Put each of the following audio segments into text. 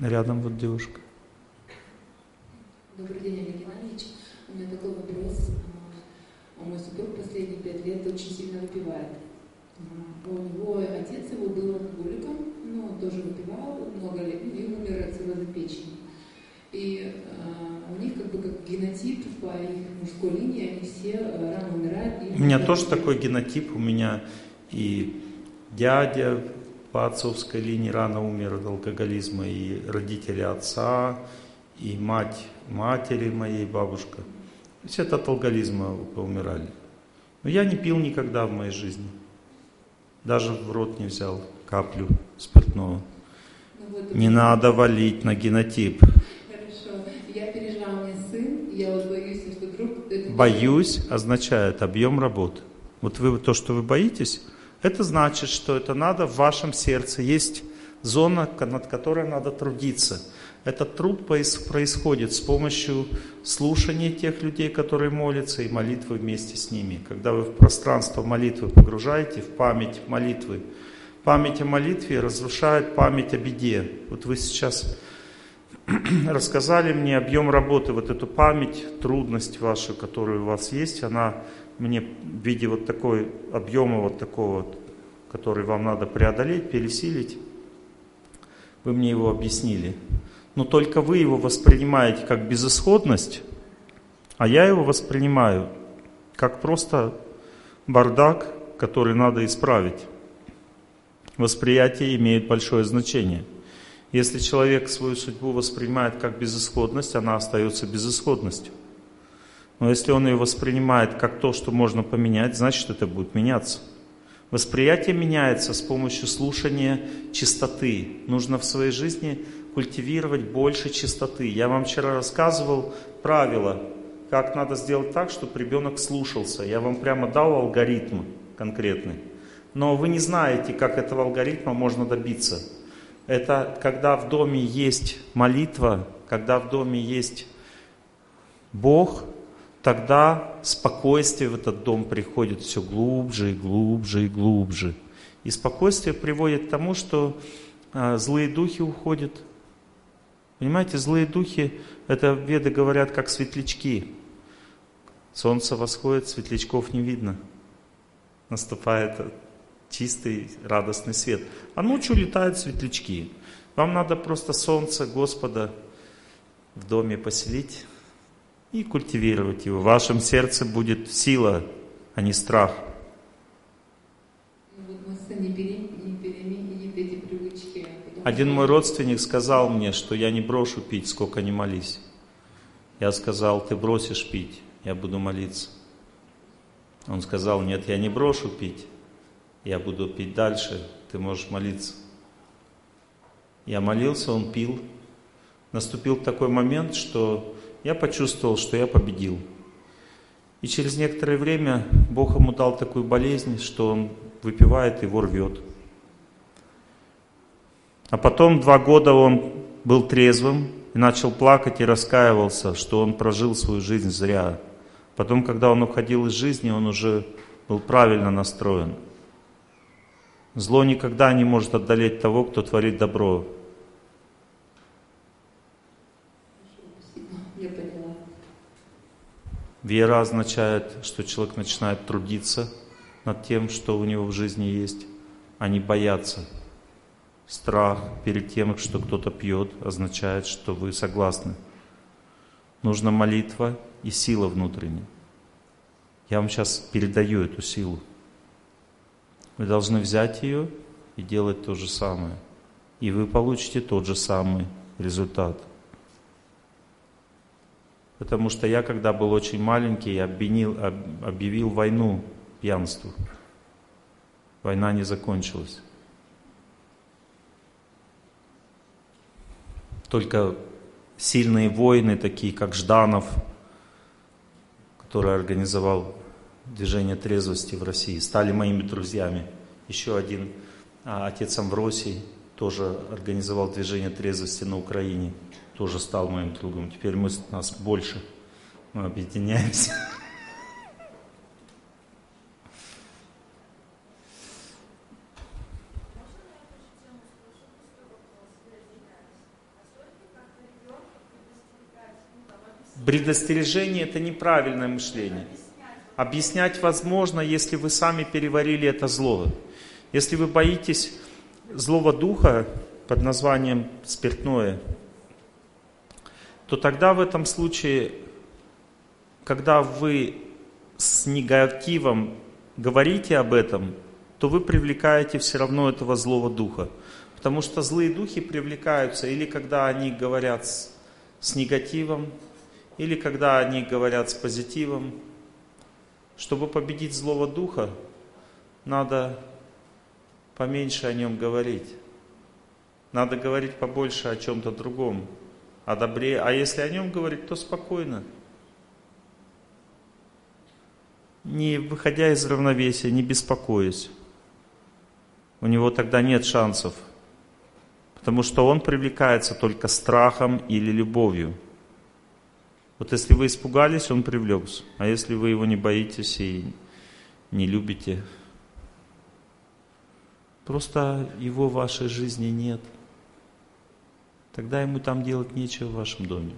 Рядом вот девушка. Добрый день, Олег Геннадьевич. У меня такой вопрос. А, мой супруг последние пять лет очень сильно выпивает. А, у него отец его был алкоголиком, но он тоже выпивал много лет и умер от цирроза печени. И э, у них как бы как генотип по их мужской линии, они все рано умирают. у меня тоже такой генотип, у меня и дядя по отцовской линии рано умер от алкоголизма, и родители отца, и мать матери моей, бабушка. То есть это от алкоголизма поумирали. Но я не пил никогда в моей жизни. Даже в рот не взял каплю спиртного. Ну, вот не надо валить на генотип. Хорошо. Я пережила, меня сын, я вот боюсь, что вдруг... Это... Боюсь означает объем работы. Вот вы, то, что вы боитесь, это значит, что это надо в вашем сердце. Есть зона, над которой надо трудиться. Этот труд происходит с помощью слушания тех людей, которые молятся, и молитвы вместе с ними. Когда вы в пространство молитвы погружаете, в память молитвы, память о молитве разрушает память о беде. Вот вы сейчас рассказали мне объем работы, вот эту память, трудность вашу, которая у вас есть, она мне в виде вот такой объема вот такого, который вам надо преодолеть, пересилить, вы мне его объяснили но только вы его воспринимаете как безысходность, а я его воспринимаю как просто бардак, который надо исправить. Восприятие имеет большое значение. Если человек свою судьбу воспринимает как безысходность, она остается безысходностью. Но если он ее воспринимает как то, что можно поменять, значит это будет меняться. Восприятие меняется с помощью слушания чистоты. Нужно в своей жизни культивировать больше чистоты. Я вам вчера рассказывал правила, как надо сделать так, чтобы ребенок слушался. Я вам прямо дал алгоритм конкретный. Но вы не знаете, как этого алгоритма можно добиться. Это когда в доме есть молитва, когда в доме есть Бог, тогда спокойствие в этот дом приходит все глубже и глубже и глубже. И спокойствие приводит к тому, что а, злые духи уходят, Понимаете, злые духи, это веды говорят, как светлячки. Солнце восходит, светлячков не видно. Наступает чистый, радостный свет. А ночью летают светлячки. Вам надо просто солнце Господа в доме поселить и культивировать его. В вашем сердце будет сила, а не страх. Ну, привычки один мой родственник сказал мне, что я не брошу пить, сколько не молись. Я сказал, ты бросишь пить, я буду молиться. Он сказал, нет, я не брошу пить, я буду пить дальше, ты можешь молиться. Я молился, он пил. Наступил такой момент, что я почувствовал, что я победил. И через некоторое время Бог ему дал такую болезнь, что он выпивает и его рвет. А потом два года он был трезвым и начал плакать и раскаивался, что он прожил свою жизнь зря. Потом, когда он уходил из жизни, он уже был правильно настроен. Зло никогда не может одолеть того, кто творит добро. Вера означает, что человек начинает трудиться над тем, что у него в жизни есть, а не бояться. Страх перед тем, что кто-то пьет, означает, что вы согласны. Нужна молитва и сила внутренняя. Я вам сейчас передаю эту силу. Вы должны взять ее и делать то же самое. И вы получите тот же самый результат. Потому что я, когда был очень маленький, обвинил, объявил войну пьянству. Война не закончилась. Только сильные воины, такие как Жданов, который организовал движение трезвости в России, стали моими друзьями. Еще один а, отец Амвросий тоже организовал движение трезвости на Украине, тоже стал моим другом. Теперь мы нас больше, мы объединяемся. Предостережение – это неправильное мышление. Объяснять возможно, если вы сами переварили это зло. Если вы боитесь злого духа под названием спиртное – то тогда в этом случае, когда вы с негативом говорите об этом, то вы привлекаете все равно этого злого духа. Потому что злые духи привлекаются или когда они говорят с, с негативом, или когда они говорят с позитивом. Чтобы победить злого духа, надо поменьше о нем говорить. Надо говорить побольше о чем-то другом, о добре. А если о нем говорить, то спокойно. Не выходя из равновесия, не беспокоясь. У него тогда нет шансов. Потому что он привлекается только страхом или любовью. Вот если вы испугались, он привлекся. А если вы его не боитесь и не любите, просто его в вашей жизни нет, тогда ему там делать нечего в вашем доме.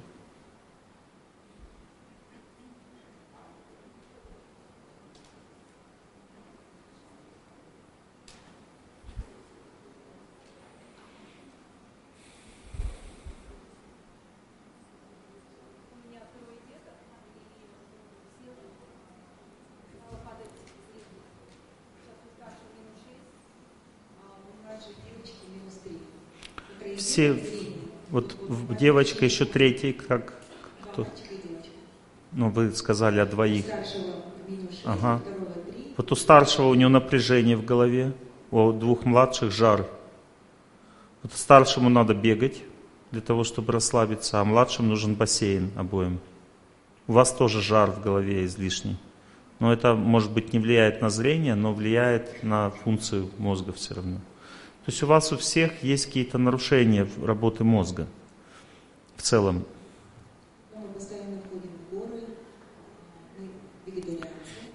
все, вот девочка еще третий, как кто? Ну, вы сказали о двоих. Ага. Вот у старшего у него напряжение в голове, у двух младших жар. Вот старшему надо бегать для того, чтобы расслабиться, а младшим нужен бассейн обоим. У вас тоже жар в голове излишний. Но это, может быть, не влияет на зрение, но влияет на функцию мозга все равно. То есть у вас у всех есть какие-то нарушения работы мозга в целом.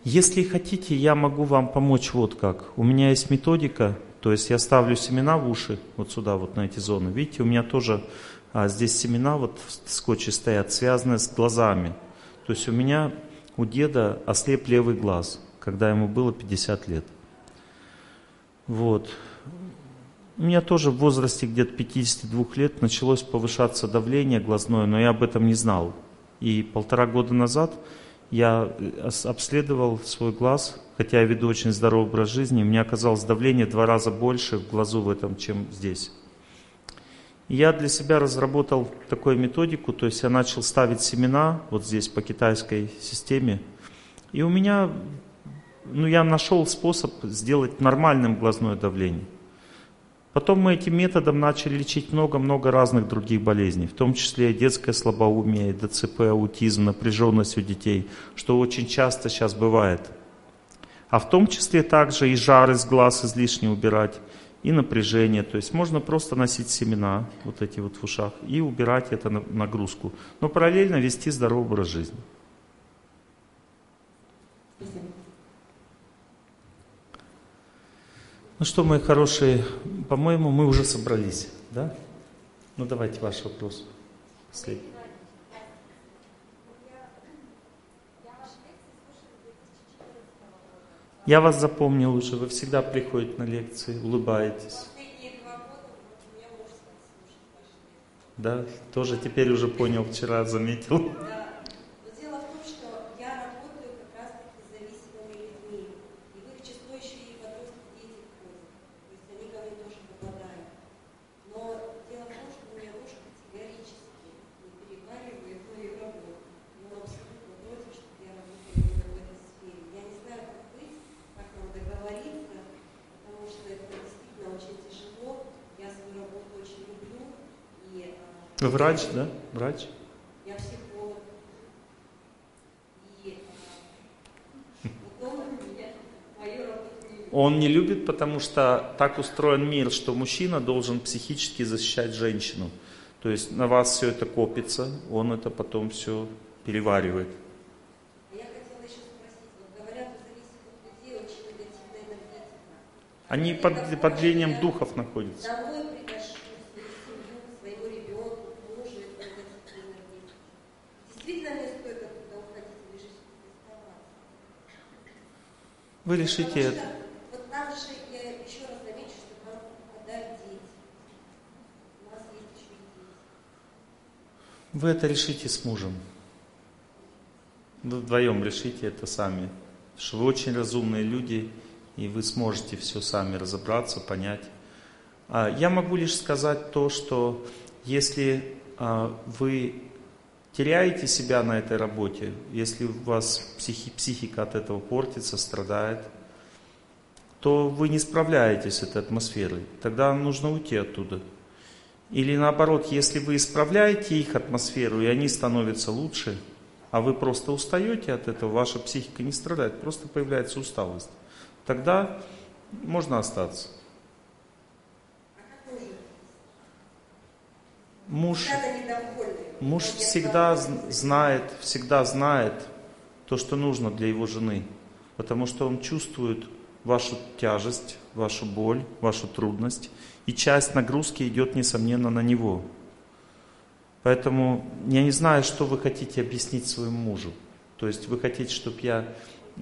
Если хотите, я могу вам помочь вот как. У меня есть методика, то есть я ставлю семена в уши, вот сюда, вот на эти зоны. Видите, у меня тоже а, здесь семена вот в скотче стоят, связанные с глазами. То есть у меня, у деда ослеп левый глаз, когда ему было 50 лет. Вот. У меня тоже в возрасте где-то 52 лет началось повышаться давление глазное, но я об этом не знал. И полтора года назад я э, обследовал свой глаз, хотя я веду очень здоровый образ жизни, у меня оказалось давление в два раза больше в глазу в этом, чем здесь. И я для себя разработал такую методику, то есть я начал ставить семена вот здесь по китайской системе, и у меня, ну я нашел способ сделать нормальным глазное давление. Потом мы этим методом начали лечить много-много разных других болезней, в том числе детское слабоумие, ДЦП, аутизм, напряженность у детей, что очень часто сейчас бывает. А в том числе также и жар из глаз излишне убирать, и напряжение. То есть можно просто носить семена, вот эти вот в ушах, и убирать эту нагрузку. Но параллельно вести здоровый образ жизни. Ну что, мои хорошие, по-моему, мы уже собрались, да? Ну давайте ваш вопрос. Последний. Я вас запомнил уже, вы всегда приходите на лекции, улыбаетесь. Да, тоже теперь уже понял, вчера заметил. Вы врач, да? Врач? Я психолог. И Он не любит, потому что так устроен мир, что мужчина должен психически защищать женщину. То есть на вас все это копится, он это потом все переваривает. Они под, под влиянием духов находятся. Действительно не стоит оттуда уходить и решить эту Вы решите Потому это. Что, вот надо же, я еще раз замечу, что нам попадают дети. У нас есть еще и дети. Вы это решите с мужем. Вы вдвоем решите это сами. Потому что вы очень разумные люди, и вы сможете все сами разобраться, понять. А я могу лишь сказать то, что если а, вы теряете себя на этой работе, если у вас психи, психика от этого портится, страдает, то вы не справляетесь с этой атмосферой. Тогда нужно уйти оттуда. Или наоборот, если вы исправляете их атмосферу, и они становятся лучше, а вы просто устаете от этого, ваша психика не страдает, просто появляется усталость, тогда можно остаться. Муж, муж всегда знает, всегда знает то, что нужно для его жены, потому что он чувствует вашу тяжесть, вашу боль, вашу трудность, и часть нагрузки идет, несомненно, на него. Поэтому я не знаю, что вы хотите объяснить своему мужу. То есть вы хотите, чтобы я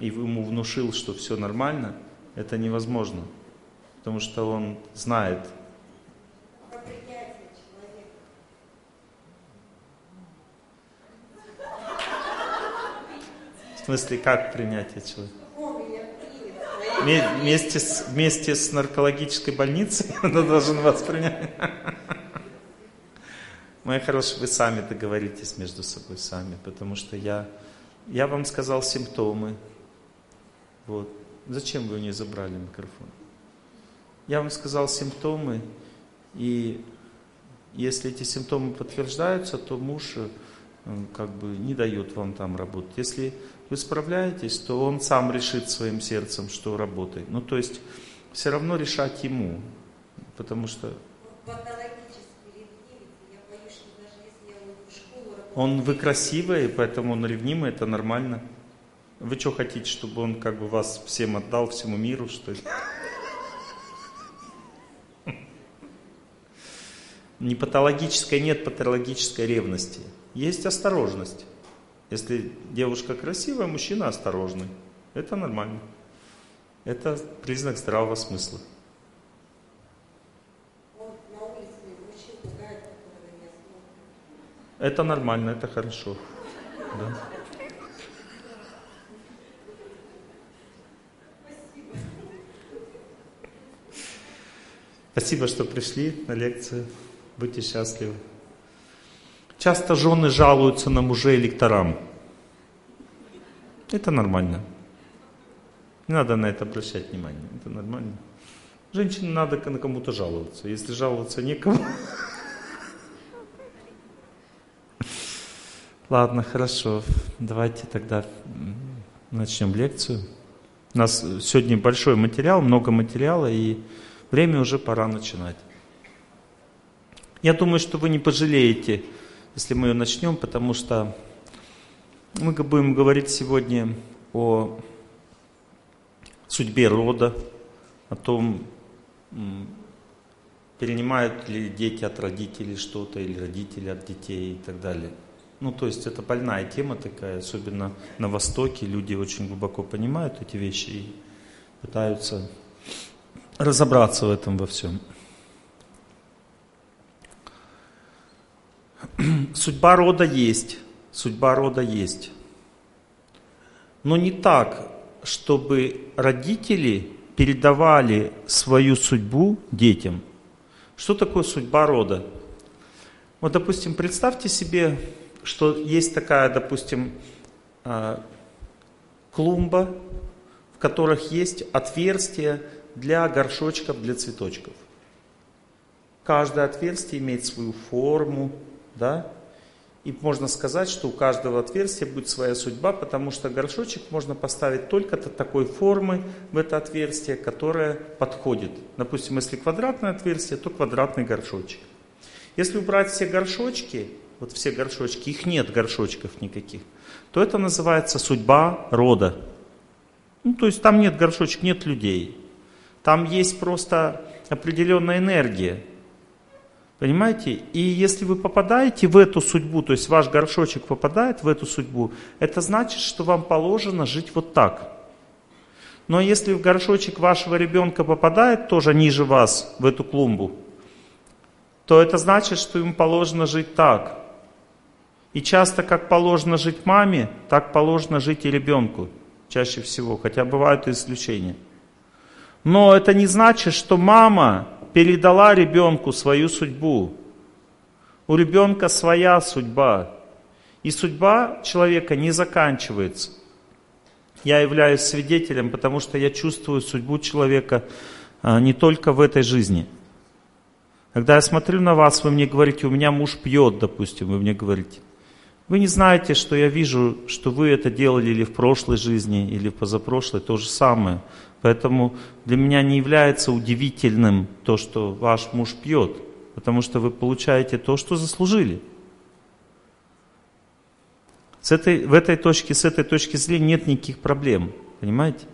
и ему внушил, что все нормально, это невозможно. Потому что он знает. Про принятие человека. В смысле, как принятие человека? Вместе с, вместе с наркологической больницей он должен вас принять. Моя хорошая, вы сами договоритесь между собой сами, потому что я, я вам сказал симптомы. Вот. Зачем вы не забрали микрофон? Я вам сказал симптомы, и если эти симптомы подтверждаются, то муж э, как бы не дает вам там работать. Если вы справляетесь, то он сам решит своим сердцем, что работает. Ну, то есть, все равно решать ему, потому что он вы красивая, и поэтому он ревнимый, это нормально. Вы что хотите, чтобы он как бы вас всем отдал, всему миру, что ли? Не патологической, нет патологической ревности. Есть осторожность. Если девушка красивая, мужчина осторожный. Это нормально. Это признак здравого смысла. Это нормально, это хорошо. Да. Спасибо, что пришли на лекцию. Будьте счастливы. Часто жены жалуются на мужей лекторам. Это нормально. Не надо на это обращать внимание. Это нормально. Женщине надо на кому-то жаловаться. Если жаловаться некому, Ладно, хорошо. Давайте тогда начнем лекцию. У нас сегодня большой материал, много материала, и время уже пора начинать. Я думаю, что вы не пожалеете, если мы ее начнем, потому что мы будем говорить сегодня о судьбе рода, о том, перенимают ли дети от родителей что-то, или родители от детей и так далее. Ну, то есть это больная тема такая, особенно на Востоке. Люди очень глубоко понимают эти вещи и пытаются разобраться в этом во всем. Судьба рода есть, судьба рода есть. Но не так, чтобы родители передавали свою судьбу детям. Что такое судьба рода? Вот, допустим, представьте себе, что есть такая, допустим, а, клумба, в которых есть отверстия для горшочков, для цветочков. Каждое отверстие имеет свою форму, да? И можно сказать, что у каждого отверстия будет своя судьба, потому что горшочек можно поставить только до такой формы в это отверстие, которая подходит. Допустим, если квадратное отверстие, то квадратный горшочек. Если убрать все горшочки, вот все горшочки, их нет горшочков никаких, то это называется судьба рода. Ну, то есть там нет горшочек, нет людей. Там есть просто определенная энергия. Понимаете? И если вы попадаете в эту судьбу, то есть ваш горшочек попадает в эту судьбу, это значит, что вам положено жить вот так. Но если в горшочек вашего ребенка попадает тоже ниже вас, в эту клумбу, то это значит, что ему положено жить так. И часто, как положено жить маме, так положено жить и ребенку. Чаще всего, хотя бывают и исключения. Но это не значит, что мама передала ребенку свою судьбу. У ребенка своя судьба. И судьба человека не заканчивается. Я являюсь свидетелем, потому что я чувствую судьбу человека а, не только в этой жизни. Когда я смотрю на вас, вы мне говорите, у меня муж пьет, допустим, вы мне говорите. Вы не знаете, что я вижу, что вы это делали или в прошлой жизни, или в позапрошлой, то же самое. Поэтому для меня не является удивительным то, что ваш муж пьет, потому что вы получаете то, что заслужили. С этой, в этой точке, с этой точки зрения нет никаких проблем, понимаете?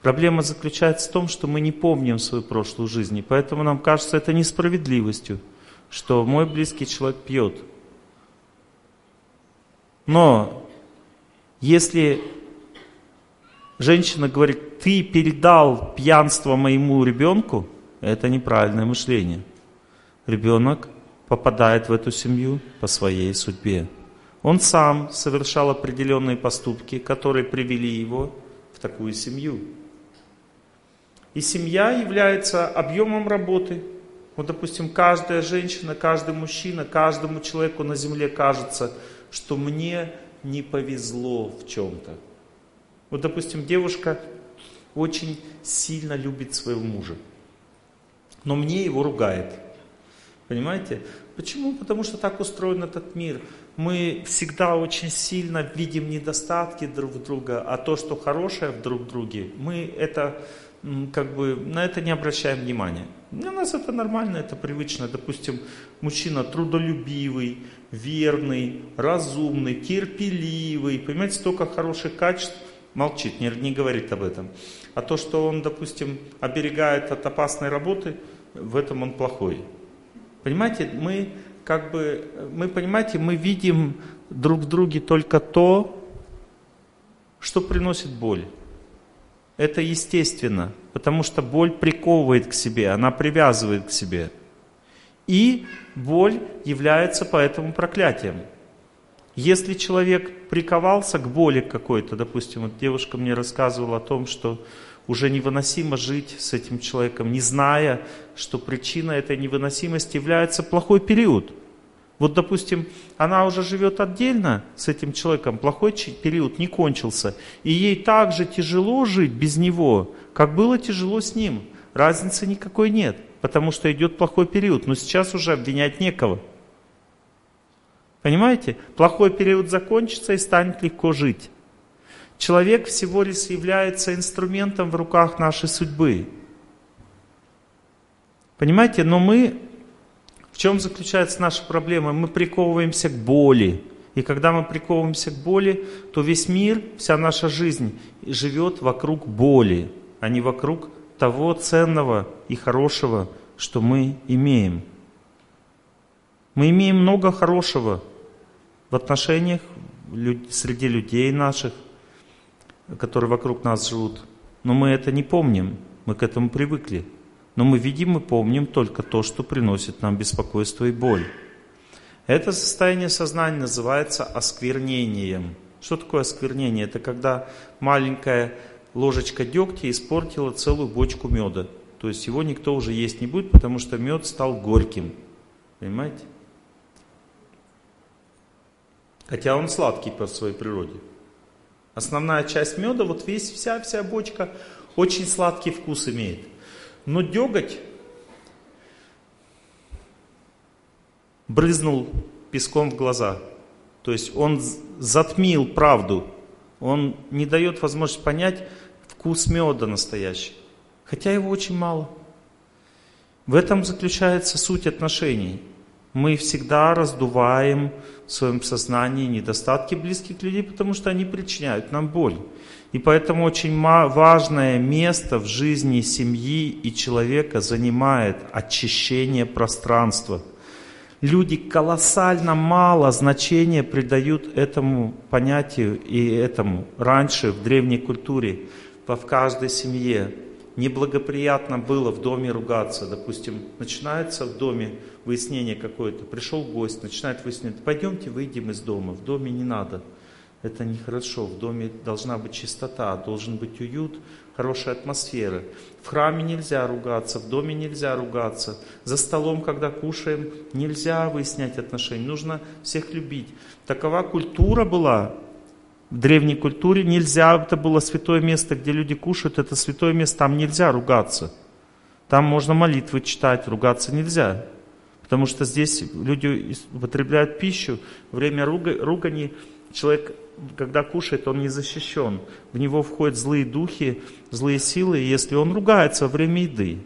Проблема заключается в том, что мы не помним свою прошлую жизнь, и поэтому нам кажется это несправедливостью, что мой близкий человек пьет. Но если женщина говорит, ты передал пьянство моему ребенку, это неправильное мышление. Ребенок попадает в эту семью по своей судьбе. Он сам совершал определенные поступки, которые привели его в такую семью. И семья является объемом работы. Вот, допустим, каждая женщина, каждый мужчина, каждому человеку на земле кажется, что мне не повезло в чем-то. Вот, допустим, девушка очень сильно любит своего мужа, но мне его ругает. Понимаете? Почему? Потому что так устроен этот мир. Мы всегда очень сильно видим недостатки друг друга, а то, что хорошее в друг друге, мы это как бы на это не обращаем внимания. Для нас это нормально, это привычно. Допустим, мужчина трудолюбивый, верный, разумный, терпеливый, понимаете, столько хороших качеств, молчит, не, не говорит об этом. А то, что он, допустим, оберегает от опасной работы, в этом он плохой. Понимаете, мы как бы, мы, понимаете, мы видим друг в друге только то, что приносит боль. Это естественно, потому что боль приковывает к себе, она привязывает к себе. И боль является поэтому проклятием. Если человек приковался к боли какой-то, допустим, вот девушка мне рассказывала о том, что уже невыносимо жить с этим человеком, не зная, что причина этой невыносимости является плохой период. Вот, допустим, она уже живет отдельно с этим человеком, плохой период не кончился, и ей так же тяжело жить без него, как было тяжело с ним. Разницы никакой нет, потому что идет плохой период, но сейчас уже обвинять некого. Понимаете? Плохой период закончится и станет легко жить. Человек всего лишь является инструментом в руках нашей судьбы. Понимаете, но мы, в чем заключается наша проблема? Мы приковываемся к боли. И когда мы приковываемся к боли, то весь мир, вся наша жизнь живет вокруг боли, а не вокруг того ценного и хорошего, что мы имеем. Мы имеем много хорошего в отношениях среди людей наших – которые вокруг нас живут. Но мы это не помним, мы к этому привыкли. Но мы видим и помним только то, что приносит нам беспокойство и боль. Это состояние сознания называется осквернением. Что такое осквернение? Это когда маленькая ложечка дегтя испортила целую бочку меда. То есть его никто уже есть не будет, потому что мед стал горьким. Понимаете? Хотя он сладкий по своей природе. Основная часть меда, вот весь, вся, вся бочка очень сладкий вкус имеет. Но деготь брызнул песком в глаза. То есть он затмил правду. Он не дает возможность понять вкус меда настоящий. Хотя его очень мало. В этом заключается суть отношений. Мы всегда раздуваем в своем сознании недостатки близких людей, потому что они причиняют нам боль. И поэтому очень важное место в жизни семьи и человека занимает очищение пространства. Люди колоссально мало значения придают этому понятию и этому раньше в древней культуре. в каждой семье. Неблагоприятно было в доме ругаться. Допустим, начинается в доме выяснение какое-то. Пришел гость, начинает выяснять, пойдемте выйдем из дома. В доме не надо. Это нехорошо. В доме должна быть чистота, должен быть уют, хорошая атмосфера. В храме нельзя ругаться, в доме нельзя ругаться. За столом, когда кушаем, нельзя выяснять отношения. Нужно всех любить. Такова культура была в древней культуре нельзя, это было святое место, где люди кушают, это святое место, там нельзя ругаться. Там можно молитвы читать, ругаться нельзя. Потому что здесь люди употребляют пищу, время ругани, человек, когда кушает, он не защищен. В него входят злые духи, злые силы, если он ругается во время еды.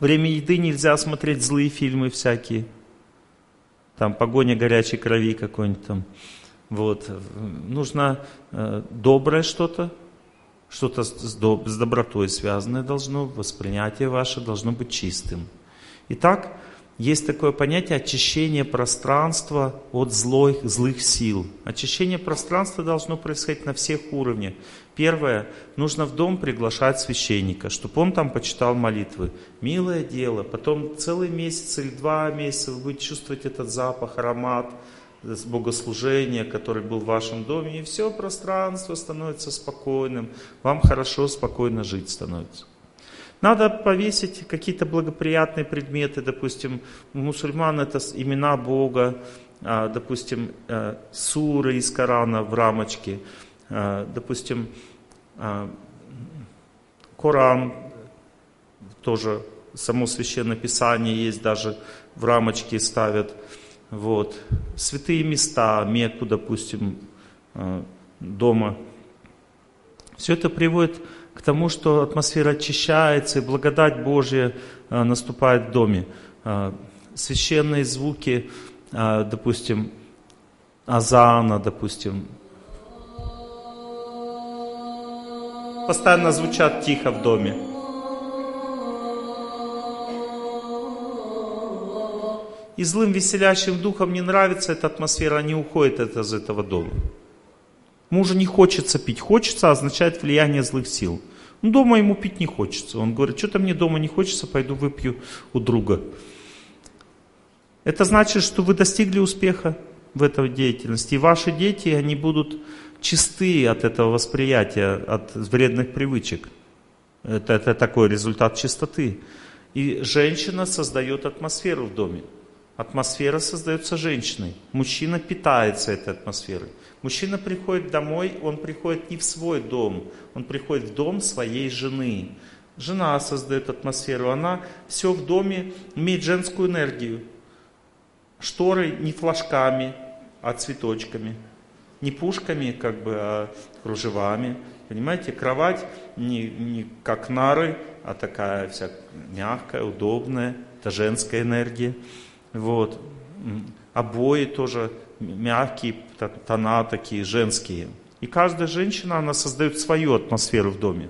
Время еды нельзя смотреть злые фильмы всякие. Там погоня горячей крови какой-нибудь там. Вот. Нужно э, доброе что-то, что-то с, с добротой связанное должно, воспринятие ваше должно быть чистым. Итак, есть такое понятие очищения пространства от злых, злых сил. Очищение пространства должно происходить на всех уровнях. Первое, нужно в дом приглашать священника, чтобы он там почитал молитвы. Милое дело. Потом целый месяц или два месяца вы будете чувствовать этот запах, аромат, богослужения, который был в вашем доме, и все пространство становится спокойным, вам хорошо, спокойно жить становится. Надо повесить какие-то благоприятные предметы, допустим, у мусульман это имена Бога, а, допустим, э, суры из Корана в рамочке, а, допустим, а, Коран, тоже само священное писание есть, даже в рамочке ставят – вот. Святые места, Мекку, допустим, э, дома. Все это приводит к тому, что атмосфера очищается, и благодать Божья э, наступает в доме. Э, священные звуки, допустим, азана, допустим, постоянно звучат тихо в доме. и злым веселящим духом не нравится эта атмосфера, они уходят из этого дома. Мужу не хочется пить. Хочется означает влияние злых сил. Ну, дома ему пить не хочется. Он говорит, что-то мне дома не хочется, пойду выпью у друга. Это значит, что вы достигли успеха в этой деятельности. И ваши дети, они будут чисты от этого восприятия, от вредных привычек. Это, это такой результат чистоты. И женщина создает атмосферу в доме. Атмосфера создается женщиной. Мужчина питается этой атмосферой. Мужчина приходит домой, он приходит не в свой дом, он приходит в дом своей жены. Жена создает атмосферу, она все в доме имеет женскую энергию. Шторы не флажками, а цветочками. Не пушками, как бы, а кружевами. Понимаете, кровать не, не как нары, а такая вся мягкая, удобная. Это женская энергия. Вот. Обои тоже мягкие, тона такие женские. И каждая женщина, она создает свою атмосферу в доме.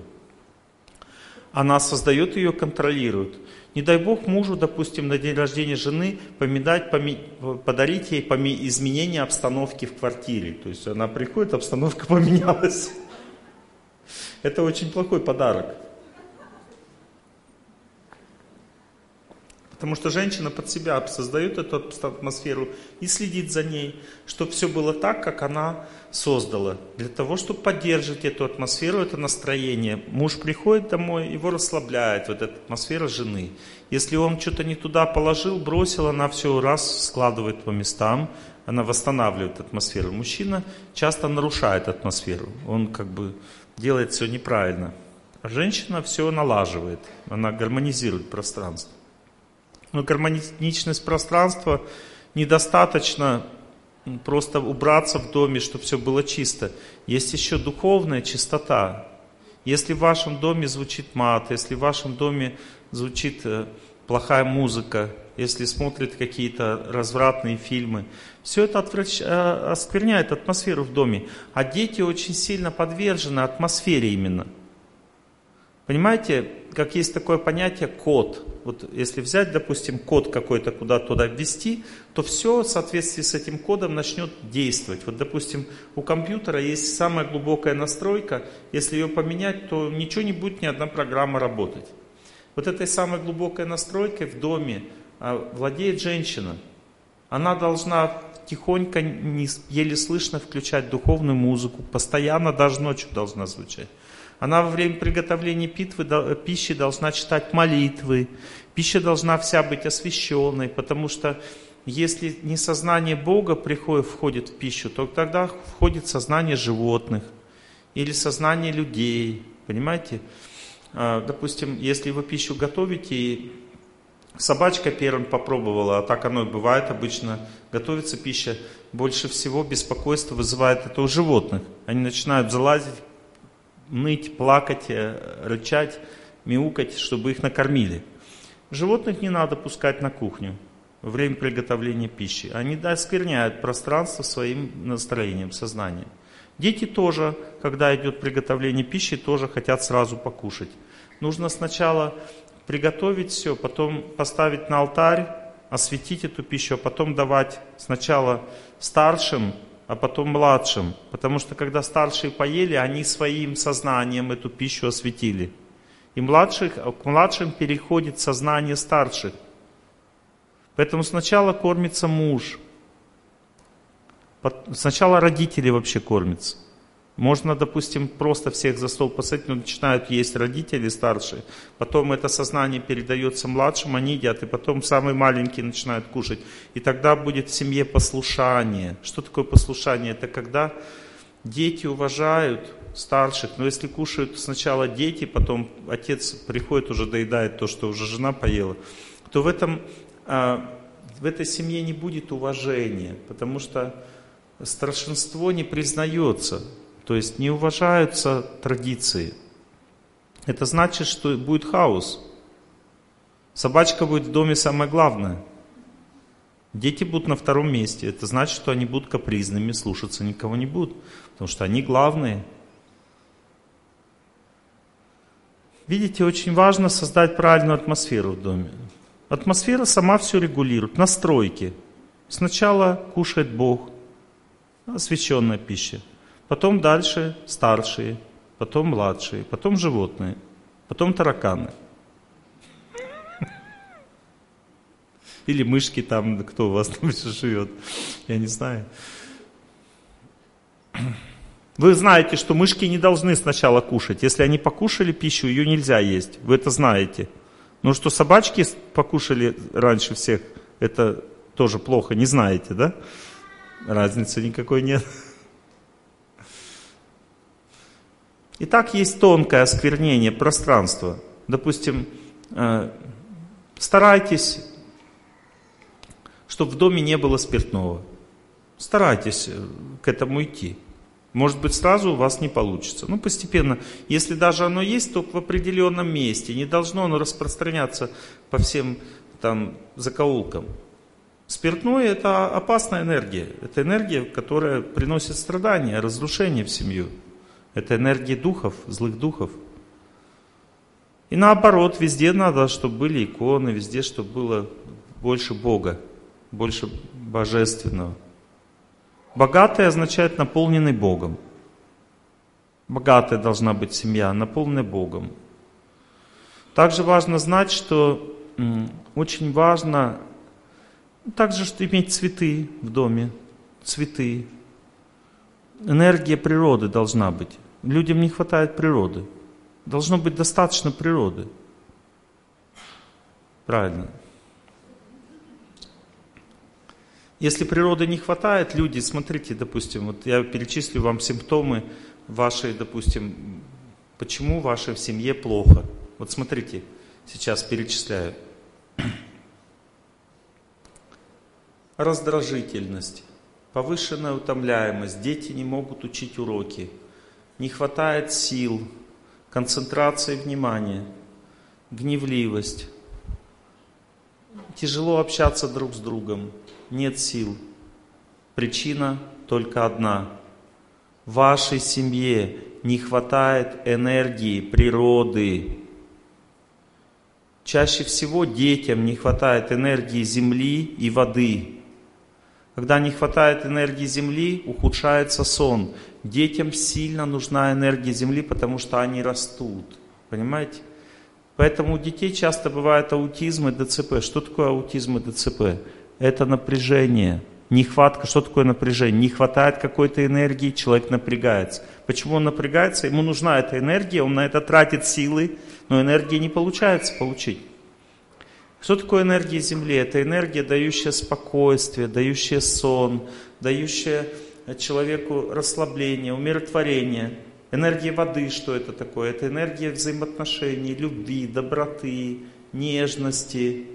Она создает ее, контролирует. Не дай бог мужу, допустим, на день рождения жены помидать, поми, подарить ей поми, изменение обстановки в квартире. То есть она приходит, обстановка поменялась. Это очень плохой подарок. Потому что женщина под себя создает эту атмосферу и следит за ней, чтобы все было так, как она создала. Для того, чтобы поддерживать эту атмосферу, это настроение. Муж приходит домой, его расслабляет вот эта атмосфера жены. Если он что-то не туда положил, бросил, она все раз складывает по местам, она восстанавливает атмосферу. Мужчина часто нарушает атмосферу, он как бы делает все неправильно. А женщина все налаживает, она гармонизирует пространство. Но гармоничность пространства недостаточно просто убраться в доме, чтобы все было чисто. Есть еще духовная чистота. Если в вашем доме звучит мат, если в вашем доме звучит э, плохая музыка, если смотрят какие-то развратные фильмы, все это отврач... Э, оскверняет атмосферу в доме. А дети очень сильно подвержены атмосфере именно. Понимаете, как есть такое понятие код. Вот если взять, допустим, код какой-то куда-то туда ввести, то все в соответствии с этим кодом начнет действовать. Вот, допустим, у компьютера есть самая глубокая настройка. Если ее поменять, то ничего не будет, ни одна программа работать. Вот этой самой глубокой настройкой в доме а, владеет женщина. Она должна тихонько, еле слышно включать духовную музыку, постоянно даже ночью должна звучать. Она во время приготовления питвы, пищи должна читать молитвы. Пища должна вся быть освященной, потому что если не сознание Бога приходит, входит в пищу, то тогда входит сознание животных или сознание людей. Понимаете? А, допустим, если вы пищу готовите, и собачка первым попробовала, а так оно и бывает обычно, готовится пища, больше всего беспокойство вызывает это у животных. Они начинают залазить ныть, плакать, э, рычать, мяукать, чтобы их накормили. Животных не надо пускать на кухню во время приготовления пищи. Они оскверняют пространство своим настроением, сознанием. Дети тоже, когда идет приготовление пищи, тоже хотят сразу покушать. Нужно сначала приготовить все, потом поставить на алтарь, осветить эту пищу, а потом давать сначала старшим а потом младшим. Потому что когда старшие поели, они своим сознанием эту пищу осветили. И младших, к младшим переходит сознание старших. Поэтому сначала кормится муж. Сначала родители вообще кормятся. Можно, допустим, просто всех за стол посадить, но начинают есть родители старшие. Потом это сознание передается младшим, они едят, и потом самые маленькие начинают кушать. И тогда будет в семье послушание. Что такое послушание? Это когда дети уважают старших, но если кушают сначала дети, потом отец приходит, уже доедает то, что уже жена поела, то в, этом, а, в этой семье не будет уважения, потому что старшинство не признается. То есть не уважаются традиции. Это значит, что будет хаос. Собачка будет в доме самое главное. Дети будут на втором месте. Это значит, что они будут капризными, слушаться никого не будут. Потому что они главные. Видите, очень важно создать правильную атмосферу в доме. Атмосфера сама все регулирует. Настройки. Сначала кушает Бог, освященная пища. Потом дальше старшие, потом младшие, потом животные, потом тараканы. Или мышки там, кто у вас там живет, я не знаю. Вы знаете, что мышки не должны сначала кушать. Если они покушали пищу, ее нельзя есть. Вы это знаете. Но что собачки покушали раньше всех, это тоже плохо, не знаете, да? Разницы никакой нет. И так есть тонкое осквернение пространства. Допустим, э, старайтесь, чтобы в доме не было спиртного. Старайтесь э, к этому идти. Может быть, сразу у вас не получится. Ну, постепенно. Если даже оно есть, то в определенном месте. Не должно оно распространяться по всем там закоулкам. Спиртное – это опасная энергия. Это энергия, которая приносит страдания, разрушение в семью. Это энергия духов, злых духов. И наоборот, везде надо, чтобы были иконы, везде, чтобы было больше Бога, больше божественного. Богатый означает наполненный Богом. Богатая должна быть семья, наполненная Богом. Также важно знать, что очень важно также что иметь цветы в доме, цветы, энергия природы должна быть. Людям не хватает природы. Должно быть достаточно природы. Правильно. Если природы не хватает, люди, смотрите, допустим, вот я перечислю вам симптомы вашей, допустим, почему в вашей семье плохо. Вот смотрите, сейчас перечисляю. Раздражительность, повышенная утомляемость, дети не могут учить уроки, не хватает сил, концентрации внимания, гневливость, тяжело общаться друг с другом, нет сил. Причина только одна в вашей семье не хватает энергии природы. Чаще всего детям не хватает энергии земли и воды. Когда не хватает энергии земли, ухудшается сон. Детям сильно нужна энергия земли, потому что они растут. Понимаете? Поэтому у детей часто бывает аутизм и ДЦП. Что такое аутизм и ДЦП? Это напряжение. Нехватка, что такое напряжение? Не хватает какой-то энергии, человек напрягается. Почему он напрягается? Ему нужна эта энергия, он на это тратит силы, но энергии не получается получить. Что такое энергия Земли? Это энергия, дающая спокойствие, дающая сон, дающая человеку расслабление, умиротворение. Энергия воды, что это такое? Это энергия взаимоотношений, любви, доброты, нежности.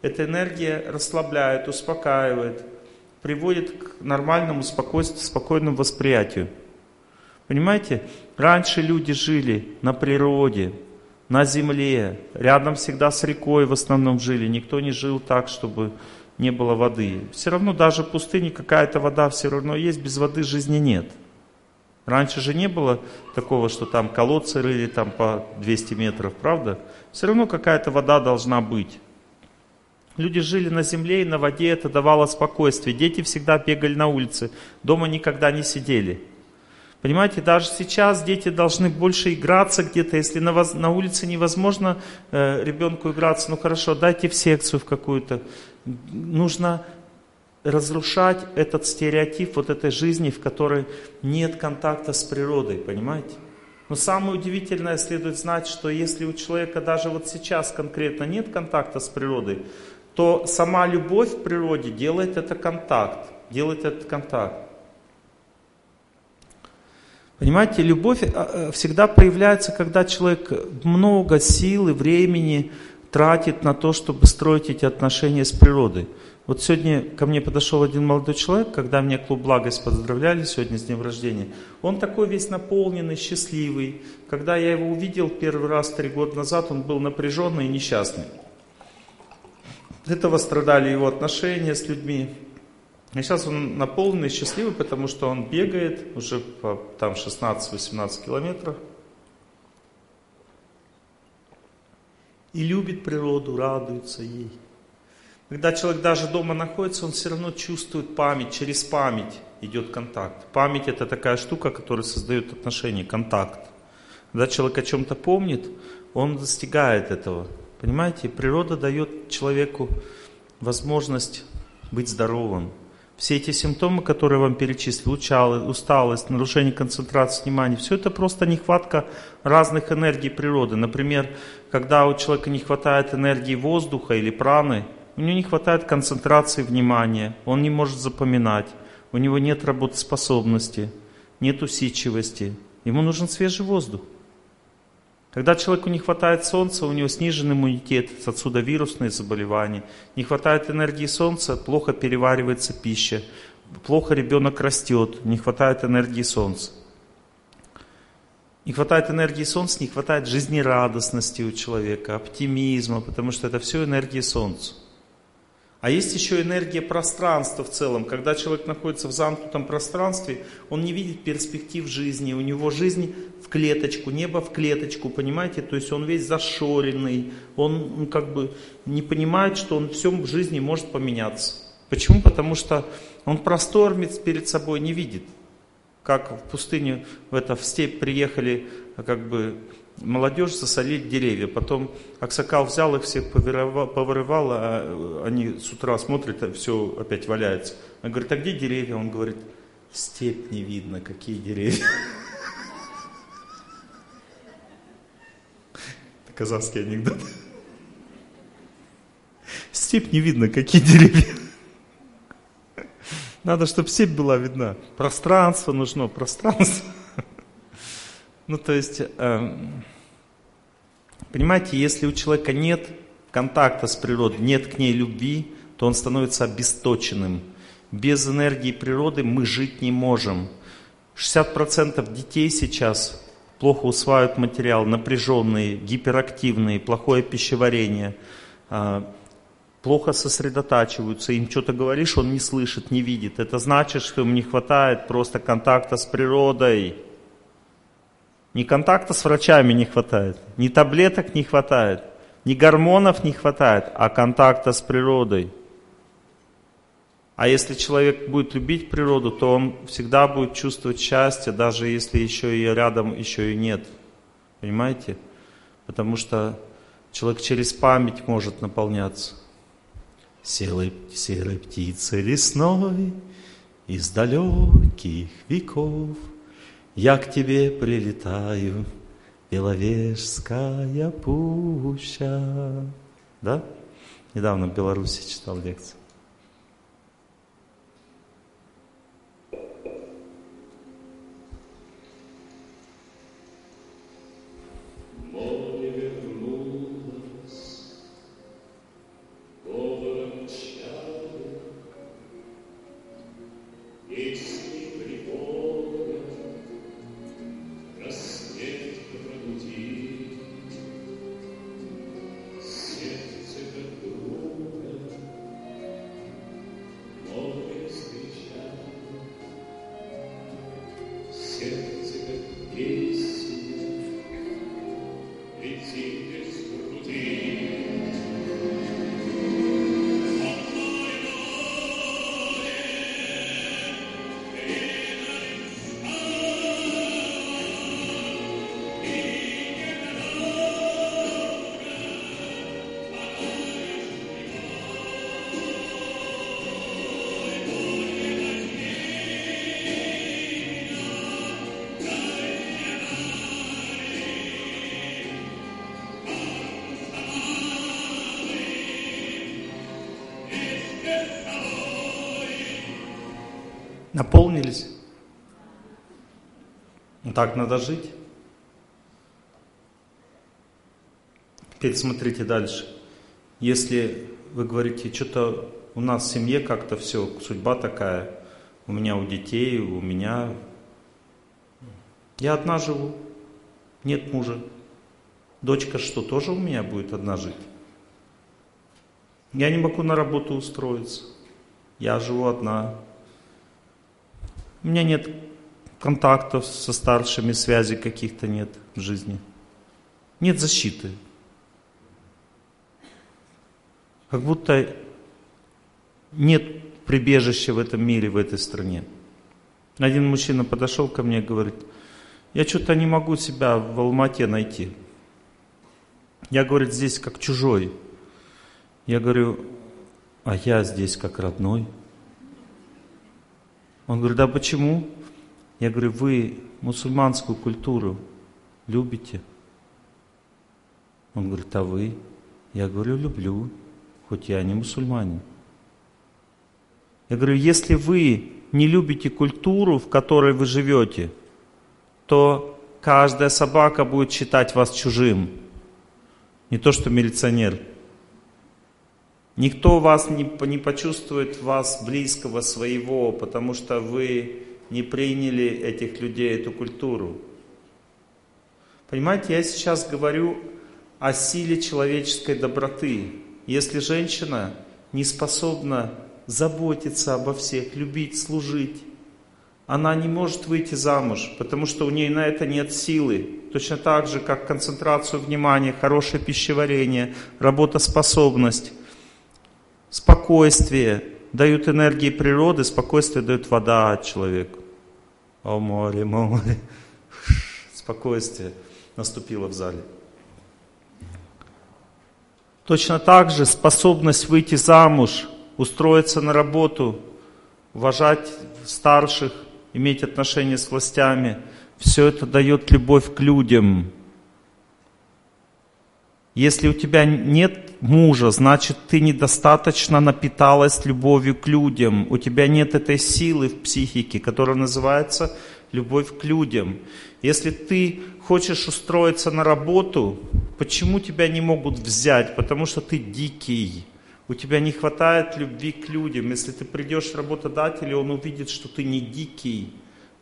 Эта энергия расслабляет, успокаивает, приводит к нормальному, спокойному восприятию. Понимаете, раньше люди жили на природе, на земле, рядом всегда с рекой в основном жили. Никто не жил так, чтобы не было воды. Все равно даже в пустыне какая-то вода все равно есть, без воды жизни нет. Раньше же не было такого, что там колодцы рыли там по 200 метров, правда? Все равно какая-то вода должна быть. Люди жили на земле и на воде, это давало спокойствие. Дети всегда бегали на улице, дома никогда не сидели. Понимаете, даже сейчас дети должны больше играться где-то. Если на, воз, на улице невозможно э, ребенку играться, ну хорошо, дайте в секцию в какую-то. Нужно разрушать этот стереотип вот этой жизни, в которой нет контакта с природой, понимаете? Но самое удивительное следует знать, что если у человека даже вот сейчас конкретно нет контакта с природой, то сама любовь в природе делает это контакт, делает этот контакт. Понимаете, любовь а, а, всегда проявляется, когда человек много сил и времени тратит на то, чтобы строить эти отношения с природой. Вот сегодня ко мне подошел один молодой человек, когда мне клуб «Благость» поздравляли сегодня с днем рождения. Он такой весь наполненный, счастливый. Когда я его увидел первый раз три года назад, он был напряженный и несчастный. Этого страдали его отношения с людьми. И сейчас он наполненный, счастливый, потому что он бегает уже по там 16-18 километров. И любит природу, радуется ей. Когда человек даже дома находится, он все равно чувствует память, через память идет контакт. Память это такая штука, которая создает отношения, контакт. Когда человек о чем-то помнит, он достигает этого. Понимаете, природа дает человеку возможность быть здоровым, все эти симптомы, которые я вам перечислил, усталость, нарушение концентрации внимания, все это просто нехватка разных энергий природы. Например, когда у человека не хватает энергии воздуха или праны, у него не хватает концентрации внимания, он не может запоминать, у него нет работоспособности, нет усидчивости, ему нужен свежий воздух. Когда человеку не хватает солнца, у него снижен иммунитет, отсюда вирусные заболевания. Не хватает энергии солнца, плохо переваривается пища, плохо ребенок растет, не хватает энергии солнца. Не хватает энергии солнца, не хватает жизнерадостности у человека, оптимизма, потому что это все энергия солнца. А есть еще энергия пространства в целом. Когда человек находится в замкнутом пространстве, он не видит перспектив жизни. У него жизнь в клеточку, небо в клеточку, понимаете? То есть он весь зашоренный, он как бы не понимает, что он все в жизни может поменяться. Почему? Потому что он простор перед собой не видит. Как в пустыню, в, это, в степь приехали как бы молодежь засолить деревья. Потом Аксакал взял их всех, повырывал, а они с утра смотрят, а все опять валяется. Он говорит, а где деревья? Он говорит, степь не видно, какие деревья. Это казахский анекдот. Степь не видно, какие деревья. Надо, чтобы степь была видна. Пространство нужно, пространство. Ну, то есть, э, понимаете, если у человека нет контакта с природой, нет к ней любви, то он становится обесточенным. Без энергии природы мы жить не можем. 60% детей сейчас плохо усваивают материал, напряженные, гиперактивные, плохое пищеварение. А, плохо сосредотачиваются, им что-то говоришь, он не слышит, не видит. Это значит, что им не хватает просто контакта с природой. Ни контакта с врачами не хватает, ни таблеток не хватает, ни гормонов не хватает, а контакта с природой. А если человек будет любить природу, то он всегда будет чувствовать счастье, даже если еще и рядом еще и нет. Понимаете? Потому что человек через память может наполняться. Серой, серой птицей лесной из далеких веков я к тебе прилетаю, Беловежская пуща. Да? Недавно в Беларуси читал лекцию. Наполнились? Так надо жить. Теперь смотрите дальше. Если вы говорите, что-то у нас в семье как-то все, судьба такая, у меня у детей, у меня... Я одна живу, нет мужа. Дочка что, тоже у меня будет одна жить? Я не могу на работу устроиться. Я живу одна. У меня нет контактов со старшими, связей каких-то нет в жизни. Нет защиты. Как будто нет прибежища в этом мире, в этой стране. Один мужчина подошел ко мне и говорит, я что-то не могу себя в Алмате найти. Я, говорит, здесь как чужой. Я говорю, а я здесь как родной. Он говорит, да почему? Я говорю, вы мусульманскую культуру любите? Он говорит, а вы? Я говорю, люблю, хоть я не мусульманин. Я говорю, если вы не любите культуру, в которой вы живете, то каждая собака будет считать вас чужим. Не то, что милиционер. Никто вас не, не почувствует вас близкого своего, потому что вы не приняли этих людей, эту культуру. Понимаете, я сейчас говорю о силе человеческой доброты. Если женщина не способна заботиться обо всех, любить, служить, она не может выйти замуж, потому что у нее на это нет силы. Точно так же, как концентрацию внимания, хорошее пищеварение, работоспособность спокойствие дают энергии природы, спокойствие дает вода человеку. О море, море. Спокойствие наступило в зале. Точно так же способность выйти замуж, устроиться на работу, уважать старших, иметь отношения с властями, все это дает любовь к людям. Если у тебя нет мужа, значит ты недостаточно напиталась любовью к людям. У тебя нет этой силы в психике, которая называется любовь к людям. Если ты хочешь устроиться на работу, почему тебя не могут взять? Потому что ты дикий. У тебя не хватает любви к людям. Если ты придешь работодателю, он увидит, что ты не дикий.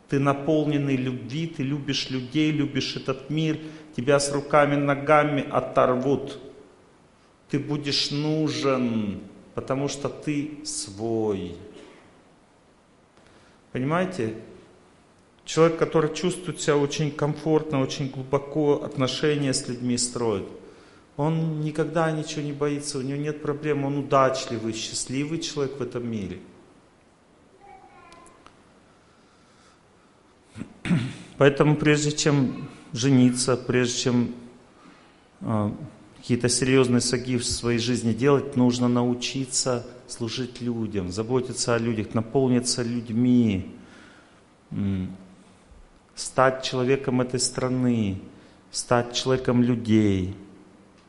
Ты наполненный любви, ты любишь людей, любишь этот мир, тебя с руками, ногами оторвут. Ты будешь нужен. Потому что ты свой. Понимаете? Человек, который чувствует себя очень комфортно, очень глубоко отношения с людьми строит, он никогда ничего не боится, у него нет проблем, он удачливый, счастливый человек в этом мире. Поэтому прежде чем жениться, прежде чем э, какие-то серьезные шаги в своей жизни делать, нужно научиться служить людям, заботиться о людях, наполниться людьми, стать человеком этой страны, стать человеком людей.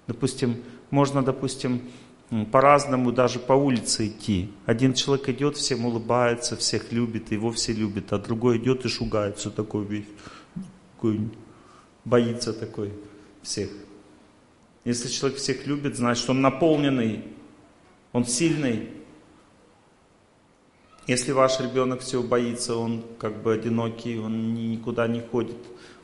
Допустим, можно, допустим, по-разному даже по улице идти. Один человек идет, всем улыбается, всех любит, его все любят, а другой идет и шугается такой весь, такой, боится такой всех. Если человек всех любит, значит он наполненный, он сильный. Если ваш ребенок всего боится, он как бы одинокий, он никуда не ходит,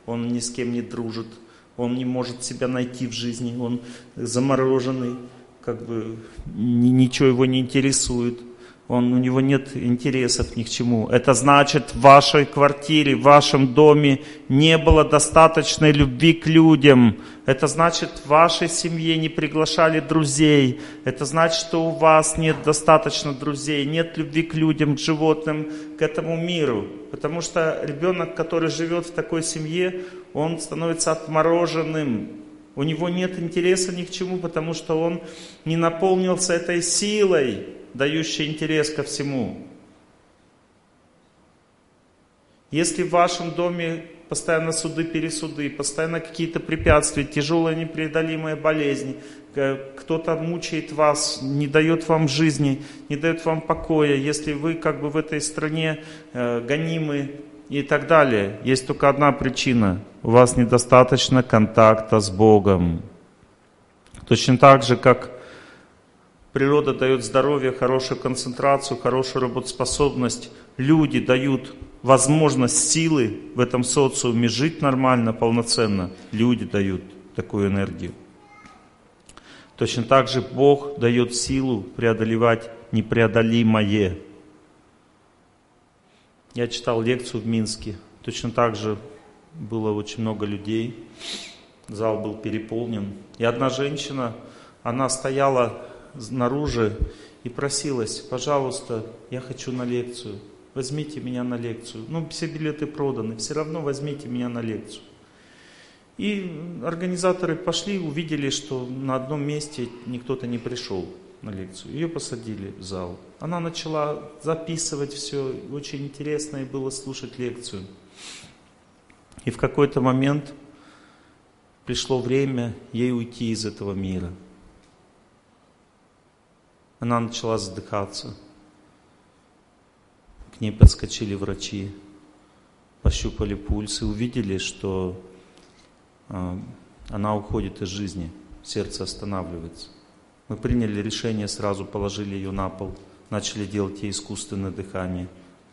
он ни с кем не дружит, он не может себя найти в жизни, он замороженный, как бы ничего его не интересует он, у него нет интересов ни к чему. Это значит, в вашей квартире, в вашем доме не было достаточной любви к людям. Это значит, в вашей семье не приглашали друзей. Это значит, что у вас нет достаточно друзей, нет любви к людям, к животным, к этому миру. Потому что ребенок, который живет в такой семье, он становится отмороженным. У него нет интереса ни к чему, потому что он не наполнился этой силой, дающий интерес ко всему. Если в вашем доме постоянно суды, пересуды, постоянно какие-то препятствия, тяжелая непреодолимая болезнь, кто-то мучает вас, не дает вам жизни, не дает вам покоя, если вы как бы в этой стране э, гонимы и так далее, есть только одна причина. У вас недостаточно контакта с Богом. Точно так же, как Природа дает здоровье, хорошую концентрацию, хорошую работоспособность. Люди дают возможность силы в этом социуме жить нормально, полноценно. Люди дают такую энергию. Точно так же Бог дает силу преодолевать непреодолимое. Я читал лекцию в Минске. Точно так же было очень много людей. Зал был переполнен. И одна женщина, она стояла снаружи и просилась, пожалуйста, я хочу на лекцию, возьмите меня на лекцию. Ну, все билеты проданы, все равно возьмите меня на лекцию. И организаторы пошли, увидели, что на одном месте никто-то не пришел на лекцию. Ее посадили в зал. Она начала записывать все, очень интересно ей было слушать лекцию. И в какой-то момент пришло время ей уйти из этого мира – она начала задыхаться. К ней подскочили врачи, пощупали пульс и увидели, что э, она уходит из жизни, сердце останавливается. Мы приняли решение, сразу положили ее на пол, начали делать ей искусственное дыхание,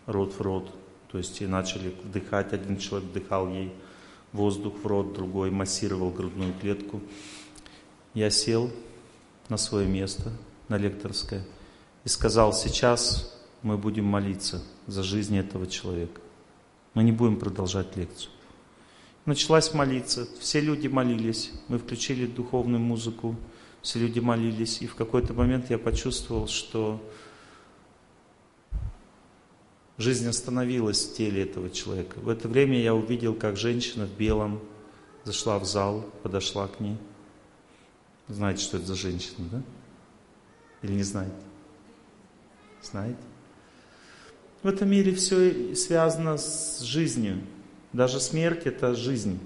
рот в рот. То есть и начали вдыхать, один человек вдыхал ей воздух в рот, другой массировал грудную клетку. Я сел на свое место, на лекторское и сказал, сейчас мы будем молиться за жизнь этого человека. Мы не будем продолжать лекцию. Началась молиться, все люди молились, мы включили духовную музыку, все люди молились, и в какой-то момент я почувствовал, что жизнь остановилась в теле этого человека. В это время я увидел, как женщина в белом зашла в зал, подошла к ней. Знаете, что это за женщина, да? Или не знаете? Знаете? В этом мире все связано с жизнью. Даже смерть – это жизнь.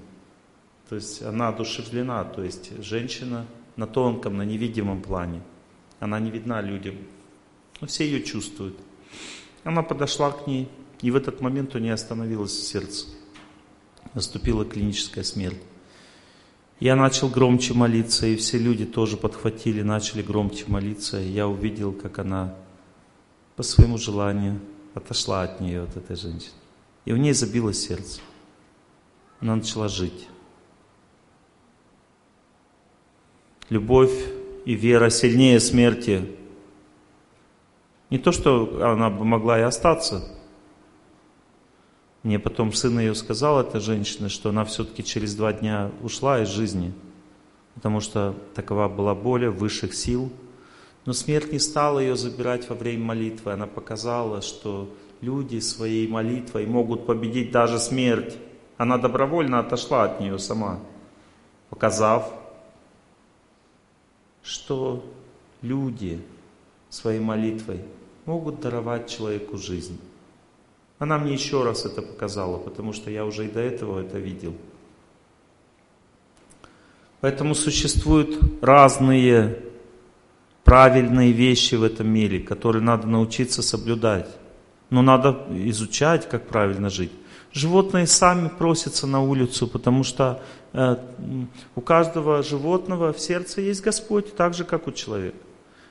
То есть она одушевлена, то есть женщина на тонком, на невидимом плане. Она не видна людям. Но все ее чувствуют. Она подошла к ней, и в этот момент у нее остановилось сердце. Наступила клиническая смерть. Я начал громче молиться, и все люди тоже подхватили, начали громче молиться. Я увидел, как она по своему желанию отошла от нее, от этой женщины. И у ней забилось сердце. Она начала жить. Любовь и вера сильнее смерти. Не то, что она бы могла и остаться. Мне потом сын ее сказал, эта женщина, что она все-таки через два дня ушла из жизни, потому что такова была боль высших сил. Но смерть не стала ее забирать во время молитвы. Она показала, что люди своей молитвой могут победить даже смерть. Она добровольно отошла от нее сама, показав, что люди своей молитвой могут даровать человеку жизнь. Она мне еще раз это показала, потому что я уже и до этого это видел. Поэтому существуют разные правильные вещи в этом мире, которые надо научиться соблюдать. Но надо изучать, как правильно жить. Животные сами просятся на улицу, потому что э, у каждого животного в сердце есть Господь, так же, как у человека.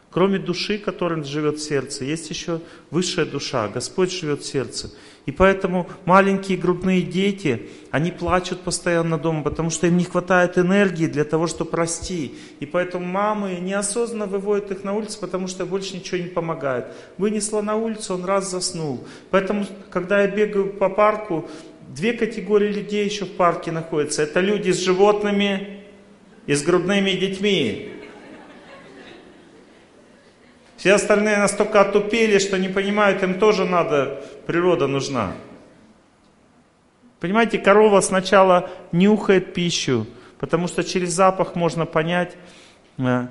Кроме души, которая живет сердце, есть еще высшая душа. Господь живет в сердце. И поэтому маленькие грудные дети, они плачут постоянно дома, потому что им не хватает энергии для того, чтобы расти. И поэтому мамы неосознанно выводят их на улицу, потому что больше ничего не помогает. Вынесла на улицу, он раз заснул. Поэтому, когда я бегаю по парку, две категории людей еще в парке находятся. Это люди с животными и с грудными детьми. Все остальные настолько отупели, что не понимают, им тоже надо, природа нужна. Понимаете, корова сначала нюхает пищу, потому что через запах можно понять, э,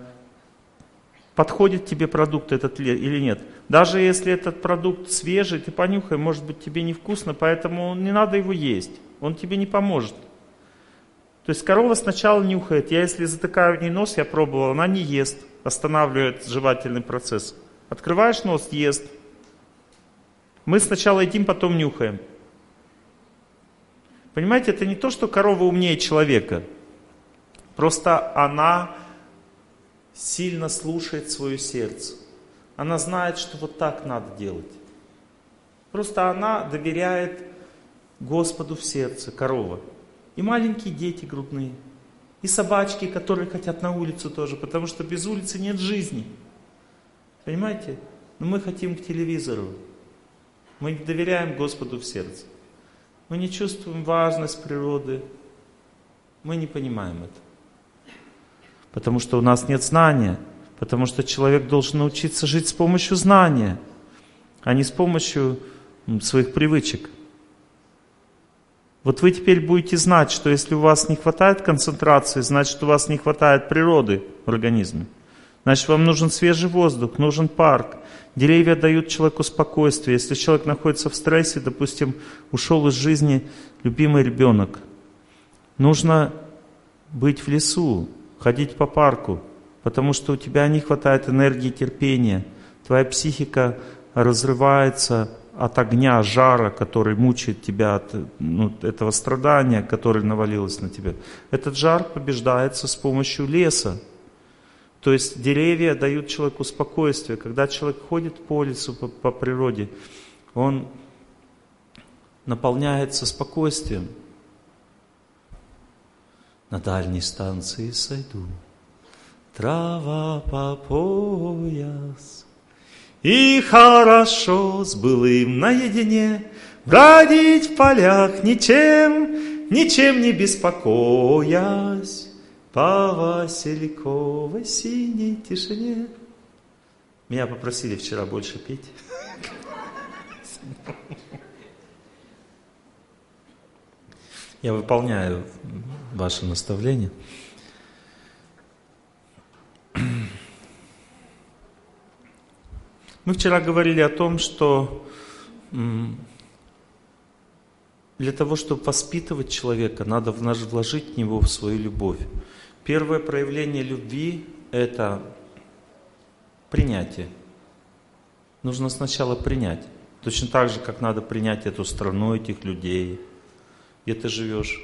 подходит тебе продукт этот или нет. Даже если этот продукт свежий, ты понюхай, может быть тебе невкусно, поэтому не надо его есть, он тебе не поможет. То есть корова сначала нюхает, я если затыкаю в ней нос, я пробовал, она не ест останавливает жевательный процесс. Открываешь нос, ест. Мы сначала едим, потом нюхаем. Понимаете, это не то, что корова умнее человека. Просто она сильно слушает свое сердце. Она знает, что вот так надо делать. Просто она доверяет Господу в сердце, корова. И маленькие дети грудные – и собачки, которые хотят на улицу тоже, потому что без улицы нет жизни. Понимаете? Но мы хотим к телевизору. Мы не доверяем Господу в сердце. Мы не чувствуем важность природы. Мы не понимаем это. Потому что у нас нет знания. Потому что человек должен научиться жить с помощью знания, а не с помощью своих привычек. Вот вы теперь будете знать, что если у вас не хватает концентрации, значит у вас не хватает природы в организме. Значит, вам нужен свежий воздух, нужен парк. Деревья дают человеку спокойствие. Если человек находится в стрессе, допустим, ушел из жизни любимый ребенок, нужно быть в лесу, ходить по парку, потому что у тебя не хватает энергии терпения. Твоя психика разрывается от огня, жара, который мучает тебя, от ну, этого страдания, которое навалилось на тебя. Этот жар побеждается с помощью леса. То есть деревья дают человеку спокойствие. Когда человек ходит по лесу, по, по природе, он наполняется спокойствием. На дальней станции сойду, трава по пояс, и хорошо с былым наедине Бродить в полях ничем, ничем не беспокоясь По Васильковой синей тишине. Меня попросили вчера больше петь. Я выполняю ваше наставление. Мы вчера говорили о том, что для того, чтобы воспитывать человека, надо вложить в него свою любовь. Первое проявление любви – это принятие. Нужно сначала принять. Точно так же, как надо принять эту страну, этих людей, где ты живешь.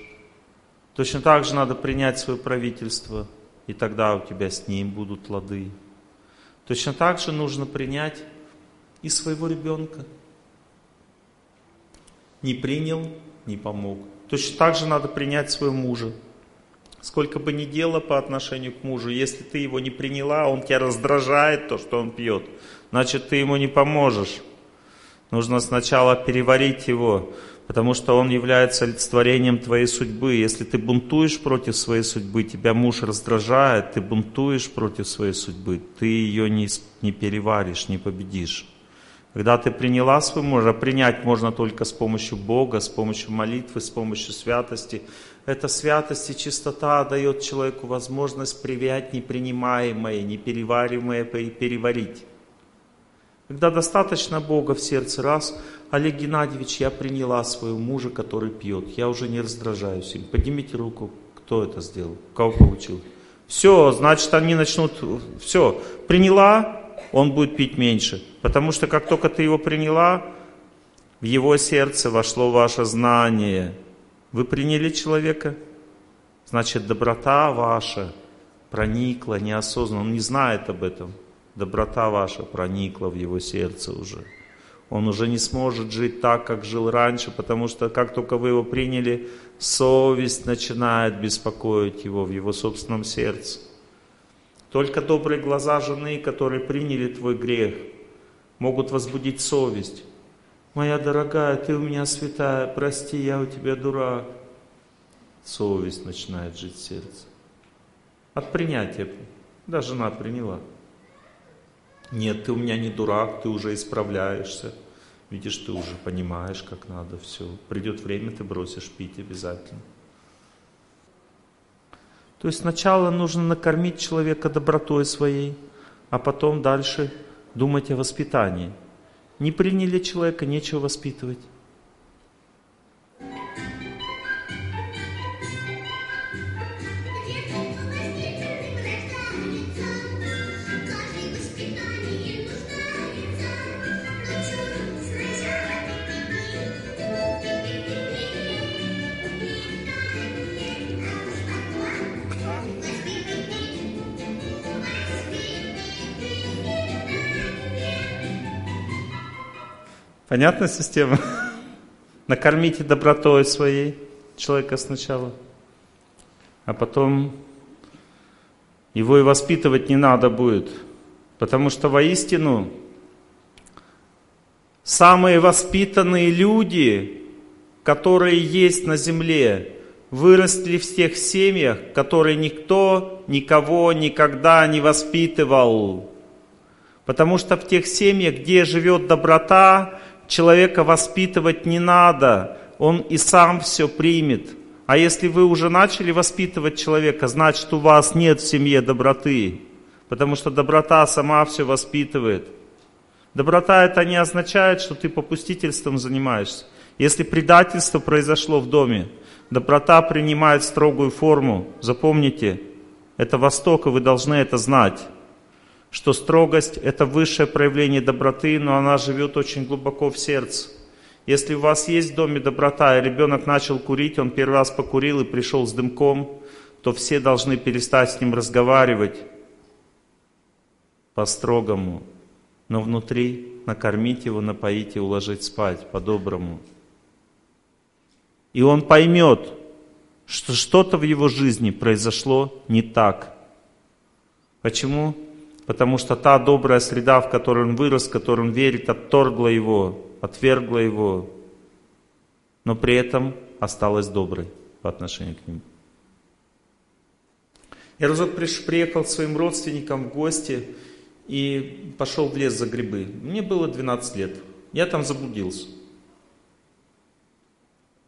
Точно так же надо принять свое правительство, и тогда у тебя с ним будут лады. Точно так же нужно принять и своего ребенка. Не принял, не помог. Точно так же надо принять своего мужа, сколько бы ни делала по отношению к мужу, если ты его не приняла, он тебя раздражает, то, что он пьет, значит, ты ему не поможешь. Нужно сначала переварить его, потому что он является олицетворением твоей судьбы. Если ты бунтуешь против своей судьбы, тебя муж раздражает, ты бунтуешь против своей судьбы, ты ее не, не переваришь, не победишь. Когда ты приняла свой мужа, принять можно только с помощью Бога, с помощью молитвы, с помощью святости. Эта святость и чистота дает человеку возможность привять непринимаемое, неперевариваемое переварить. Когда достаточно Бога в сердце, раз, Олег Геннадьевич, я приняла своего мужа, который пьет, я уже не раздражаюсь им. Поднимите руку, кто это сделал, кого получил. Все, значит, они начнут, все, приняла, он будет пить меньше. Потому что как только ты его приняла, в его сердце вошло ваше знание. Вы приняли человека, значит, доброта ваша проникла неосознанно. Он не знает об этом. Доброта ваша проникла в его сердце уже. Он уже не сможет жить так, как жил раньше, потому что как только вы его приняли, совесть начинает беспокоить его в его собственном сердце. Только добрые глаза жены, которые приняли твой грех, могут возбудить совесть. Моя дорогая, ты у меня святая, прости, я у тебя дурак. Совесть начинает жить в сердце. От принятия. Да, жена приняла. Нет, ты у меня не дурак, ты уже исправляешься. Видишь, ты уже понимаешь, как надо все. Придет время, ты бросишь пить обязательно. То есть сначала нужно накормить человека добротой своей, а потом дальше думать о воспитании. Не приняли человека, нечего воспитывать. Понятная система? Накормите добротой своей человека сначала, а потом его и воспитывать не надо будет. Потому что воистину самые воспитанные люди, которые есть на земле, выросли в тех семьях, которые никто никого никогда не воспитывал. Потому что в тех семьях, где живет доброта, человека воспитывать не надо, он и сам все примет. А если вы уже начали воспитывать человека, значит у вас нет в семье доброты, потому что доброта сама все воспитывает. Доброта это не означает, что ты попустительством занимаешься. Если предательство произошло в доме, доброта принимает строгую форму. Запомните, это Восток, и вы должны это знать что строгость – это высшее проявление доброты, но она живет очень глубоко в сердце. Если у вас есть в доме доброта, и ребенок начал курить, он первый раз покурил и пришел с дымком, то все должны перестать с ним разговаривать по-строгому, но внутри накормить его, напоить и уложить спать по-доброму. И он поймет, что что-то в его жизни произошло не так. Почему? Потому что та добрая среда, в которой он вырос, в которой он верит, отторгла его, отвергла его, но при этом осталась доброй по отношению к нему. Я разок приехал к своим родственникам в гости и пошел в лес за грибы. Мне было 12 лет. Я там заблудился.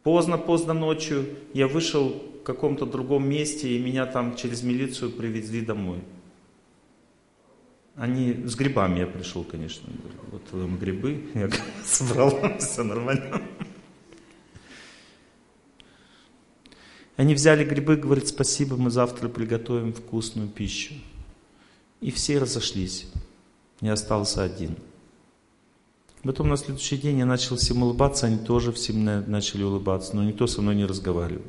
Поздно-поздно ночью я вышел в каком-то другом месте, и меня там через милицию привезли домой. Они с грибами я пришел, конечно. Вот вам грибы. Я собрал, все нормально. Они взяли грибы, говорят, спасибо, мы завтра приготовим вкусную пищу. И все разошлись. Я остался один. Потом на следующий день я начал всем улыбаться, они тоже всем начали улыбаться, но никто со мной не разговаривал.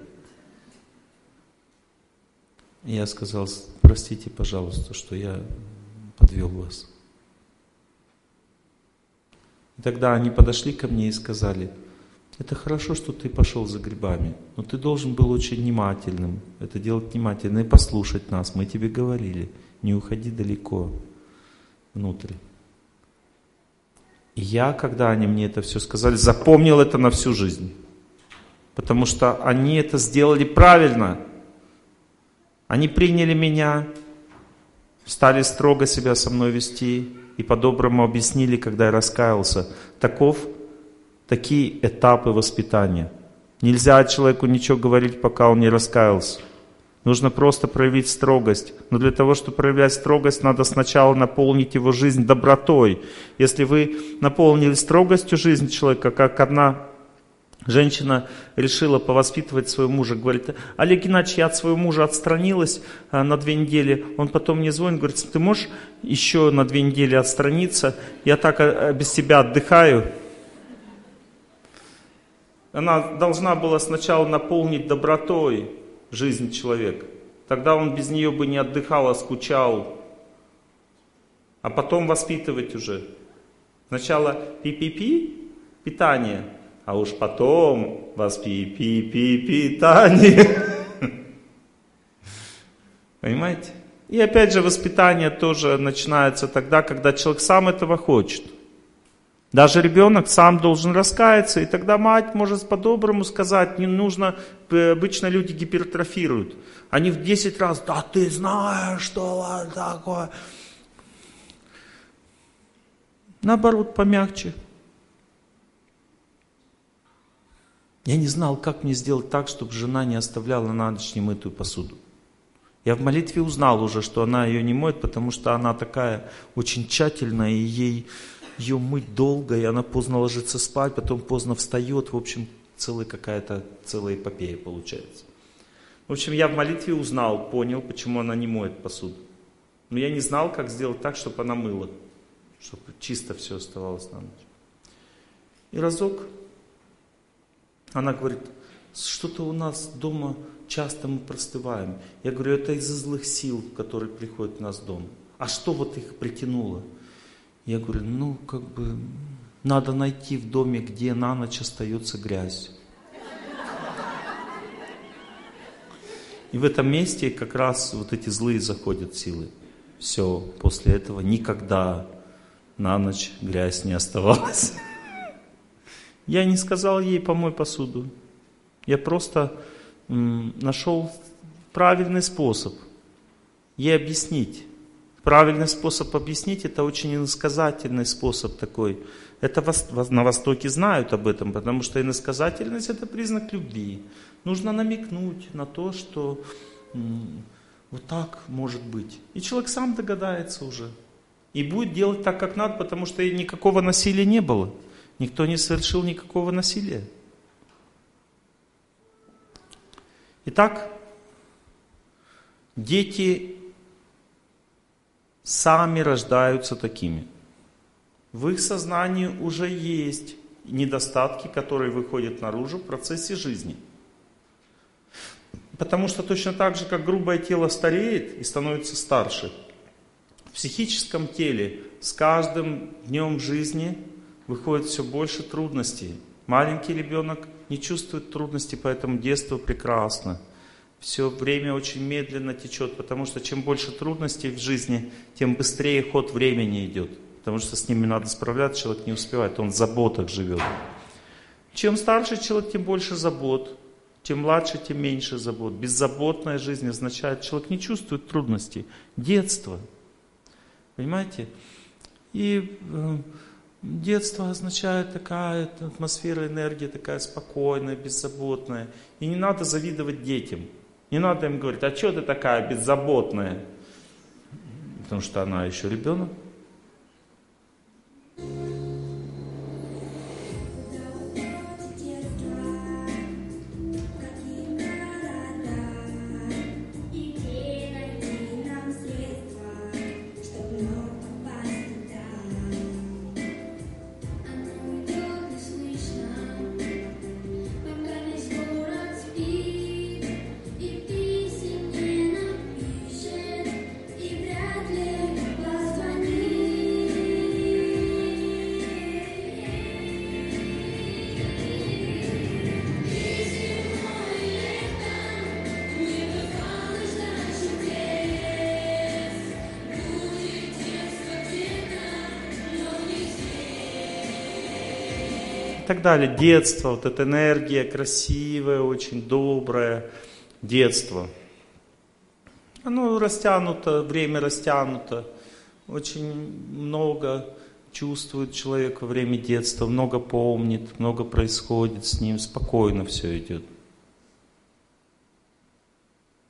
Я сказал, простите, пожалуйста, что я подвел вас. И тогда они подошли ко мне и сказали, Это хорошо, что ты пошел за грибами, но ты должен был очень внимательным, это делать внимательно и послушать нас. Мы тебе говорили, не уходи далеко внутрь. И я, когда они мне это все сказали, запомнил это на всю жизнь. Потому что они это сделали правильно. Они приняли меня, стали строго себя со мной вести и по-доброму объяснили, когда я раскаялся. Таков, такие этапы воспитания. Нельзя человеку ничего говорить, пока он не раскаялся. Нужно просто проявить строгость. Но для того, чтобы проявлять строгость, надо сначала наполнить его жизнь добротой. Если вы наполнили строгостью жизнь человека, как одна Женщина решила повоспитывать своего мужа, говорит, Олег Геннадьевич, я от своего мужа отстранилась а, на две недели, он потом мне звонит, говорит, ты можешь еще на две недели отстраниться, я так а, без тебя отдыхаю. Она должна была сначала наполнить добротой жизнь человека, тогда он без нее бы не отдыхал, а скучал, а потом воспитывать уже. Сначала пи-пи-пи, питание – а уж потом вас пи-пи-пи-питание. Понимаете? И опять же, воспитание тоже начинается тогда, когда человек сам этого хочет. Даже ребенок сам должен раскаяться, и тогда мать может по-доброму сказать, не нужно, э, обычно люди гипертрофируют. Они в 10 раз, да ты знаешь, что такое. Наоборот, помягче. Я не знал, как мне сделать так, чтобы жена не оставляла на ночь немытую посуду. Я в молитве узнал уже, что она ее не моет, потому что она такая очень тщательная, и ей ее мыть долго, и она поздно ложится спать, потом поздно встает. В общем, целая какая-то, целая эпопея получается. В общем, я в молитве узнал, понял, почему она не моет посуду. Но я не знал, как сделать так, чтобы она мыла, чтобы чисто все оставалось на ночь. И разок она говорит, что-то у нас дома часто мы простываем. Я говорю, это из-за злых сил, которые приходят в нас дом. А что вот их притянуло? Я говорю, ну, как бы, надо найти в доме, где на ночь остается грязь. И в этом месте как раз вот эти злые заходят силы. Все, после этого никогда на ночь грязь не оставалась. Я не сказал ей помой посуду. Я просто нашел правильный способ ей объяснить. Правильный способ объяснить это очень иносказательный способ такой. Это на Востоке знают об этом, потому что иносказательность это признак любви. Нужно намекнуть на то, что вот так может быть. И человек сам догадается уже. И будет делать так, как надо, потому что никакого насилия не было. Никто не совершил никакого насилия. Итак, дети сами рождаются такими. В их сознании уже есть недостатки, которые выходят наружу в процессе жизни. Потому что точно так же, как грубое тело стареет и становится старше, в психическом теле с каждым днем жизни выходит все больше трудностей. Маленький ребенок не чувствует трудностей, поэтому детство прекрасно. Все время очень медленно течет, потому что чем больше трудностей в жизни, тем быстрее ход времени идет. Потому что с ними надо справляться, человек не успевает, он в заботах живет. Чем старше человек, тем больше забот. Чем младше, тем меньше забот. Беззаботная жизнь означает, человек не чувствует трудностей. Детство. Понимаете? И э, Детство означает такая атмосфера энергия, такая спокойная, беззаботная. И не надо завидовать детям. Не надо им говорить, а что ты такая беззаботная? Потому что она еще ребенок. Далее. Детство, вот эта энергия красивая, очень добрая, детство. Оно растянуто, время растянуто, очень много чувствует человек во время детства, много помнит, много происходит с ним, спокойно все идет.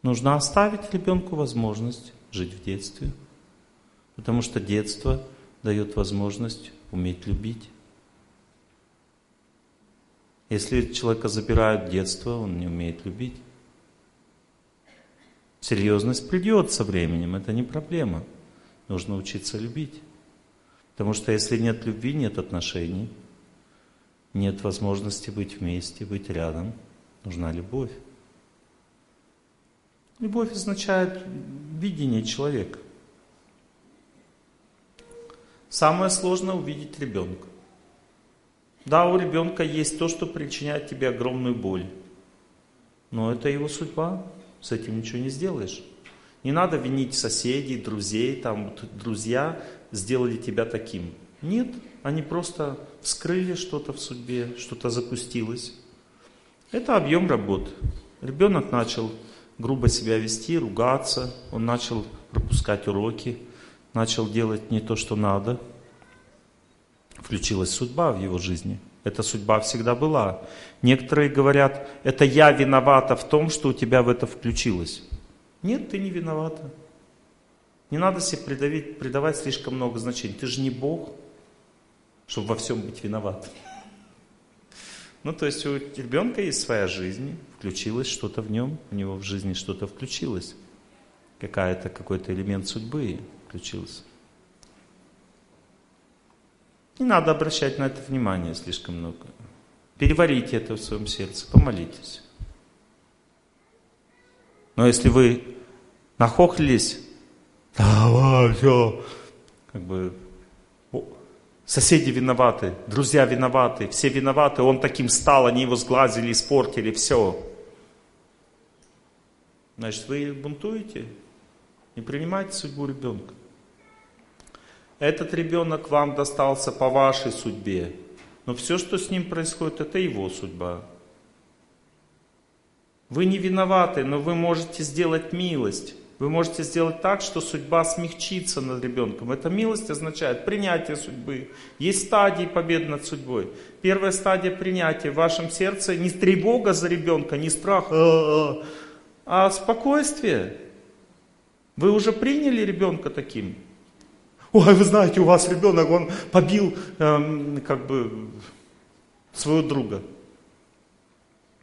Нужно оставить ребенку возможность жить в детстве, потому что детство дает возможность уметь любить. Если человека забирают детство, он не умеет любить. Серьезность придет со временем, это не проблема. Нужно учиться любить. Потому что если нет любви, нет отношений, нет возможности быть вместе, быть рядом, нужна любовь. Любовь означает видение человека. Самое сложное увидеть ребенка. Да, у ребенка есть то, что причиняет тебе огромную боль. Но это его судьба, с этим ничего не сделаешь. Не надо винить соседей, друзей, там, друзья сделали тебя таким. Нет, они просто вскрыли что-то в судьбе, что-то запустилось. Это объем работы. Ребенок начал грубо себя вести, ругаться, он начал пропускать уроки, начал делать не то, что надо. Включилась судьба в его жизни. Эта судьба всегда была. Некоторые говорят, это я виновата в том, что у тебя в это включилось. Нет, ты не виновата. Не надо себе придавить, придавать слишком много значений. Ты же не Бог, чтобы во всем быть виноват. Ну, то есть у ребенка есть своя жизнь, включилось что-то в нем, у него в жизни что-то включилось. Какая-то, какой-то элемент судьбы включился. Не надо обращать на это внимание слишком много. Переварите это в своем сердце, помолитесь. Но если вы нахохлились, давай, все, как бы Соседи виноваты, друзья виноваты, все виноваты, он таким стал, они его сглазили, испортили, все. Значит, вы бунтуете, не принимайте судьбу ребенка. Этот ребенок вам достался по вашей судьбе, но все, что с ним происходит, это его судьба. Вы не виноваты, но вы можете сделать милость. Вы можете сделать так, что судьба смягчится над ребенком. Эта милость означает принятие судьбы. Есть стадии победы над судьбой. Первая стадия принятия в вашем сердце не тревога за ребенка, не страх, а, а спокойствие. Вы уже приняли ребенка таким. Ой, вы знаете, у вас ребенок, он побил эм, как бы своего друга.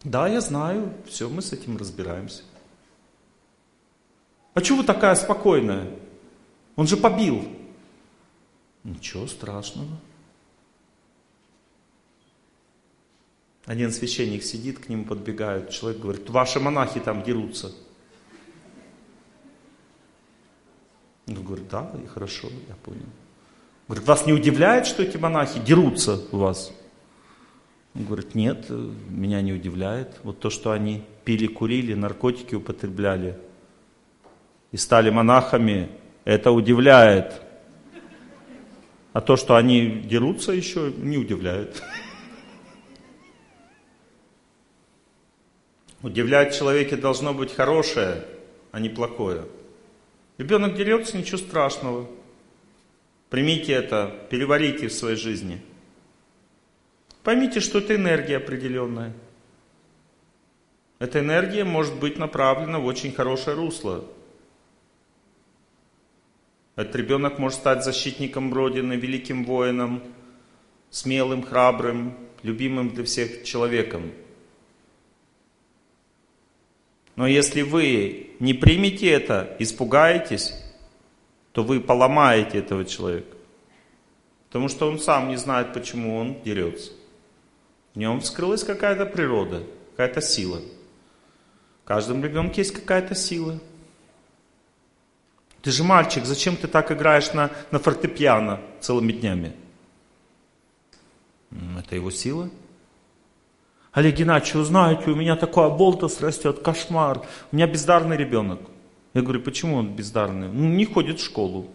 Да, я знаю, все, мы с этим разбираемся. А чего вы такая спокойная? Он же побил. Ничего страшного. Один священник сидит, к нему подбегают, человек говорит, ваши монахи там дерутся. Он говорит, да, и хорошо, я понял. Говорит, вас не удивляет, что эти монахи дерутся у вас? Он говорит, нет, меня не удивляет. Вот то, что они пили, курили, наркотики употребляли, и стали монахами, это удивляет. А то, что они дерутся еще, не удивляет. Удивлять человеке должно быть хорошее, а не плохое. Ребенок дерется, ничего страшного. Примите это, переварите в своей жизни. Поймите, что это энергия определенная. Эта энергия может быть направлена в очень хорошее русло. Этот ребенок может стать защитником Родины, великим воином, смелым, храбрым, любимым для всех человеком. Но если вы не примете это, испугаетесь, то вы поломаете этого человека. Потому что он сам не знает, почему он дерется. В нем вскрылась какая-то природа, какая-то сила. В каждом ребенке есть какая-то сила – ты же мальчик, зачем ты так играешь на, на фортепиано целыми днями? Это его сила. Олег Геннадьевич, вы знаете, у меня такой болтус растет, кошмар. У меня бездарный ребенок. Я говорю, почему он бездарный? Ну, не ходит в школу,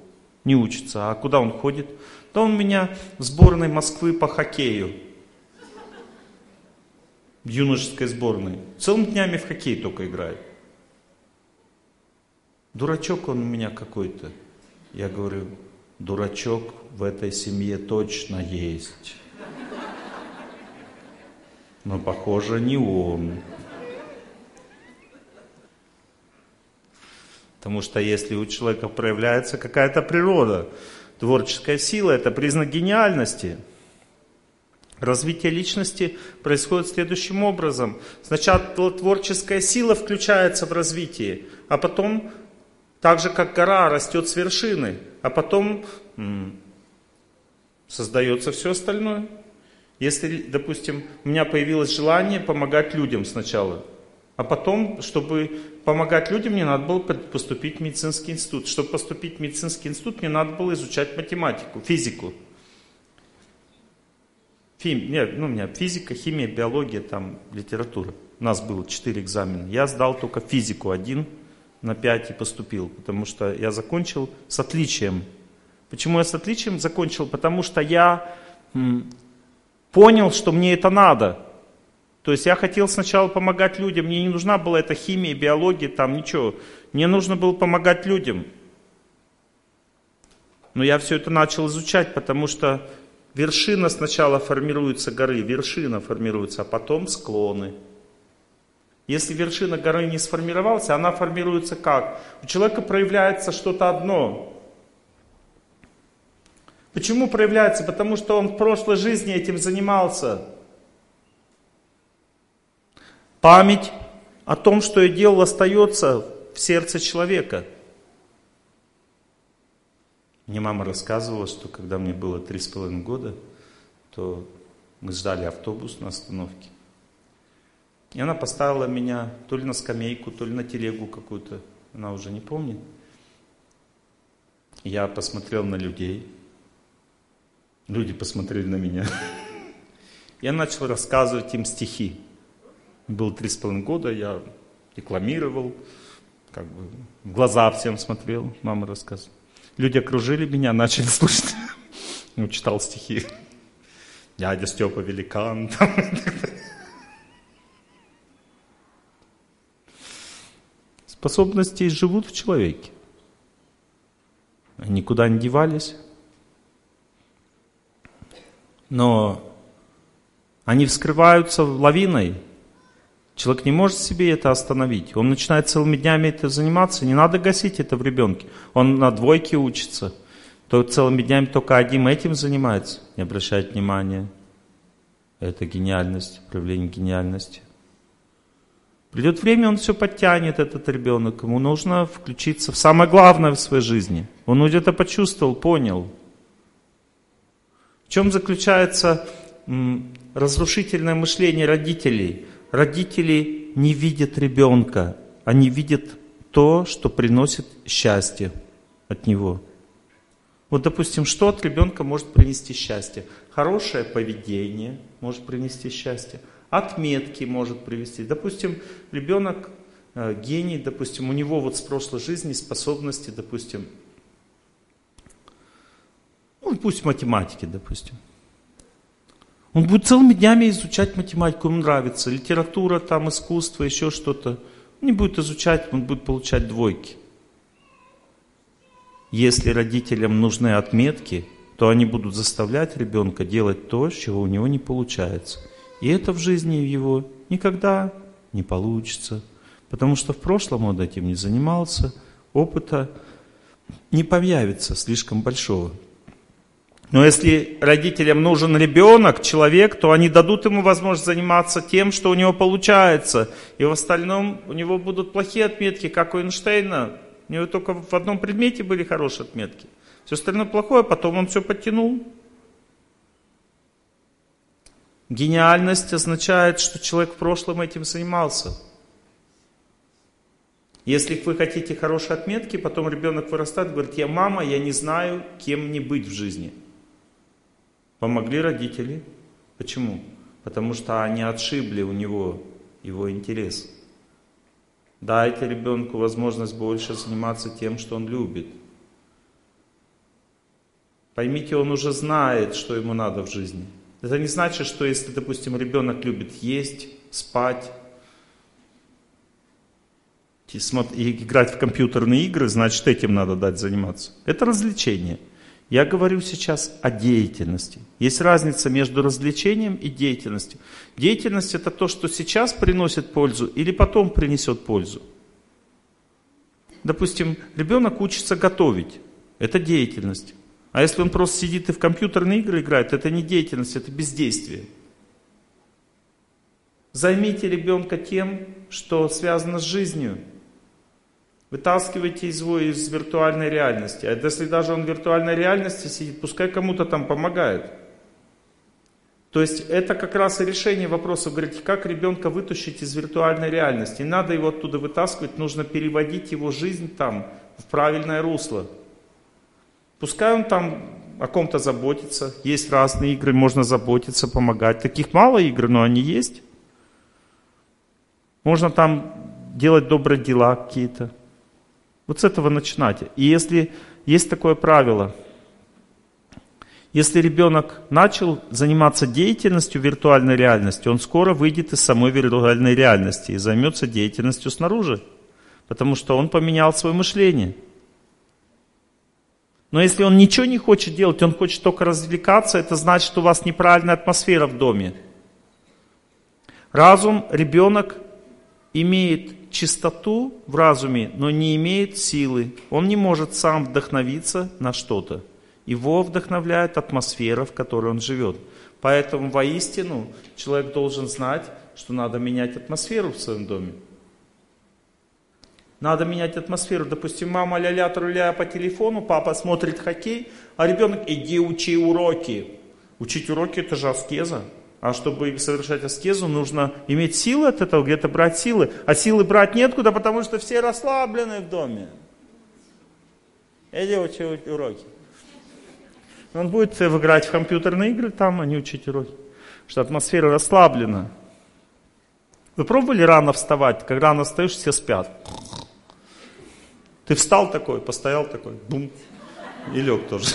не учится. А куда он ходит? Да он у меня в сборной Москвы по хоккею. в юношеской сборной. Целыми днями в хоккей только играет. Дурачок он у меня какой-то. Я говорю, дурачок в этой семье точно есть. Но похоже не он. Потому что если у человека проявляется какая-то природа, творческая сила, это признак гениальности. Развитие личности происходит следующим образом. Сначала творческая сила включается в развитие, а потом, так же как гора растет с вершины, а потом м- создается все остальное. Если, допустим, у меня появилось желание помогать людям сначала, а потом, чтобы помогать людям, мне надо было поступить в медицинский институт. Чтобы поступить в медицинский институт, мне надо было изучать математику, физику. Фим, нет, ну, у меня физика, химия, биология, там, литература. У нас было четыре экзамена. Я сдал только физику один на пять и поступил, потому что я закончил с отличием. Почему я с отличием закончил? Потому что я понял, что мне это надо. То есть я хотел сначала помогать людям, мне не нужна была эта химия, биология, там ничего. Мне нужно было помогать людям. Но я все это начал изучать, потому что вершина сначала формируется горы, вершина формируется, а потом склоны. Если вершина горы не сформировалась, она формируется как? У человека проявляется что-то одно, Почему проявляется? Потому что он в прошлой жизни этим занимался. Память о том, что я делал, остается в сердце человека. Мне мама рассказывала, что когда мне было три с половиной года, то мы ждали автобус на остановке. И она поставила меня то ли на скамейку, то ли на телегу какую-то, она уже не помнит. Я посмотрел на людей, Люди посмотрели на меня. Я начал рассказывать им стихи. Было три с половиной года, я декламировал, как бы в глаза всем смотрел, мама рассказывала. Люди окружили меня, начали слушать. Ну, читал стихи. Дядя Степа великан. Способности живут в человеке. Они никуда не девались но они вскрываются лавиной. Человек не может себе это остановить. Он начинает целыми днями это заниматься. Не надо гасить это в ребенке. Он на двойке учится. То целыми днями только одним этим занимается. Не обращает внимания. Это гениальность, проявление гениальности. Придет время, он все подтянет, этот ребенок. Ему нужно включиться в самое главное в своей жизни. Он уже это почувствовал, понял. В чем заключается разрушительное мышление родителей? Родители не видят ребенка, они видят то, что приносит счастье от него. Вот, допустим, что от ребенка может принести счастье? Хорошее поведение может принести счастье, отметки может привести. Допустим, ребенок э, гений, допустим, у него вот с прошлой жизни способности, допустим, ну, пусть математики, допустим. Он будет целыми днями изучать математику, ему нравится. Литература, там, искусство, еще что-то. Он не будет изучать, он будет получать двойки. Если родителям нужны отметки, то они будут заставлять ребенка делать то, чего у него не получается. И это в жизни его никогда не получится. Потому что в прошлом он этим не занимался, опыта не появится слишком большого. Но если родителям нужен ребенок, человек, то они дадут ему возможность заниматься тем, что у него получается. И в остальном у него будут плохие отметки, как у Эйнштейна. У него только в одном предмете были хорошие отметки. Все остальное плохое, потом он все подтянул. Гениальность означает, что человек в прошлом этим занимался. Если вы хотите хорошие отметки, потом ребенок вырастает, говорит, я мама, я не знаю, кем мне быть в жизни. Помогли родители. Почему? Потому что они отшибли у него его интерес. Дайте ребенку возможность больше заниматься тем, что он любит. Поймите, он уже знает, что ему надо в жизни. Это не значит, что если, допустим, ребенок любит есть, спать, и играть в компьютерные игры, значит, этим надо дать заниматься. Это развлечение. Я говорю сейчас о деятельности. Есть разница между развлечением и деятельностью. Деятельность это то, что сейчас приносит пользу или потом принесет пользу. Допустим, ребенок учится готовить. Это деятельность. А если он просто сидит и в компьютерные игры играет, это не деятельность, это бездействие. Займите ребенка тем, что связано с жизнью. Вытаскивайте его из виртуальной реальности. А если даже он в виртуальной реальности сидит, пускай кому-то там помогает. То есть это как раз и решение вопроса, говорите, как ребенка вытащить из виртуальной реальности. Не надо его оттуда вытаскивать, нужно переводить его жизнь там в правильное русло. Пускай он там о ком-то заботится. Есть разные игры, можно заботиться, помогать. Таких мало игр, но они есть. Можно там делать добрые дела какие-то. Вот с этого начинать. И если есть такое правило, если ребенок начал заниматься деятельностью виртуальной реальности, он скоро выйдет из самой виртуальной реальности и займется деятельностью снаружи, потому что он поменял свое мышление. Но если он ничего не хочет делать, он хочет только развлекаться, это значит, у вас неправильная атмосфера в доме. Разум, ребенок имеет чистоту в разуме, но не имеет силы. Он не может сам вдохновиться на что-то. Его вдохновляет атмосфера, в которой он живет. Поэтому воистину человек должен знать, что надо менять атмосферу в своем доме. Надо менять атмосферу. Допустим, мама ля-ля труля по телефону, папа смотрит хоккей, а ребенок иди учи уроки. Учить уроки это же аскеза. А чтобы совершать аскезу, нужно иметь силы от этого, где-то брать силы. А силы брать неоткуда, потому что все расслаблены в доме. Иди учи уроки. Он будет играть в компьютерные игры там, а не учить уроки. Что атмосфера расслаблена. Вы пробовали рано вставать? Когда рано встаешь, все спят. Ты встал такой, постоял такой, бум, и лег тоже.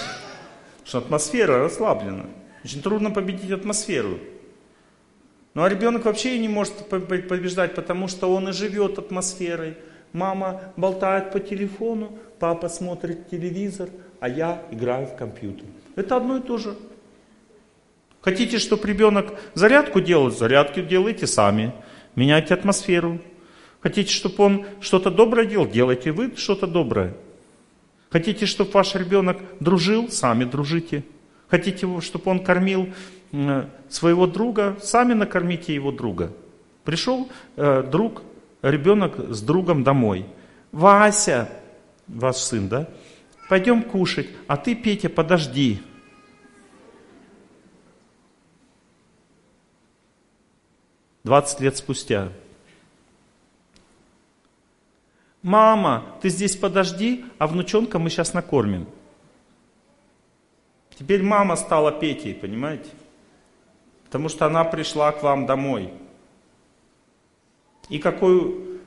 Что атмосфера расслаблена. Очень трудно победить атмосферу. Ну а ребенок вообще не может побеждать, потому что он и живет атмосферой. Мама болтает по телефону, папа смотрит телевизор, а я играю в компьютер. Это одно и то же. Хотите, чтобы ребенок зарядку делал? Зарядку делайте сами. Меняйте атмосферу. Хотите, чтобы он что-то доброе делал? Делайте вы что-то доброе. Хотите, чтобы ваш ребенок дружил? Сами дружите. Хотите, чтобы он кормил своего друга? Сами накормите его друга. Пришел э, друг, ребенок с другом домой. Вася, ваш сын, да? пойдем кушать, а ты, Петя, подожди. Двадцать лет спустя. Мама, ты здесь подожди, а внучонка мы сейчас накормим. Теперь мама стала Петей, понимаете? Потому что она пришла к вам домой. И какую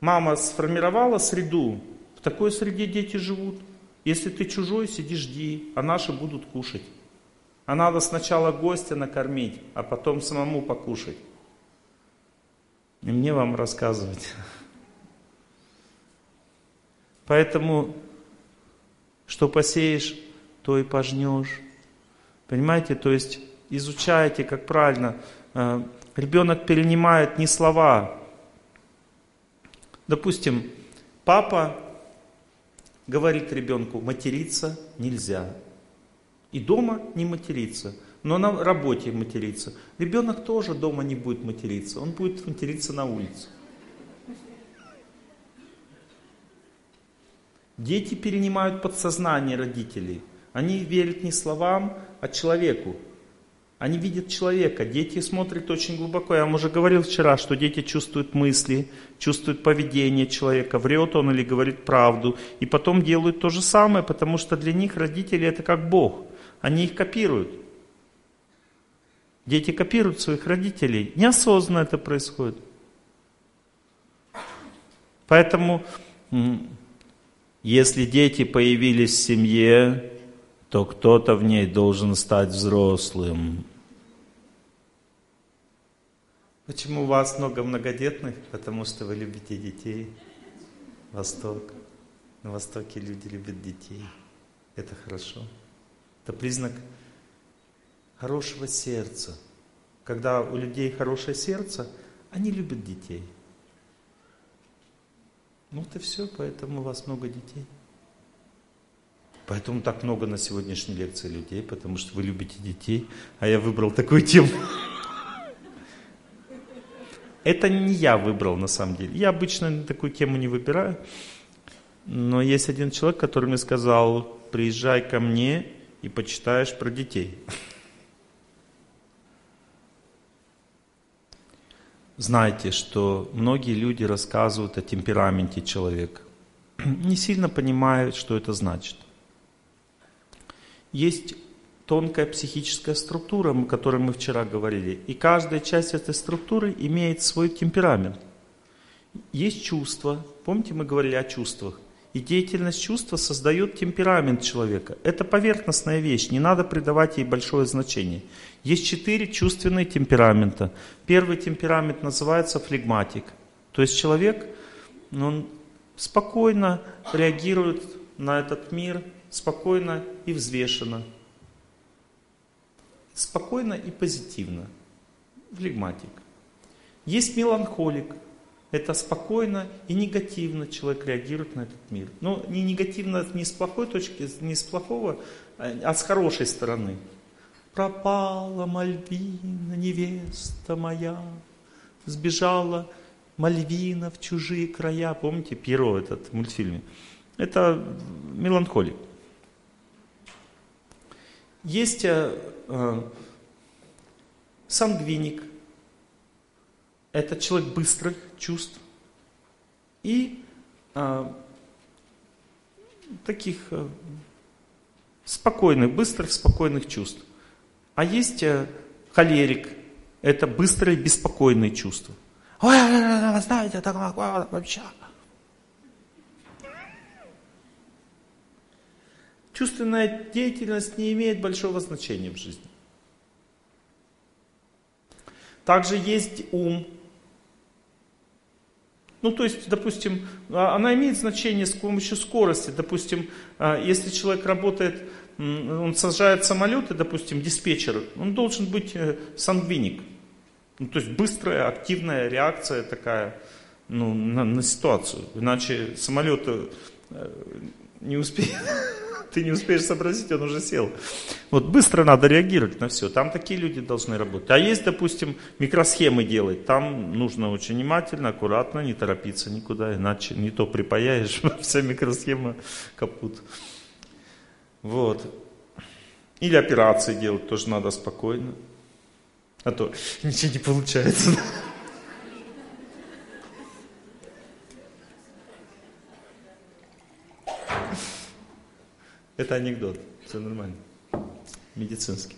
мама сформировала среду, такой среде дети живут. Если ты чужой, сиди жди, а наши будут кушать. А надо сначала гостя накормить, а потом самому покушать. И мне вам рассказывать. Поэтому, что посеешь, то и пожнешь. Понимаете, то есть изучайте, как правильно. Э, ребенок перенимает не слова. Допустим, папа говорит ребенку, материться нельзя. И дома не материться, но на работе материться. Ребенок тоже дома не будет материться, он будет материться на улице. Дети перенимают подсознание родителей. Они верят не словам, а человеку. Они видят человека, дети смотрят очень глубоко. Я вам уже говорил вчера, что дети чувствуют мысли, чувствуют поведение человека, врет он или говорит правду. И потом делают то же самое, потому что для них родители это как Бог. Они их копируют. Дети копируют своих родителей. Неосознанно это происходит. Поэтому, если дети появились в семье, то кто-то в ней должен стать взрослым. Почему у вас много многодетных? Потому что вы любите детей. Восток. На Востоке люди любят детей. Это хорошо. Это признак хорошего сердца. Когда у людей хорошее сердце, они любят детей. Ну вот и все, поэтому у вас много детей. Поэтому так много на сегодняшней лекции людей, потому что вы любите детей, а я выбрал такую тему. Это не я выбрал на самом деле. Я обычно такую тему не выбираю. Но есть один человек, который мне сказал, приезжай ко мне и почитаешь про детей. Знаете, что многие люди рассказывают о темпераменте человека, не сильно понимают, что это значит. Есть тонкая психическая структура, о которой мы вчера говорили. И каждая часть этой структуры имеет свой темперамент. Есть чувства. Помните, мы говорили о чувствах. И деятельность чувства создает темперамент человека. Это поверхностная вещь, не надо придавать ей большое значение. Есть четыре чувственные темперамента. Первый темперамент называется флегматик. То есть человек он спокойно реагирует на этот мир, спокойно и взвешенно спокойно и позитивно. Флегматик. Есть меланхолик. Это спокойно и негативно человек реагирует на этот мир. Но не негативно не с плохой точки, не с плохого, а с хорошей стороны. Пропала Мальвина, невеста моя, сбежала Мальвина в чужие края. Помните Пьеро этот в мультфильме? Это меланхолик. Есть э, э, сангвиник. Это человек быстрых чувств. И э, таких э, спокойных, быстрых, спокойных чувств. А есть э, холерик. Это быстрые, беспокойные чувства. Ой, знаете, так вообще. Чувственная деятельность не имеет большого значения в жизни. Также есть ум. Ну, то есть, допустим, а, она имеет значение с помощью скорости. Допустим, а, если человек работает, он сажает самолеты, допустим, диспетчер, он должен быть э, сангвиник. Ну, то есть быстрая, активная реакция такая ну, на, на ситуацию. Иначе самолет э, не успеет ты не успеешь сообразить, он уже сел. Вот быстро надо реагировать на все. Там такие люди должны работать. А есть, допустим, микросхемы делать. Там нужно очень внимательно, аккуратно, не торопиться никуда, иначе не то припаяешь, вся микросхема капут. Вот. Или операции делать тоже надо спокойно. А то ничего не получается. Это анекдот, все нормально. Медицинский.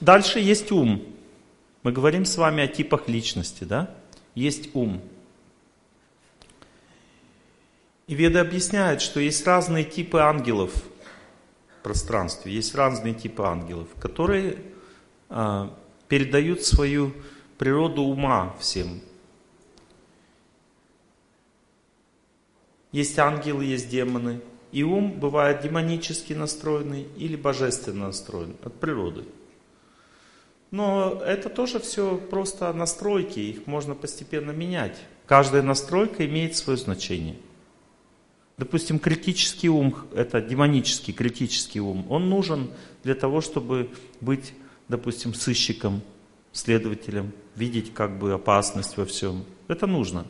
Дальше есть ум. Мы говорим с вами о типах личности, да? Есть ум. И Веды объясняют, что есть разные типы ангелов в пространстве, есть разные типы ангелов, которые а, передают свою природу ума всем. Есть ангелы, есть демоны. И ум бывает демонически настроенный или божественно настроенный от природы. Но это тоже все просто настройки, их можно постепенно менять. Каждая настройка имеет свое значение. Допустим, критический ум, это демонический критический ум, он нужен для того, чтобы быть, допустим, сыщиком, следователем, видеть как бы опасность во всем. Это нужно.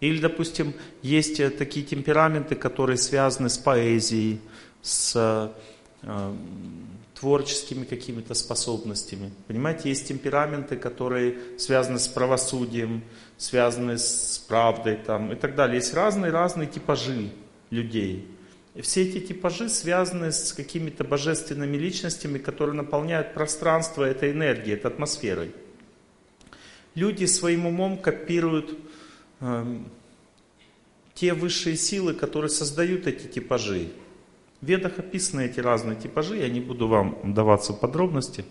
Или, допустим, есть э, такие темпераменты, которые связаны с поэзией, с э, творческими какими-то способностями. Понимаете, есть темпераменты, которые связаны с правосудием, связаны с правдой там, и так далее. Есть разные-разные типажи людей. И все эти типажи связаны с какими-то божественными личностями, которые наполняют пространство этой энергией, этой атмосферой. Люди своим умом копируют Эм, те высшие силы, которые создают эти типажи. В ведах описаны эти разные типажи, я не буду вам даваться в подробности.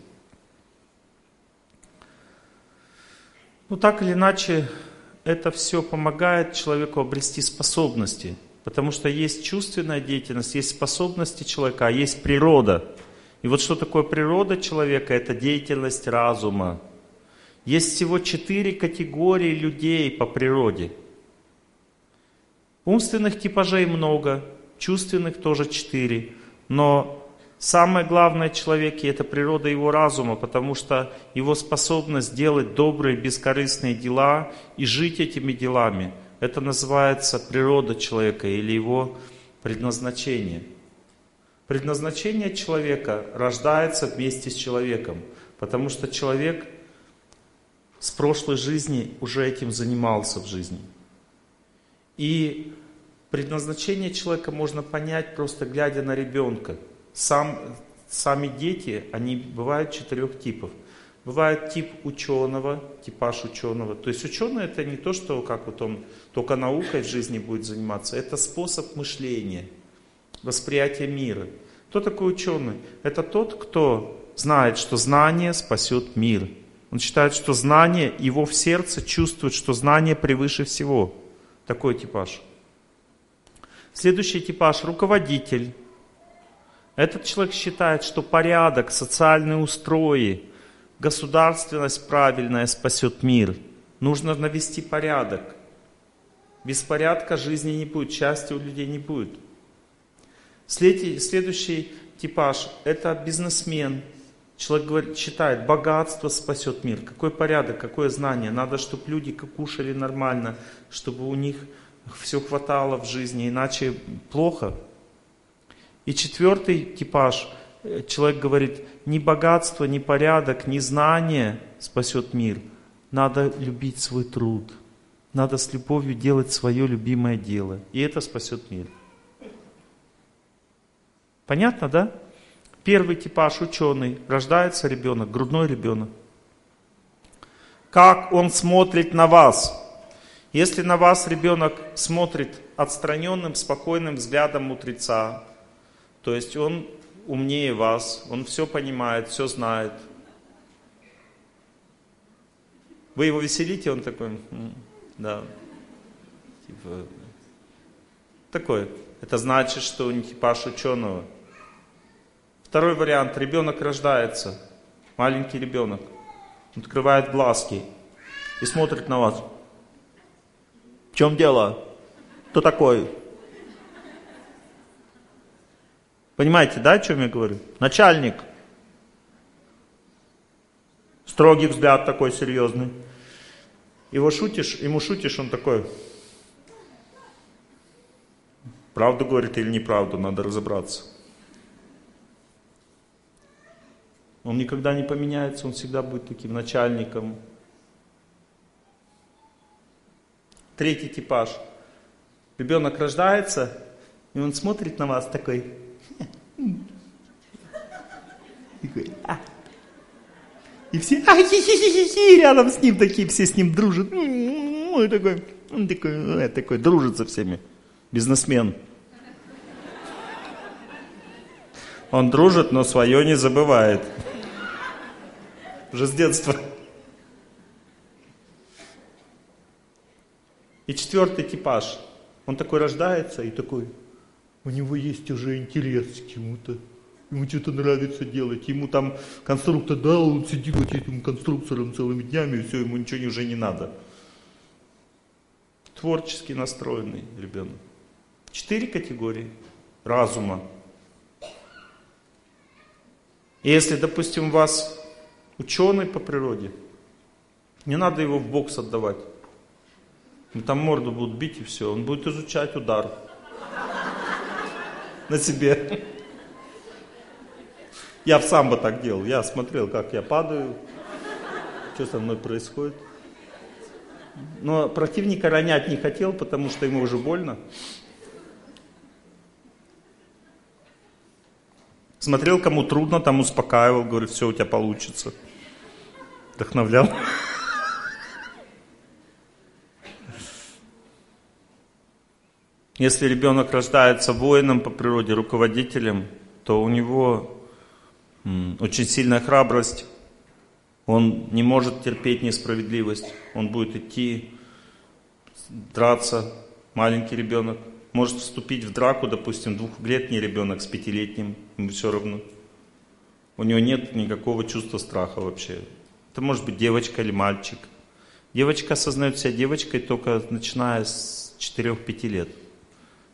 Но так или иначе, это все помогает человеку обрести способности, потому что есть чувственная деятельность, есть способности человека, а есть природа. И вот что такое природа человека? Это деятельность разума. Есть всего четыре категории людей по природе. Умственных типажей много, чувственных тоже четыре. Но самое главное в человеке – это природа его разума, потому что его способность делать добрые, бескорыстные дела и жить этими делами – это называется природа человека или его предназначение. Предназначение человека рождается вместе с человеком, потому что человек с прошлой жизни уже этим занимался в жизни. И предназначение человека можно понять просто глядя на ребенка. Сам, сами дети, они бывают четырех типов. Бывает тип ученого, типаж ученого. То есть ученый это не то, что как вот он только наукой в жизни будет заниматься, это способ мышления, восприятия мира. Кто такой ученый? Это тот, кто знает, что знание спасет мир. Он считает, что знание, его в сердце чувствует, что знание превыше всего. Такой типаж. Следующий типаж – руководитель. Этот человек считает, что порядок, социальные устрои, государственность правильная спасет мир. Нужно навести порядок. Без порядка жизни не будет, счастья у людей не будет. Следующий типаж – это бизнесмен. Человек говорит, считает, богатство спасет мир. Какой порядок, какое знание. Надо, чтобы люди кушали нормально, чтобы у них все хватало в жизни, иначе плохо. И четвертый типаж, человек говорит, ни богатство, ни порядок, ни знание спасет мир. Надо любить свой труд. Надо с любовью делать свое любимое дело. И это спасет мир. Понятно, да? Первый типаж ученый. Рождается ребенок, грудной ребенок. Как он смотрит на вас? Если на вас ребенок смотрит отстраненным, спокойным взглядом мудреца, то есть он умнее вас, он все понимает, все знает. Вы его веселите, он такой, да, типа, такой. Это значит, что он типаж ученого. Второй вариант. Ребенок рождается, маленький ребенок. Открывает глазки и смотрит на вас. В чем дело? Кто такой? Понимаете, да, о чем я говорю? Начальник. Строгий взгляд такой серьезный. Его шутишь, ему шутишь, он такой. Правду говорит или неправду, надо разобраться. Он никогда не поменяется, он всегда будет таким начальником, Третий типаж. Ребенок рождается, и он смотрит на вас такой. И все а, хи -хи -хи -хи, рядом с ним такие, все с ним дружат. Он такой, он такой, такой дружит со всеми. Бизнесмен. Он дружит, но свое не забывает. Уже с детства. И четвертый типаж. Он такой рождается и такой, у него есть уже интерес к чему-то. Ему что-то нравится делать. Ему там конструктор дал, он сидит вот этим конструктором целыми днями, и все, ему ничего уже не надо. Творчески настроенный ребенок. Четыре категории разума. И если, допустим, у вас ученый по природе, не надо его в бокс отдавать. Ну, там морду будут бить и все. Он будет изучать удар на себе. Я в самбо так делал. Я смотрел, как я падаю, что со мной происходит. Но противника ронять не хотел, потому что ему уже больно. Смотрел, кому трудно, там успокаивал, говорит, все у тебя получится. Вдохновлял. Если ребенок рождается воином по природе, руководителем, то у него очень сильная храбрость, Он не может терпеть несправедливость. Он будет идти, драться. Маленький ребенок может вступить в драку, допустим, двухлетний ребенок с пятилетним, ему все равно. У него нет никакого чувства страха вообще. Это может быть девочка или мальчик. Девочка осознает себя девочкой только начиная с 4-5 лет.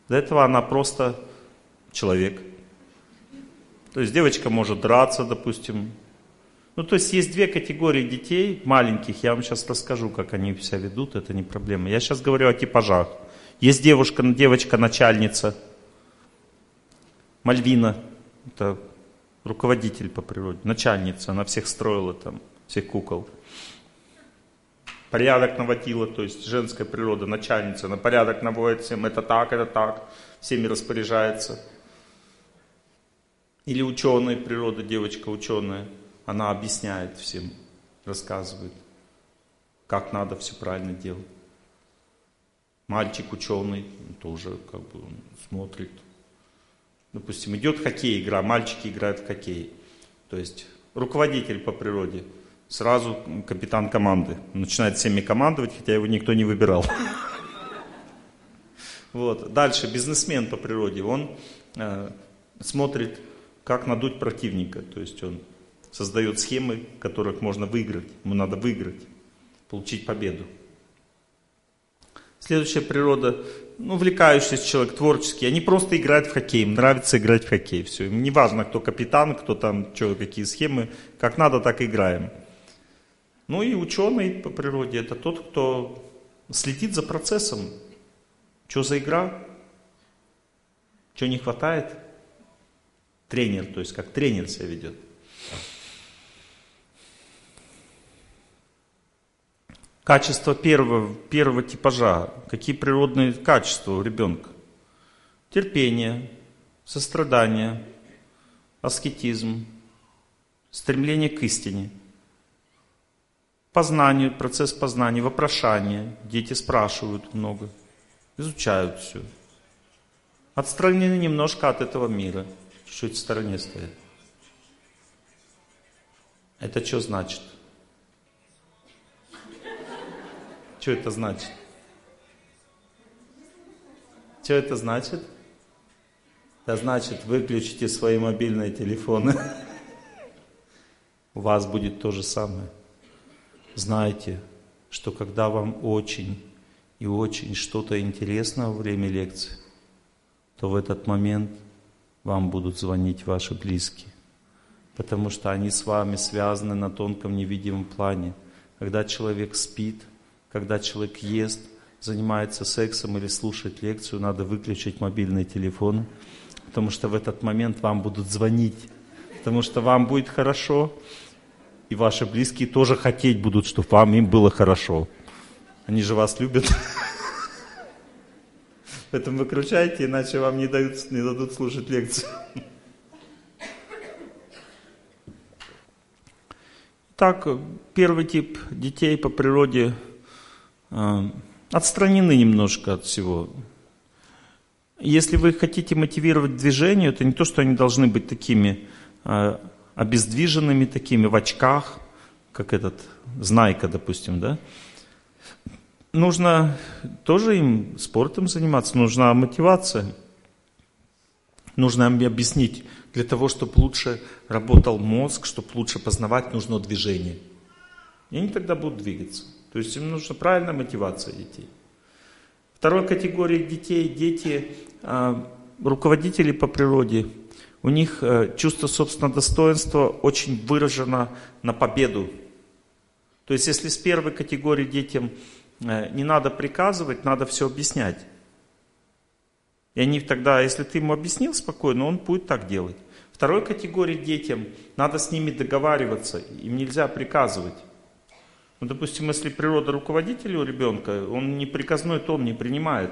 До этого она просто человек. То есть девочка может драться, допустим. Ну, то есть есть две категории детей маленьких. Я вам сейчас расскажу, как они себя ведут, это не проблема. Я сейчас говорю о типажах. Есть девушка, девочка-начальница, Мальвина, это руководитель по природе, начальница, она всех строила там, всех кукол. Порядок наводила, то есть женская природа, начальница, на порядок наводит всем, это так, это так, всеми распоряжается. Или ученая природа, девочка ученая, она объясняет всем, рассказывает, как надо все правильно делать. Мальчик ученый тоже как бы он смотрит. Допустим, идет хоккей игра, мальчики играют в хоккей. То есть руководитель по природе, сразу капитан команды. Начинает всеми командовать, хотя его никто не выбирал. Вот. Дальше, бизнесмен по природе, он э, смотрит, как надуть противника. То есть он создает схемы, которых можно выиграть. Ему надо выиграть, получить победу. Следующая природа, ну, увлекающийся человек, творческий. Они просто играют в хоккей, им нравится играть в хоккей. Все, им не важно, кто капитан, кто там, что, какие схемы. Как надо, так играем. Ну и ученый по природе, это тот, кто следит за процессом. Что за игра? Что не хватает? Тренер, то есть как тренер себя ведет. Качество первого, первого типажа. Какие природные качества у ребенка? Терпение, сострадание, аскетизм, стремление к истине, познание, процесс познания, вопрошание. Дети спрашивают много, изучают все. Отстранены немножко от этого мира, чуть-чуть в стороне стоят. Это что значит? Что это значит? Что это значит? Это значит, выключите свои мобильные телефоны. У вас будет то же самое. Знайте, что когда вам очень и очень что-то интересно во время лекции, то в этот момент вам будут звонить ваши близкие. Потому что они с вами связаны на тонком невидимом плане. Когда человек спит – когда человек ест, занимается сексом или слушает лекцию, надо выключить мобильный телефон, потому что в этот момент вам будут звонить, потому что вам будет хорошо, и ваши близкие тоже хотеть будут, чтобы вам им было хорошо. Они же вас любят. Поэтому выключайте, иначе вам не, дают, не дадут слушать лекцию. Так, первый тип детей по природе а, отстранены немножко от всего. Если вы хотите мотивировать движение, это не то, что они должны быть такими а, обездвиженными, такими в очках, как этот Знайка, допустим, да? Нужно тоже им спортом заниматься, нужна мотивация. Нужно им объяснить, для того, чтобы лучше работал мозг, чтобы лучше познавать, нужно движение. И они тогда будут двигаться. То есть им нужна правильная мотивация детей. Второй категории детей, дети, а, руководители по природе, у них э, чувство собственного достоинства очень выражено на победу. То есть если с первой категории детям э, не надо приказывать, надо все объяснять. И они тогда, если ты ему объяснил спокойно, он будет так делать. Второй категории детям надо с ними договариваться, им нельзя приказывать. Ну, допустим, если природа руководителя у ребенка, он не приказной тон не принимает.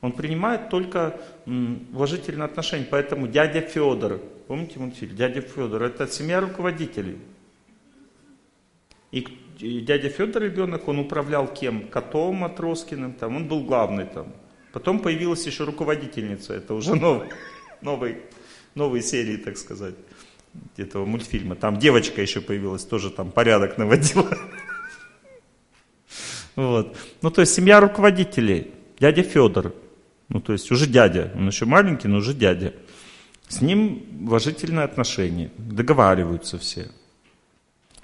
Он принимает только уважительные отношения. Поэтому дядя Федор, помните мультфильм? Дядя Федор, это семья руководителей. И дядя Федор ребенок, он управлял кем? Котом Матроскиным, там, он был главный там. Потом появилась еще руководительница, это уже новый, новый, новой серии, так сказать. этого мультфильма. Там девочка еще появилась, тоже там порядок наводила. Вот. Ну, то есть семья руководителей. Дядя Федор, ну, то есть уже дядя, он еще маленький, но уже дядя. С ним уважительные отношения, договариваются все.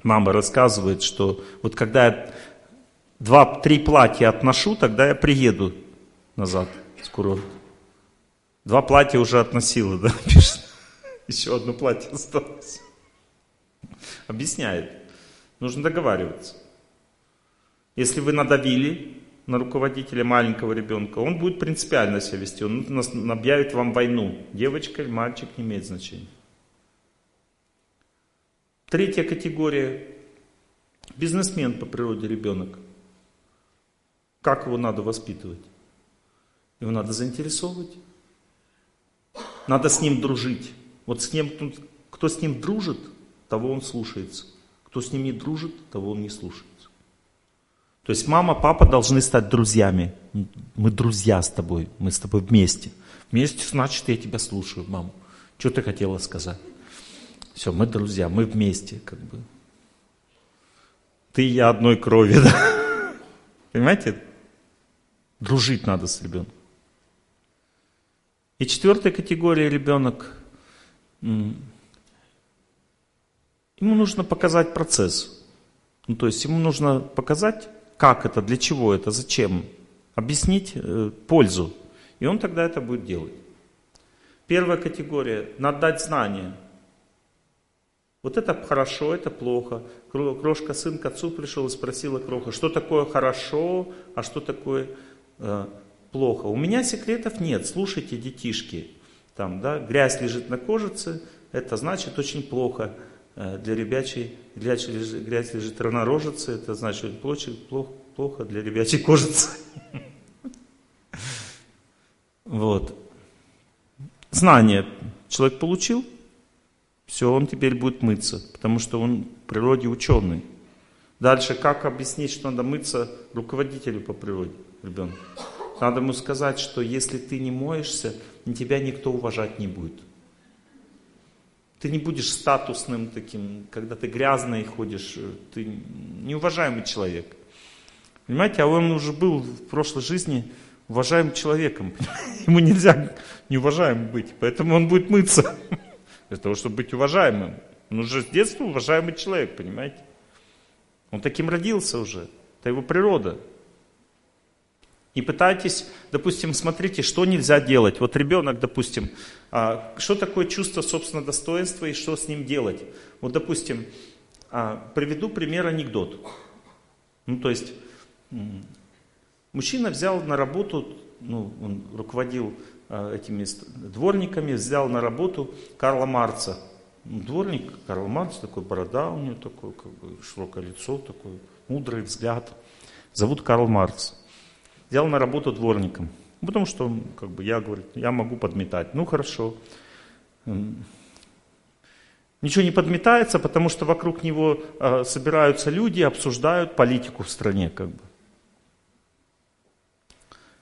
Мама рассказывает, что вот когда я два-три платья отношу, тогда я приеду назад с курорта. Два платья уже относила, да, пишет. Еще одно платье осталось. Объясняет. Нужно договариваться. Если вы надавили на руководителя маленького ребенка, он будет принципиально себя вести, он объявит вам войну. Девочка или мальчик не имеет значения. Третья категория. Бизнесмен по природе ребенок. Как его надо воспитывать? Его надо заинтересовывать. Надо с ним дружить. Вот с ним, кто с ним дружит, того он слушается. Кто с ним не дружит, того он не слушается. То есть мама, папа должны стать друзьями. Мы друзья с тобой, мы с тобой вместе. Вместе значит, я тебя слушаю, маму. Что ты хотела сказать? Все, мы друзья, мы вместе, как бы. Ты и я одной крови, да? Понимаете? Дружить надо с ребенком. И четвертая категория ребенок, ему нужно показать процесс. Ну, то есть ему нужно показать как это, для чего это, зачем, объяснить э, пользу. И он тогда это будет делать. Первая категория – надо дать знания. Вот это хорошо, это плохо. Крошка сын к отцу пришел и спросила Кроха, что такое хорошо, а что такое э, плохо. У меня секретов нет, слушайте, детишки. Там, да, грязь лежит на кожице, это значит очень плохо. Э, для ребячей, грязь лежит, грязь лежит рано рожицы, это значит плохо, плохо для ребячей кожицы. Вот. Знание человек получил, все, он теперь будет мыться, потому что он в природе ученый. Дальше, как объяснить, что надо мыться руководителю по природе ребенка? Надо ему сказать, что если ты не моешься, тебя никто уважать не будет. Ты не будешь статусным таким, когда ты грязный ходишь, ты неуважаемый человек. Понимаете, а он уже был в прошлой жизни уважаемым человеком. Ему нельзя неуважаемым быть, поэтому он будет мыться. Для того, чтобы быть уважаемым. Он уже с детства уважаемый человек, понимаете? Он таким родился уже. Это его природа. И пытайтесь, допустим, смотрите, что нельзя делать. Вот ребенок, допустим, а, что такое чувство собственного достоинства и что с ним делать. Вот, допустим, а, приведу пример анекдот. Ну, то есть, мужчина взял на работу, ну, он руководил а, этими дворниками, взял на работу Карла Марца. Ну, дворник Карл Марц, такой борода у него, такое как бы, широкое лицо, такой мудрый взгляд. Зовут Карл Марц взял на работу дворником. Потому что, как бы, я, говорю, я могу подметать. Ну, хорошо. Ничего не подметается, потому что вокруг него э, собираются люди, обсуждают политику в стране, как бы.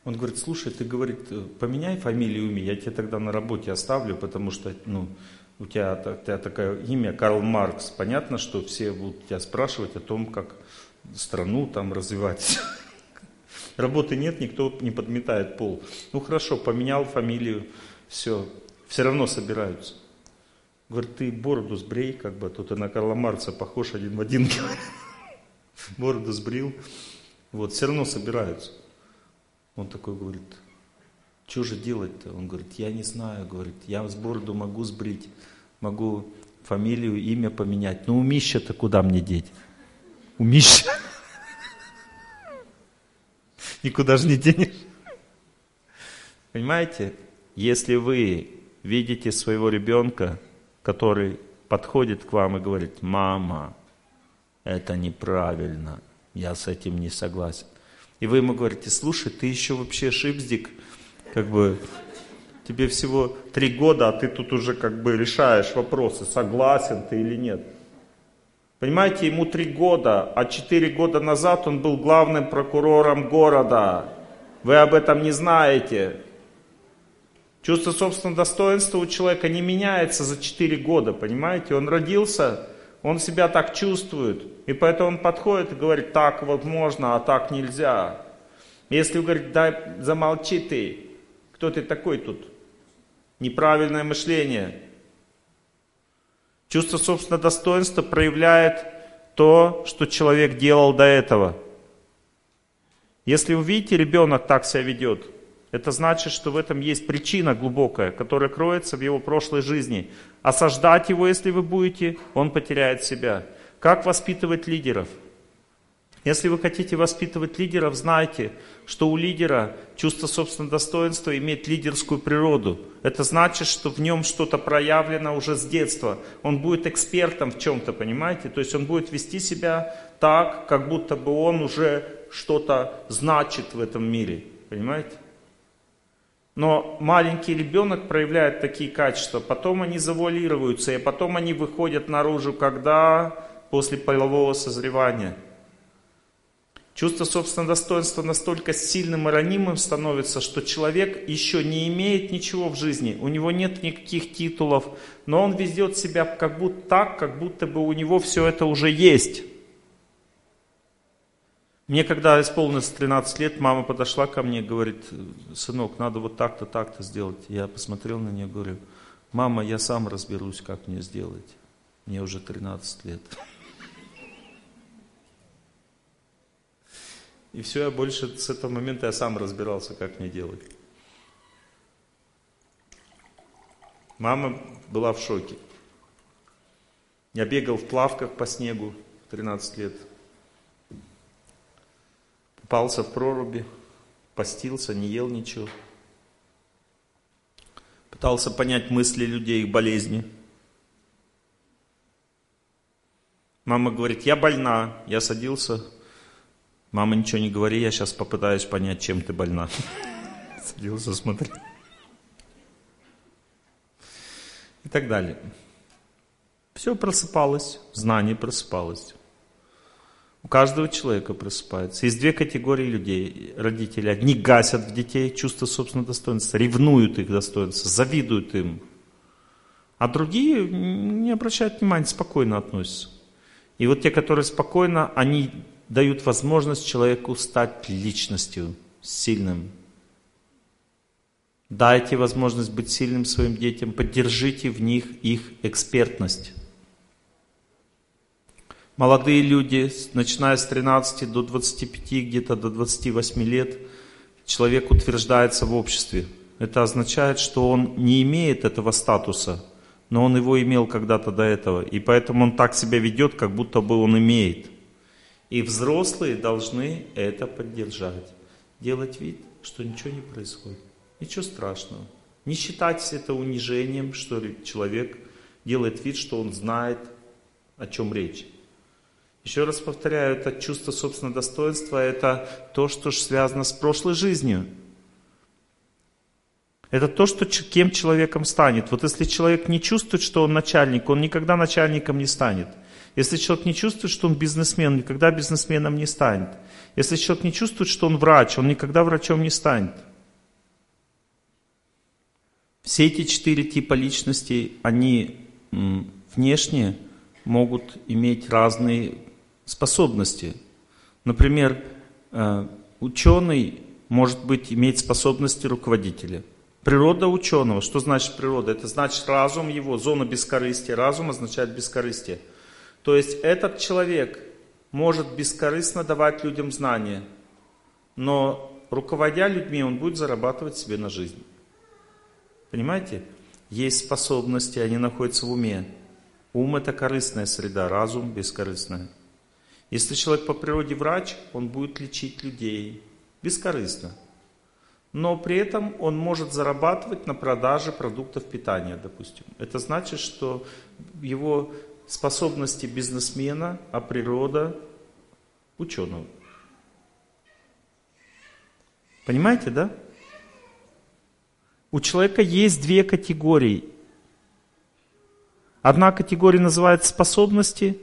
Он говорит, слушай, ты, говорит, поменяй фамилию имя, я тебя тогда на работе оставлю, потому что, ну, у тебя, у тебя такое имя Карл Маркс. Понятно, что все будут тебя спрашивать о том, как страну там развивать. Работы нет, никто не подметает пол. Ну хорошо, поменял фамилию, все, все равно собираются. Говорит, ты бороду сбрей, как бы, тут и на Карла Марца похож один в один. Бороду сбрил. Вот, все равно собираются. Он такой говорит, что же делать-то? Он говорит, я не знаю, говорит, я с бороду могу сбрить, могу фамилию, имя поменять. Ну, у Мища-то куда мне деть? У Мища. Никуда же не денешь. Понимаете? Если вы видите своего ребенка, который подходит к вам и говорит, мама, это неправильно, я с этим не согласен. И вы ему говорите, слушай, ты еще вообще шипздик, как бы, тебе всего три года, а ты тут уже как бы решаешь вопросы, согласен ты или нет. Понимаете, ему три года, а четыре года назад он был главным прокурором города. Вы об этом не знаете. Чувство собственного достоинства у человека не меняется за 4 года, понимаете? Он родился, он себя так чувствует, и поэтому он подходит и говорит, так вот можно, а так нельзя. Если вы говорите, дай, замолчи ты, кто ты такой тут? Неправильное мышление. Чувство собственного достоинства проявляет то, что человек делал до этого. Если вы видите, ребенок так себя ведет, это значит, что в этом есть причина глубокая, которая кроется в его прошлой жизни. Осаждать его, если вы будете, он потеряет себя. Как воспитывать лидеров? Если вы хотите воспитывать лидеров, знайте, что у лидера чувство собственного достоинства имеет лидерскую природу. Это значит, что в нем что-то проявлено уже с детства. Он будет экспертом в чем-то, понимаете? То есть он будет вести себя так, как будто бы он уже что-то значит в этом мире. Понимаете? Но маленький ребенок проявляет такие качества, потом они завуалируются, и потом они выходят наружу, когда после полового созревания. Чувство собственного достоинства настолько сильным и ранимым становится, что человек еще не имеет ничего в жизни, у него нет никаких титулов, но он ведет себя как будто так, как будто бы у него все это уже есть. Мне когда исполнилось 13 лет, мама подошла ко мне и говорит, сынок, надо вот так-то, так-то сделать. Я посмотрел на нее и говорю, мама, я сам разберусь, как мне сделать. Мне уже 13 лет. И все, я больше с этого момента я сам разбирался, как мне делать. Мама была в шоке. Я бегал в плавках по снегу в 13 лет пался в проруби, постился, не ел ничего. Пытался понять мысли людей, их болезни. Мама говорит, я больна. Я садился. Мама, ничего не говори, я сейчас попытаюсь понять, чем ты больна. Садился, смотрел. И так далее. Все просыпалось, знание просыпалось. У каждого человека просыпается. Есть две категории людей, родители. Одни гасят в детей чувство собственного достоинства, ревнуют их достоинство, завидуют им. А другие не обращают внимания, спокойно относятся. И вот те, которые спокойно, они дают возможность человеку стать личностью, сильным. Дайте возможность быть сильным своим детям, поддержите в них их экспертность. Молодые люди, начиная с 13 до 25, где-то до 28 лет, человек утверждается в обществе. Это означает, что он не имеет этого статуса, но он его имел когда-то до этого. И поэтому он так себя ведет, как будто бы он имеет. И взрослые должны это поддержать. Делать вид, что ничего не происходит. Ничего страшного. Не считать это унижением, что человек делает вид, что он знает, о чем речь. Еще раз повторяю, это чувство собственного достоинства, это то, что связано с прошлой жизнью. Это то, что, кем человеком станет. Вот если человек не чувствует, что он начальник, он никогда начальником не станет. Если человек не чувствует, что он бизнесмен, он никогда бизнесменом не станет. Если человек не чувствует, что он врач, он никогда врачом не станет. Все эти четыре типа личностей, они внешне могут иметь разные способности. Например, э, ученый может быть иметь способности руководителя. Природа ученого. Что значит природа? Это значит разум его, зона бескорыстия. Разум означает бескорыстие. То есть этот человек может бескорыстно давать людям знания, но руководя людьми, он будет зарабатывать себе на жизнь. Понимаете? Есть способности, они находятся в уме. Ум это корыстная среда, разум бескорыстная. Если человек по природе врач, он будет лечить людей бескорыстно. Но при этом он может зарабатывать на продаже продуктов питания, допустим. Это значит, что его способности бизнесмена, а природа ученого. Понимаете, да? У человека есть две категории. Одна категория называется способности,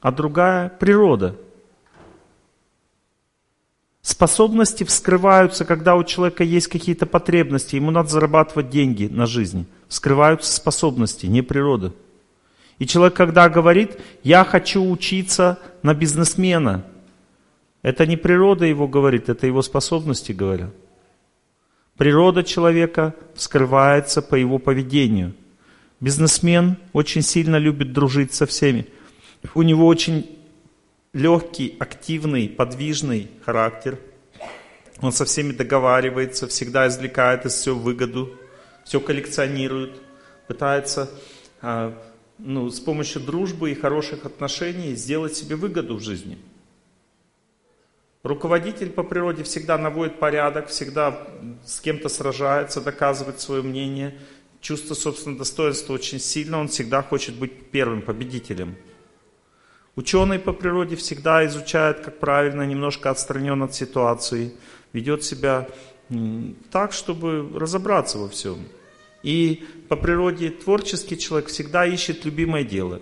а другая природа. Способности вскрываются, когда у человека есть какие-то потребности, ему надо зарабатывать деньги на жизнь. Вскрываются способности, не природа. И человек, когда говорит, я хочу учиться на бизнесмена, это не природа его говорит, это его способности говорят. Природа человека вскрывается по его поведению. Бизнесмен очень сильно любит дружить со всеми. У него очень легкий, активный, подвижный характер. Он со всеми договаривается, всегда извлекает из всего выгоду, все коллекционирует, пытается а, ну, с помощью дружбы и хороших отношений сделать себе выгоду в жизни. Руководитель по природе всегда наводит порядок, всегда с кем-то сражается, доказывает свое мнение. Чувство собственного достоинства очень сильно, он всегда хочет быть первым победителем. Ученый по природе всегда изучает, как правильно, немножко отстранен от ситуации, ведет себя так, чтобы разобраться во всем. И по природе творческий человек всегда ищет любимое дело,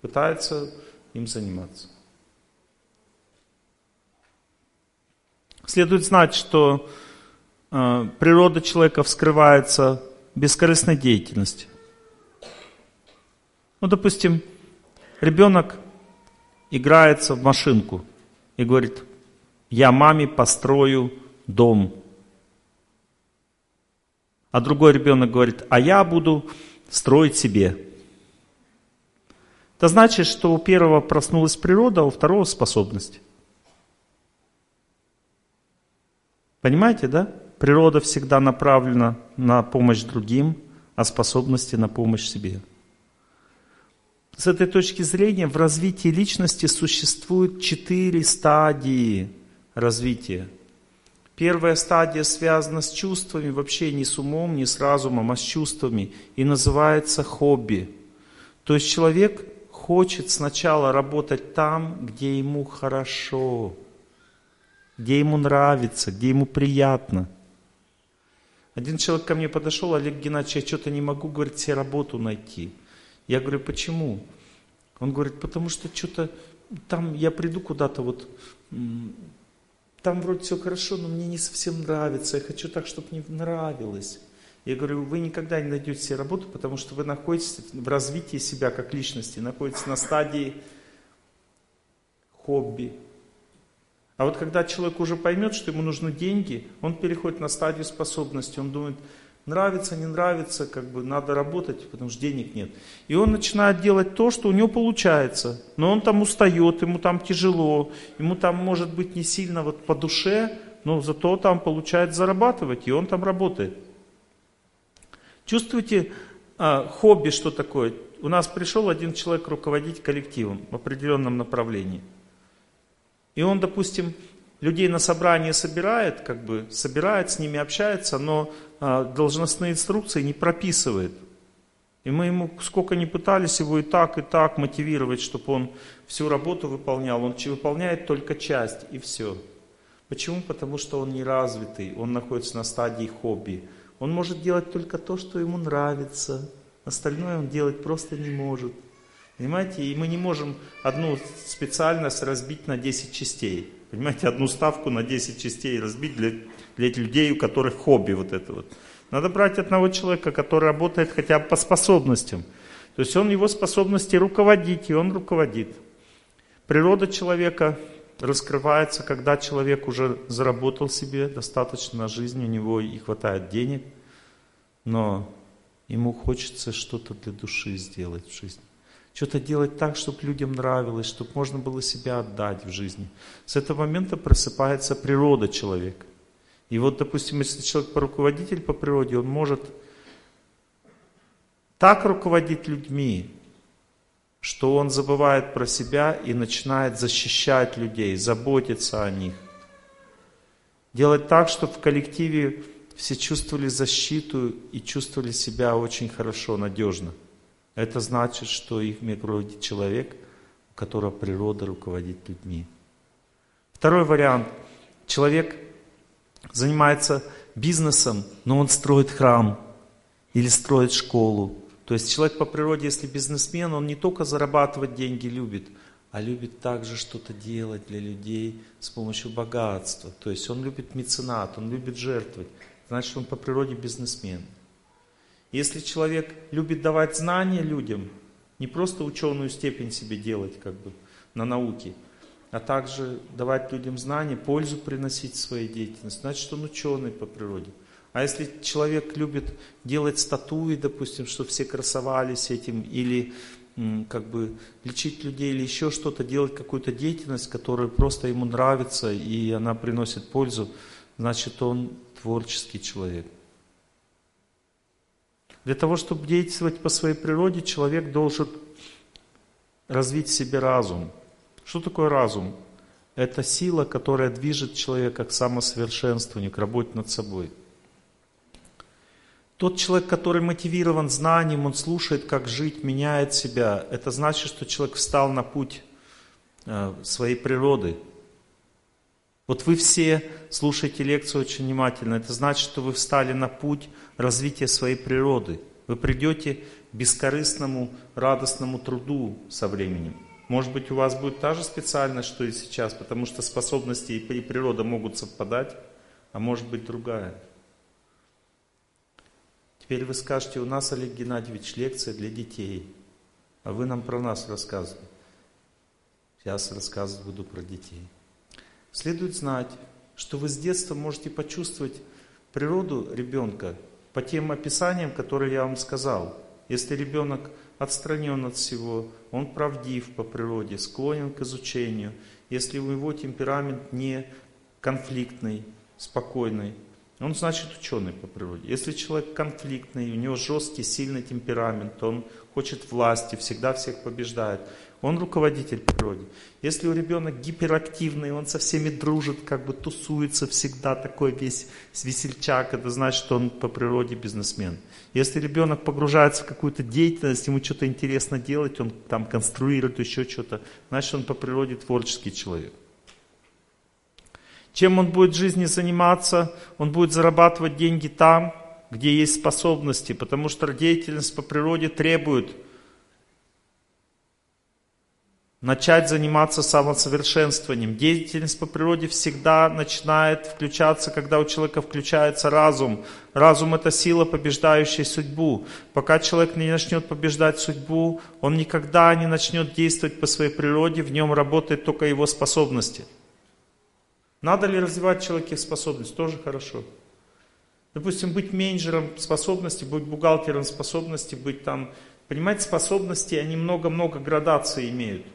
пытается им заниматься. Следует знать, что э, природа человека вскрывается бескорыстной деятельности. Ну, допустим, ребенок играется в машинку и говорит, я маме построю дом. А другой ребенок говорит, а я буду строить себе. Это значит, что у первого проснулась природа, а у второго способность. Понимаете, да? Природа всегда направлена на помощь другим, а способности на помощь себе. С этой точки зрения в развитии личности существует четыре стадии развития. Первая стадия связана с чувствами, вообще не с умом, не с разумом, а с чувствами, и называется хобби. То есть человек хочет сначала работать там, где ему хорошо, где ему нравится, где ему приятно. Один человек ко мне подошел, Олег Геннадьевич, я что-то не могу, говорит, себе работу найти. Я говорю, почему? Он говорит, потому что что-то там я приду куда-то вот, там вроде все хорошо, но мне не совсем нравится, я хочу так, чтобы мне нравилось. Я говорю, вы никогда не найдете себе работу, потому что вы находитесь в развитии себя как личности, находитесь на стадии хобби. А вот когда человек уже поймет, что ему нужны деньги, он переходит на стадию способности, он думает, Нравится, не нравится, как бы надо работать, потому что денег нет. И он начинает делать то, что у него получается. Но он там устает, ему там тяжело, ему там может быть не сильно вот по душе, но зато там получает зарабатывать, и он там работает. Чувствуете а, хобби, что такое? У нас пришел один человек руководить коллективом в определенном направлении. И он, допустим, людей на собрание собирает, как бы собирает, с ними общается, но должностные инструкции не прописывает. И мы ему сколько ни пытались его и так, и так мотивировать, чтобы он всю работу выполнял, он выполняет только часть и все. Почему? Потому что он не развитый, он находится на стадии хобби. Он может делать только то, что ему нравится. Остальное он делать просто не может. Понимаете? И мы не можем одну специальность разбить на 10 частей. Понимаете, одну ставку на 10 частей разбить для, для людей, у которых хобби вот это вот. Надо брать одного человека, который работает хотя бы по способностям. То есть он его способности руководить, и он руководит. Природа человека раскрывается, когда человек уже заработал себе достаточно на жизнь, у него и хватает денег, но ему хочется что-то для души сделать в жизни что-то делать так, чтобы людям нравилось, чтобы можно было себя отдать в жизни. С этого момента просыпается природа человека. И вот, допустим, если человек руководитель по природе, он может так руководить людьми, что он забывает про себя и начинает защищать людей, заботиться о них. Делать так, чтобы в коллективе все чувствовали защиту и чувствовали себя очень хорошо, надежно. Это значит, что их руководит человек, у которого природа руководит людьми. Второй вариант. Человек занимается бизнесом, но он строит храм или строит школу. То есть человек по природе, если бизнесмен, он не только зарабатывать деньги любит, а любит также что-то делать для людей с помощью богатства. То есть он любит меценат, он любит жертвовать. Значит, он по природе бизнесмен. Если человек любит давать знания людям, не просто ученую степень себе делать как бы на науке, а также давать людям знания, пользу приносить своей деятельности, значит он ученый по природе. А если человек любит делать статуи, допустим, чтобы все красовались этим, или как бы лечить людей или еще что-то, делать какую-то деятельность, которая просто ему нравится и она приносит пользу, значит он творческий человек. Для того, чтобы действовать по своей природе, человек должен развить в себе разум. Что такое разум? Это сила, которая движет человека к самосовершенствованию, к работе над собой – тот человек, который мотивирован знанием, он слушает, как жить, меняет себя. Это значит, что человек встал на путь э, своей природы. Вот вы все слушаете лекцию очень внимательно. Это значит, что вы встали на путь развития своей природы. Вы придете к бескорыстному, радостному труду со временем. Может быть, у вас будет та же специальность, что и сейчас, потому что способности и природа могут совпадать, а может быть другая. Теперь вы скажете, у нас, Олег Геннадьевич, лекция для детей, а вы нам про нас рассказываете. Сейчас рассказывать буду про детей. Следует знать, что вы с детства можете почувствовать природу ребенка по тем описаниям, которые я вам сказал. Если ребенок отстранен от всего, он правдив по природе, склонен к изучению, если у него темперамент не конфликтный, спокойный, он значит ученый по природе. Если человек конфликтный, у него жесткий, сильный темперамент, он хочет власти, всегда всех побеждает, он руководитель природы. Если у ребенка гиперактивный, он со всеми дружит, как бы тусуется всегда, такой весь весельчак, это значит, что он по природе бизнесмен. Если ребенок погружается в какую-то деятельность, ему что-то интересно делать, он там конструирует еще что-то, значит, он по природе творческий человек. Чем он будет в жизни заниматься? Он будет зарабатывать деньги там, где есть способности, потому что деятельность по природе требует начать заниматься самосовершенствованием. Деятельность по природе всегда начинает включаться, когда у человека включается разум. Разум – это сила, побеждающая судьбу. Пока человек не начнет побеждать судьбу, он никогда не начнет действовать по своей природе, в нем работают только его способности – надо ли развивать человеке способность? Тоже хорошо. Допустим, быть менеджером способности, быть бухгалтером способности, быть там... Понимаете, способности, они много-много градаций имеют.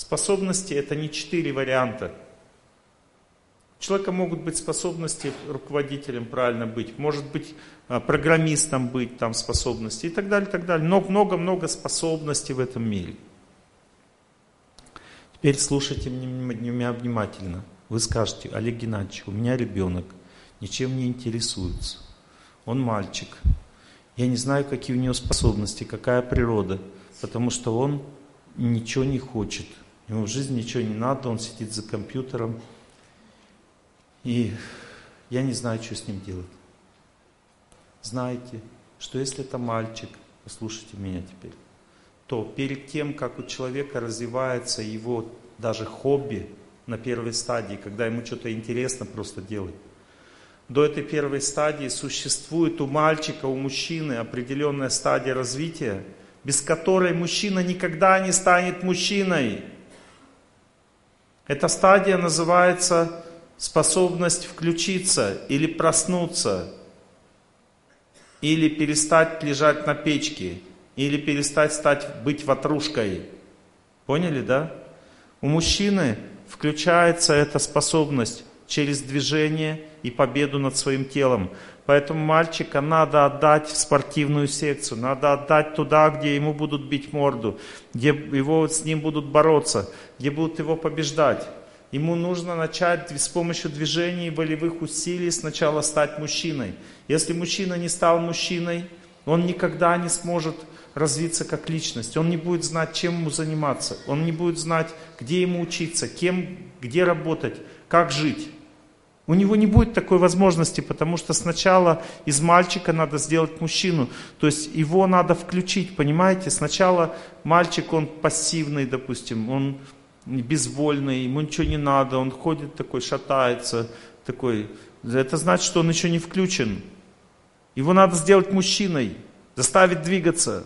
Способности это не четыре варианта. У человека могут быть способности руководителем правильно быть, может быть а, программистом быть, там способности и так далее, и так далее. Но много-много способностей в этом мире. Теперь слушайте меня внимательно. Вы скажете, Олег Геннадьевич, у меня ребенок, ничем не интересуется. Он мальчик. Я не знаю, какие у него способности, какая природа, потому что он ничего не хочет. Ему в жизни ничего не надо, он сидит за компьютером. И я не знаю, что с ним делать. Знаете, что если это мальчик, послушайте меня теперь, то перед тем, как у человека развивается его даже хобби, на первой стадии, когда ему что-то интересно просто делать. До этой первой стадии существует у мальчика, у мужчины определенная стадия развития, без которой мужчина никогда не станет мужчиной. Эта стадия называется способность включиться или проснуться, или перестать лежать на печке, или перестать стать, быть ватрушкой. Поняли, да? У мужчины включается эта способность через движение и победу над своим телом. Поэтому мальчика надо отдать в спортивную секцию, надо отдать туда, где ему будут бить морду, где его с ним будут бороться, где будут его побеждать. Ему нужно начать с помощью движений и волевых усилий сначала стать мужчиной. Если мужчина не стал мужчиной, он никогда не сможет развиться как личность. Он не будет знать, чем ему заниматься. Он не будет знать, где ему учиться, кем, где работать, как жить. У него не будет такой возможности, потому что сначала из мальчика надо сделать мужчину. То есть его надо включить, понимаете? Сначала мальчик, он пассивный, допустим, он безвольный, ему ничего не надо, он ходит такой, шатается, такой. Это значит, что он еще не включен. Его надо сделать мужчиной, заставить двигаться.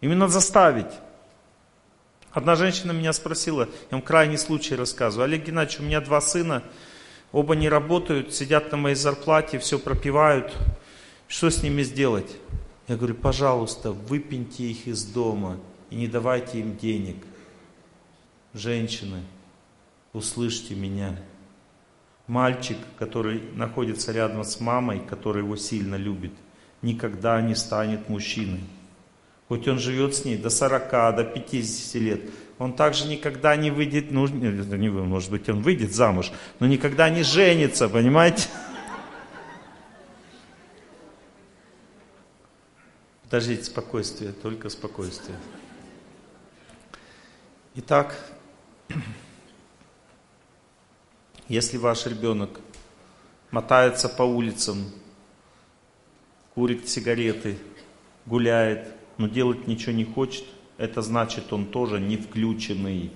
Именно заставить. Одна женщина меня спросила, я вам крайний случай рассказываю. Олег Геннадьевич, у меня два сына, оба не работают, сидят на моей зарплате, все пропивают. Что с ними сделать? Я говорю, пожалуйста, выпеньте их из дома и не давайте им денег. Женщины, услышьте меня. Мальчик, который находится рядом с мамой, который его сильно любит, никогда не станет мужчиной. Хоть он живет с ней до 40, до 50 лет, он также никогда не выйдет, ну, не, может быть, он выйдет замуж, но никогда не женится, понимаете? Подождите, спокойствие, только спокойствие. Итак, если ваш ребенок мотается по улицам, курит сигареты, гуляет, но делать ничего не хочет, это значит, он тоже не включенный.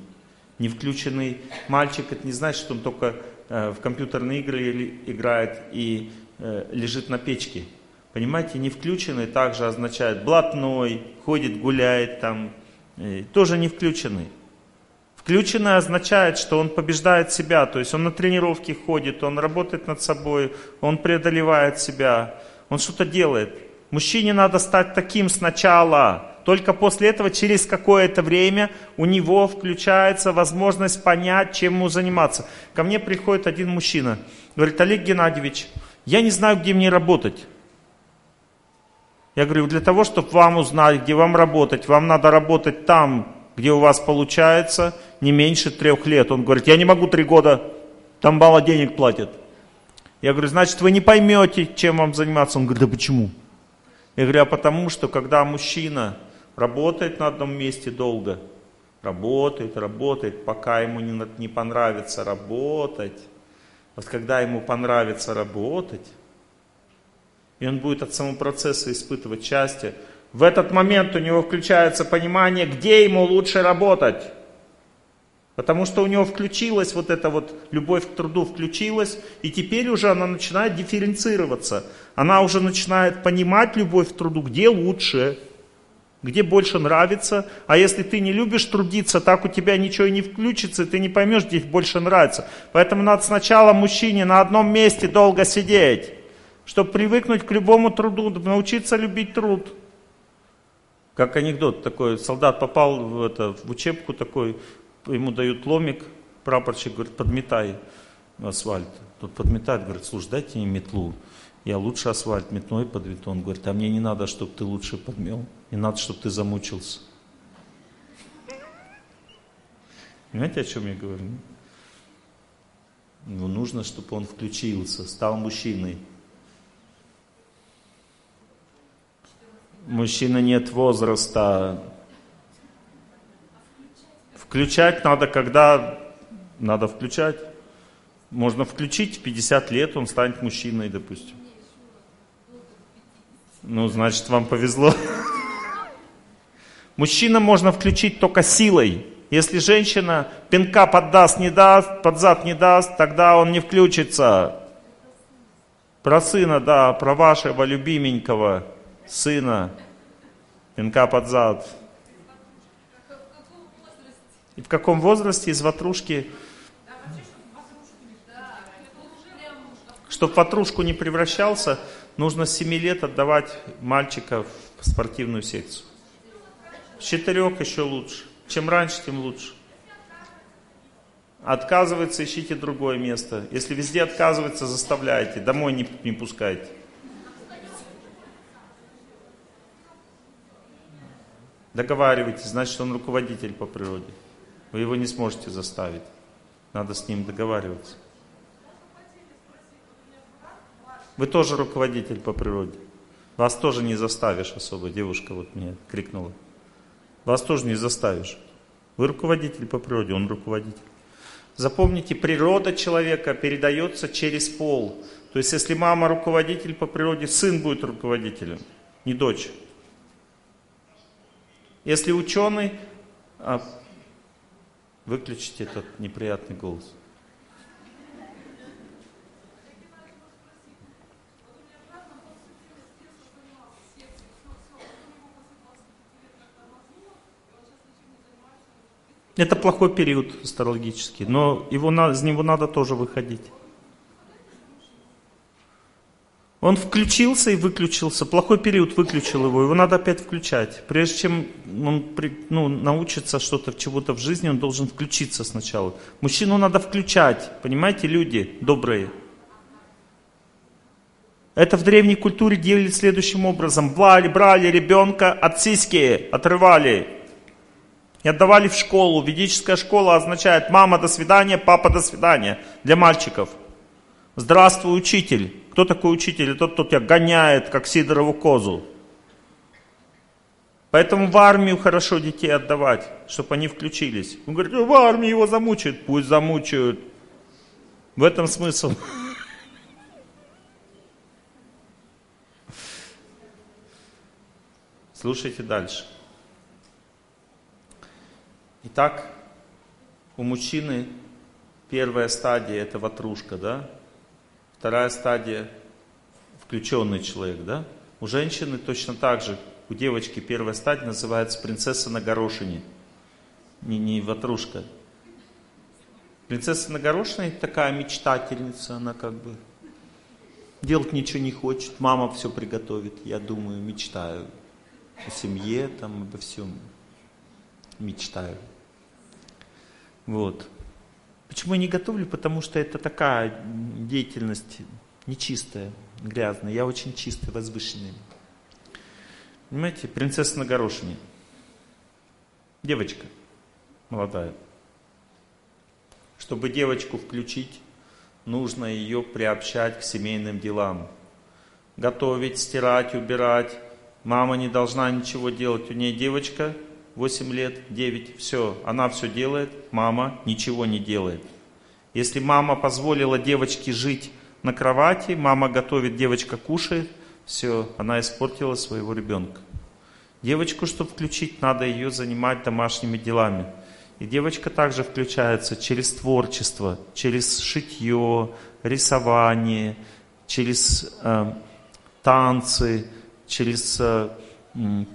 Не включенный мальчик, это не значит, что он только э, в компьютерные игры играет и э, лежит на печке. Понимаете, не включенный также означает блатной, ходит, гуляет там, э, тоже не включенный. Включенный означает, что он побеждает себя, то есть он на тренировки ходит, он работает над собой, он преодолевает себя, он что-то делает. Мужчине надо стать таким сначала, только после этого, через какое-то время, у него включается возможность понять, чем ему заниматься. Ко мне приходит один мужчина, говорит, Олег Геннадьевич, я не знаю, где мне работать. Я говорю, для того, чтобы вам узнать, где вам работать, вам надо работать там, где у вас получается не меньше трех лет. Он говорит, я не могу три года, там мало денег платят. Я говорю, значит, вы не поймете, чем вам заниматься. Он говорит, да почему? Я говорю, а потому что, когда мужчина работает на одном месте долго, работает, работает, пока ему не, не понравится работать, вот когда ему понравится работать, и он будет от самого процесса испытывать счастье, в этот момент у него включается понимание, где ему лучше работать. Потому что у него включилась вот эта вот любовь к труду включилась, и теперь уже она начинает дифференцироваться. Она уже начинает понимать любовь к труду, где лучше, где больше нравится. А если ты не любишь трудиться, так у тебя ничего и не включится, и ты не поймешь, где больше нравится. Поэтому надо сначала мужчине на одном месте долго сидеть, чтобы привыкнуть к любому труду, научиться любить труд. Как анекдот такой, солдат попал в, это, в учебку такой, ему дают ломик, прапорщик говорит, подметай асфальт. Тот подметает, говорит, слушай, дайте мне метлу. Я лучше асфальт метной подмету. Он говорит, а мне не надо, чтобы ты лучше подмел. Не надо, чтобы ты замучился. Понимаете, о чем я говорю? Ну, нужно, чтобы он включился, стал мужчиной. Мужчина нет возраста. Включать надо, когда надо включать. Можно включить в 50 лет, он станет мужчиной, допустим. Ну, значит, вам повезло. Мужчина можно включить только силой. Если женщина пинка поддаст, не даст, под зад не даст, тогда он не включится. Про сына, да, про вашего любименького сына. Пинка под зад. И в каком возрасте из ватрушки Чтобы в ватрушку не превращался, нужно с 7 лет отдавать мальчика в спортивную секцию. С 4 еще лучше. Чем раньше, тем лучше. Отказывается, ищите другое место. Если везде отказывается, заставляйте. Домой не, не пускайте. Договаривайтесь, значит, он руководитель по природе. Вы его не сможете заставить. Надо с ним договариваться. Вы тоже руководитель по природе. Вас тоже не заставишь особо. Девушка вот мне крикнула. Вас тоже не заставишь. Вы руководитель по природе, он руководитель. Запомните, природа человека передается через пол. То есть, если мама руководитель по природе, сын будет руководителем, не дочь. – Если ученый, а, Выключите этот неприятный голос. Это плохой период астрологический, но его, из него надо тоже выходить. Он включился и выключился. Плохой период выключил его, его надо опять включать. Прежде чем он ну, научится что-то, чего-то в жизни, он должен включиться сначала. Мужчину надо включать, понимаете, люди добрые. Это в древней культуре делали следующим образом. Брали, брали ребенка от сиськи, отрывали. И отдавали в школу. Ведическая школа означает мама до свидания, папа до свидания. Для мальчиков. Здравствуй, учитель. Кто такой учитель? Это тот, кто тебя гоняет, как Сидорову козу. Поэтому в армию хорошо детей отдавать, чтобы они включились. Он говорит, в армии его замучают. Пусть замучают. В этом смысл. Слушайте дальше. Итак, у мужчины первая стадия это ватрушка, да? Вторая стадия – включенный человек, да? У женщины точно так же, у девочки первая стадия называется принцесса на горошине, не, не ватрушка. Принцесса на горошине такая мечтательница, она как бы делать ничего не хочет, мама все приготовит, я думаю, мечтаю о семье, там, обо всем мечтаю. Вот. Почему я не готовлю? Потому что это такая деятельность нечистая, грязная. Я очень чистый, возвышенный. Понимаете, принцесса на горошине. Девочка молодая. Чтобы девочку включить, нужно ее приобщать к семейным делам. Готовить, стирать, убирать. Мама не должна ничего делать. У нее девочка 8 лет, 9, все, она все делает, мама ничего не делает. Если мама позволила девочке жить на кровати, мама готовит, девочка кушает, все, она испортила своего ребенка. Девочку, чтобы включить, надо ее занимать домашними делами. И девочка также включается через творчество, через шитье, рисование, через э, танцы, через э,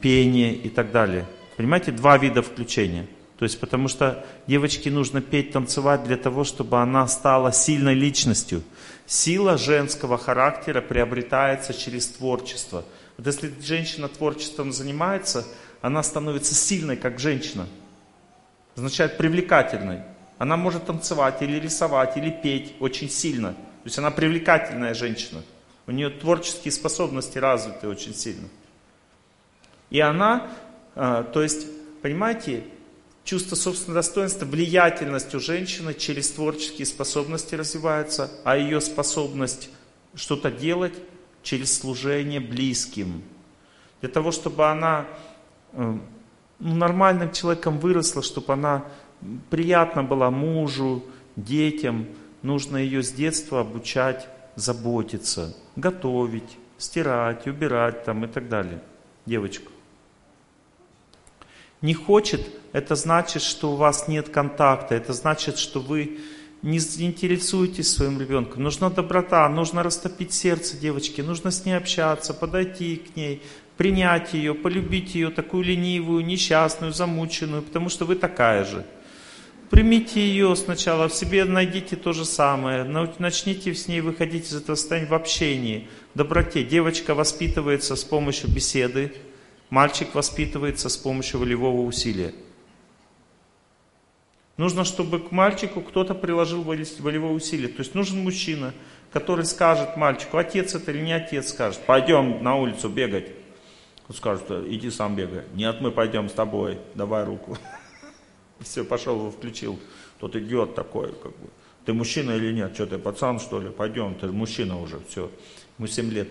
пение и так далее. Понимаете, два вида включения. То есть, потому что девочке нужно петь, танцевать для того, чтобы она стала сильной личностью. Сила женского характера приобретается через творчество. Вот если женщина творчеством занимается, она становится сильной, как женщина. Означает привлекательной. Она может танцевать или рисовать, или петь очень сильно. То есть она привлекательная женщина. У нее творческие способности развиты очень сильно. И она то есть, понимаете, чувство собственного достоинства, влиятельность у женщины через творческие способности развивается, а ее способность что-то делать через служение близким. Для того, чтобы она э, ну, нормальным человеком выросла, чтобы она приятна была мужу, детям, нужно ее с детства обучать заботиться, готовить, стирать, убирать там и так далее. Девочку не хочет, это значит, что у вас нет контакта, это значит, что вы не интересуетесь своим ребенком. Нужна доброта, нужно растопить сердце девочки, нужно с ней общаться, подойти к ней, принять ее, полюбить ее, такую ленивую, несчастную, замученную, потому что вы такая же. Примите ее сначала, в себе найдите то же самое, начните с ней выходить из этого состояния в общении, доброте. Девочка воспитывается с помощью беседы, Мальчик воспитывается с помощью волевого усилия. Нужно, чтобы к мальчику кто-то приложил волевое усилие. То есть нужен мужчина, который скажет мальчику, отец это или не отец, скажет, пойдем на улицу бегать. Он скажет, иди сам бегай. Нет, мы пойдем с тобой, давай руку. Все, пошел, его включил. Тот идет такой, как бы. Ты мужчина или нет? Что ты, пацан что ли? Пойдем, ты мужчина уже, все. Ему 7 лет.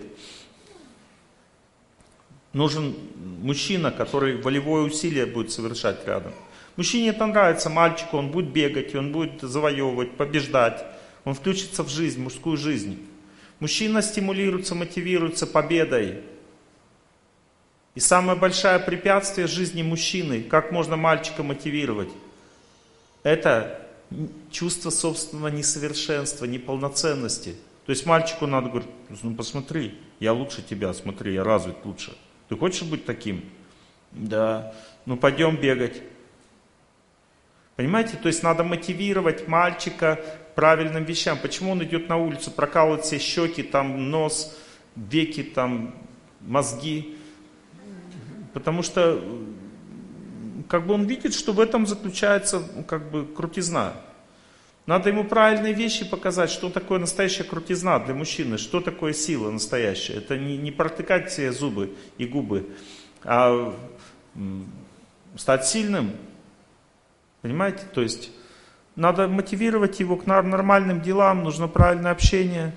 Нужен мужчина, который волевое усилие будет совершать рядом. Мужчине это нравится, мальчику, он будет бегать, он будет завоевывать, побеждать. Он включится в жизнь, мужскую жизнь. Мужчина стимулируется, мотивируется победой. И самое большое препятствие жизни мужчины, как можно мальчика мотивировать? это чувство собственного несовершенства, неполноценности. То есть мальчику надо говорить, ну посмотри, я лучше тебя, смотри, я развит лучше. Ты хочешь быть таким? Да. Ну пойдем бегать. Понимаете? То есть надо мотивировать мальчика правильным вещам. Почему он идет на улицу, прокалывает все щеки, там нос, веки, там мозги? Потому что как бы он видит, что в этом заключается ну, как бы крутизна. Надо ему правильные вещи показать, что такое настоящая крутизна для мужчины, что такое сила настоящая. Это не, не протыкать все зубы и губы, а стать сильным. Понимаете? То есть надо мотивировать его к нормальным делам, нужно правильное общение.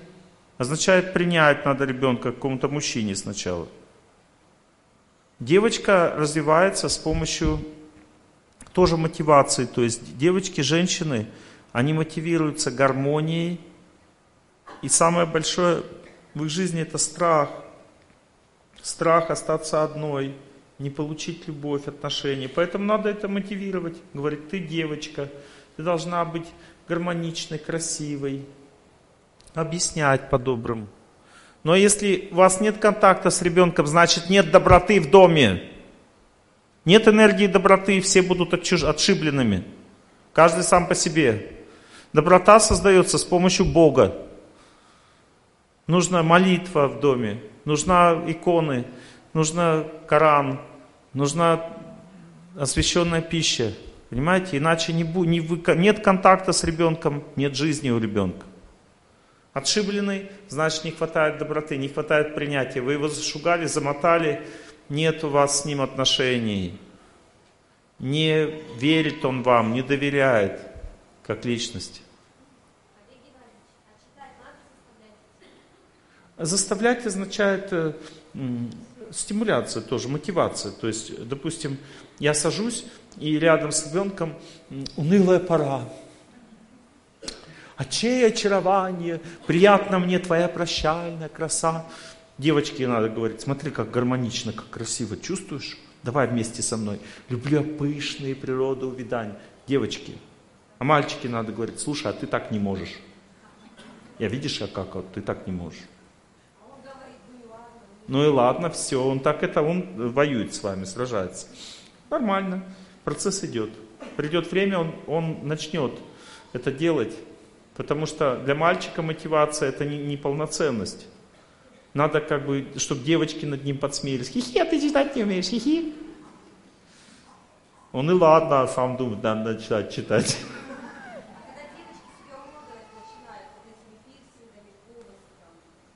Означает принять надо ребенка какому-то мужчине сначала. Девочка развивается с помощью тоже мотивации. То есть девочки, женщины, они мотивируются гармонией. И самое большое в их жизни это страх. Страх остаться одной, не получить любовь, отношения. Поэтому надо это мотивировать. Говорит, ты девочка, ты должна быть гармоничной, красивой. Объяснять по-доброму. Но если у вас нет контакта с ребенком, значит нет доброты в доме. Нет энергии доброты, все будут отшибленными. Каждый сам по себе. Доброта создается с помощью Бога. Нужна молитва в доме, нужна иконы, нужна Коран, нужна освященная пища. Понимаете? Иначе не, не вы, нет контакта с ребенком, нет жизни у ребенка. Отшибленный, значит не хватает доброты, не хватает принятия. Вы его зашугали, замотали, нет у вас с ним отношений. Не верит он вам, не доверяет как личности. Заставлять означает э, стимуляция тоже, мотивация. То есть, допустим, я сажусь, и рядом с ребенком унылая пора. А чей очарование, приятно мне твоя прощальная краса. Девочке надо говорить, смотри, как гармонично, как красиво, чувствуешь? Давай вместе со мной. Люблю пышные природы увидания. Девочки. А мальчике надо говорить, слушай, а ты так не можешь. Я видишь, как вот, ты так не можешь. Ну и ладно, все, он так это, он воюет с вами, сражается. Нормально, процесс идет. Придет время, он, он начнет это делать, потому что для мальчика мотивация это не, не полноценность. Надо как бы, чтобы девочки над ним подсмеялись. Хихи, а ты читать не умеешь, хихи. Он и ладно, а сам думает, надо начать читать.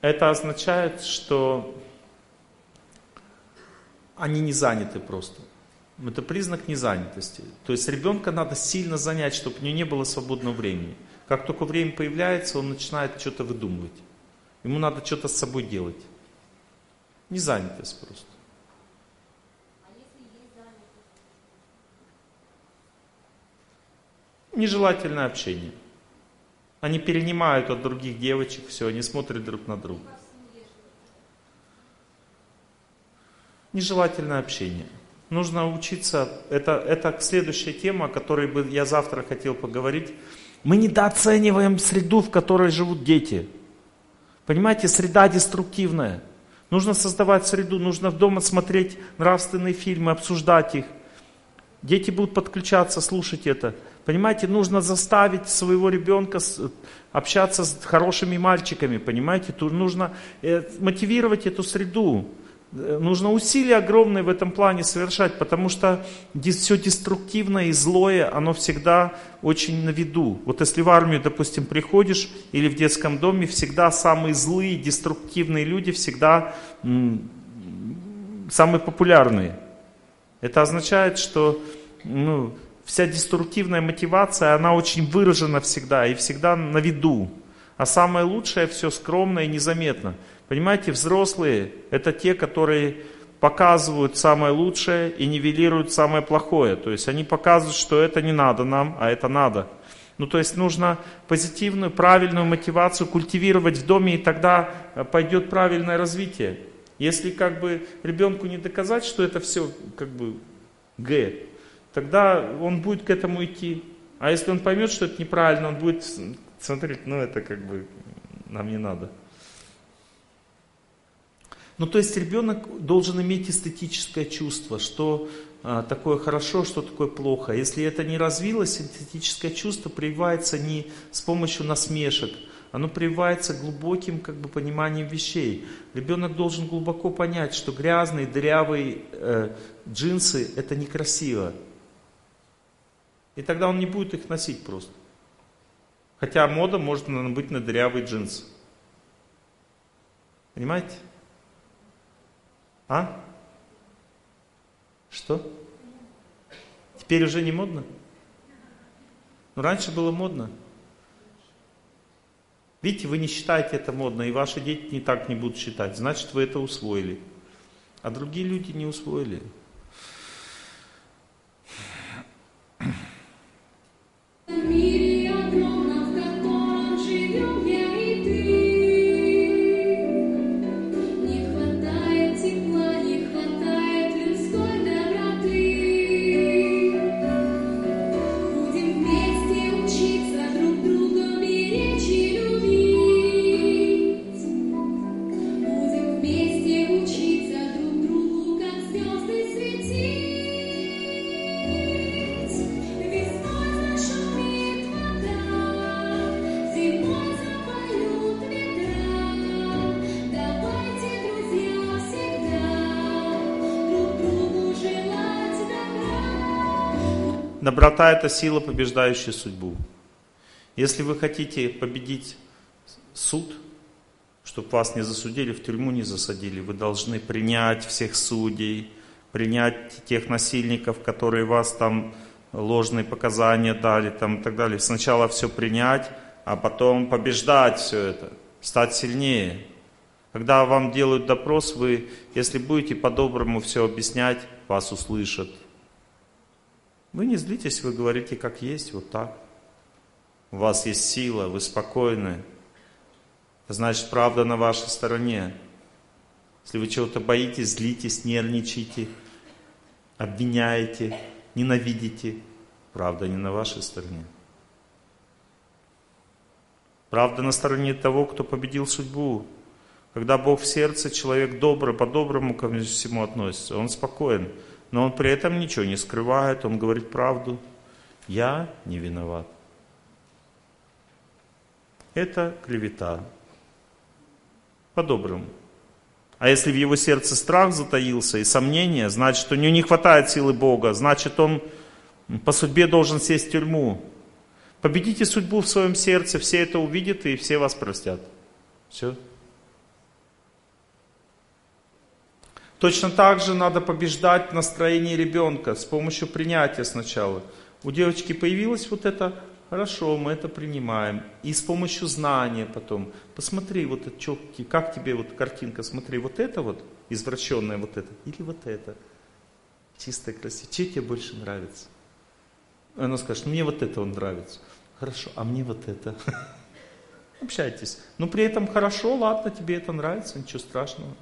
Это означает, что они не заняты просто. Это признак незанятости. То есть ребенка надо сильно занять, чтобы у него не было свободного времени. Как только время появляется, он начинает что-то выдумывать. Ему надо что-то с собой делать. Незанятость просто. Нежелательное общение. Они перенимают от других девочек все, они смотрят друг на друга. Нежелательное общение. Нужно учиться, это, это следующая тема, о которой бы я завтра хотел поговорить. Мы недооцениваем среду, в которой живут дети. Понимаете, среда деструктивная. Нужно создавать среду, нужно в дома смотреть нравственные фильмы, обсуждать их. Дети будут подключаться, слушать это. Понимаете, нужно заставить своего ребенка общаться с хорошими мальчиками, понимаете? Тут нужно э, мотивировать эту среду. Э, нужно усилия огромные в этом плане совершать, потому что все деструктивное и злое, оно всегда очень на виду. Вот если в армию, допустим, приходишь или в детском доме, всегда самые злые, деструктивные люди всегда самые популярные. Это означает, что ну, вся деструктивная мотивация, она очень выражена всегда и всегда на виду. А самое лучшее все скромно и незаметно. Понимаете, взрослые – это те, которые показывают самое лучшее и нивелируют самое плохое. То есть они показывают, что это не надо нам, а это надо. Ну, то есть нужно позитивную, правильную мотивацию культивировать в доме, и тогда э, пойдет правильное развитие. Если как бы ребенку не доказать, что это все как бы Г, тогда он будет к этому идти. А если он поймет, что это неправильно, он будет смотреть, ну это как бы нам не надо. Ну то есть ребенок должен иметь эстетическое чувство, что а, такое хорошо, что такое плохо. Если это не развилось, эстетическое чувство прививается не с помощью насмешек, оно прививается глубоким как бы, пониманием вещей. Ребенок должен глубоко понять, что грязные, дырявые э, джинсы это некрасиво. И тогда он не будет их носить просто. Хотя мода может быть на дырявый джинс. Понимаете? А? Что? Теперь уже не модно? Ну, раньше было модно. Видите, вы не считаете это модно, и ваши дети не так не будут считать. Значит, вы это усвоили. А другие люди не усвоили. Доброта – это сила, побеждающая судьбу. Если вы хотите победить суд, чтобы вас не засудили, в тюрьму не засадили, вы должны принять всех судей, принять тех насильников, которые вас там ложные показания дали там, и так далее. Сначала все принять, а потом побеждать все это, стать сильнее. Когда вам делают допрос, вы, если будете по-доброму все объяснять, вас услышат. Вы не злитесь, вы говорите как есть, вот так. У вас есть сила, вы спокойны. значит, правда на вашей стороне. Если вы чего-то боитесь, злитесь, нервничаете, обвиняете, ненавидите, правда не на вашей стороне. Правда на стороне того, кто победил судьбу. Когда Бог в сердце, человек добрый, по-доброму ко всему относится, он спокоен но он при этом ничего не скрывает, он говорит правду. Я не виноват. Это клевета. По-доброму. А если в его сердце страх затаился и сомнение, значит, у него не хватает силы Бога, значит, он по судьбе должен сесть в тюрьму. Победите судьбу в своем сердце, все это увидят и все вас простят. Все. Точно так же надо побеждать настроение ребенка с помощью принятия сначала. У девочки появилось вот это, хорошо, мы это принимаем. И с помощью знания потом. Посмотри, вот это, чё, как тебе вот картинка, смотри, вот это вот, извращенное вот это, или вот это. Чистая, красивая. Че тебе больше нравится? Она скажет, мне вот это он нравится. Хорошо, а мне вот это. Общайтесь. Но при этом хорошо, ладно, тебе это нравится, ничего страшного.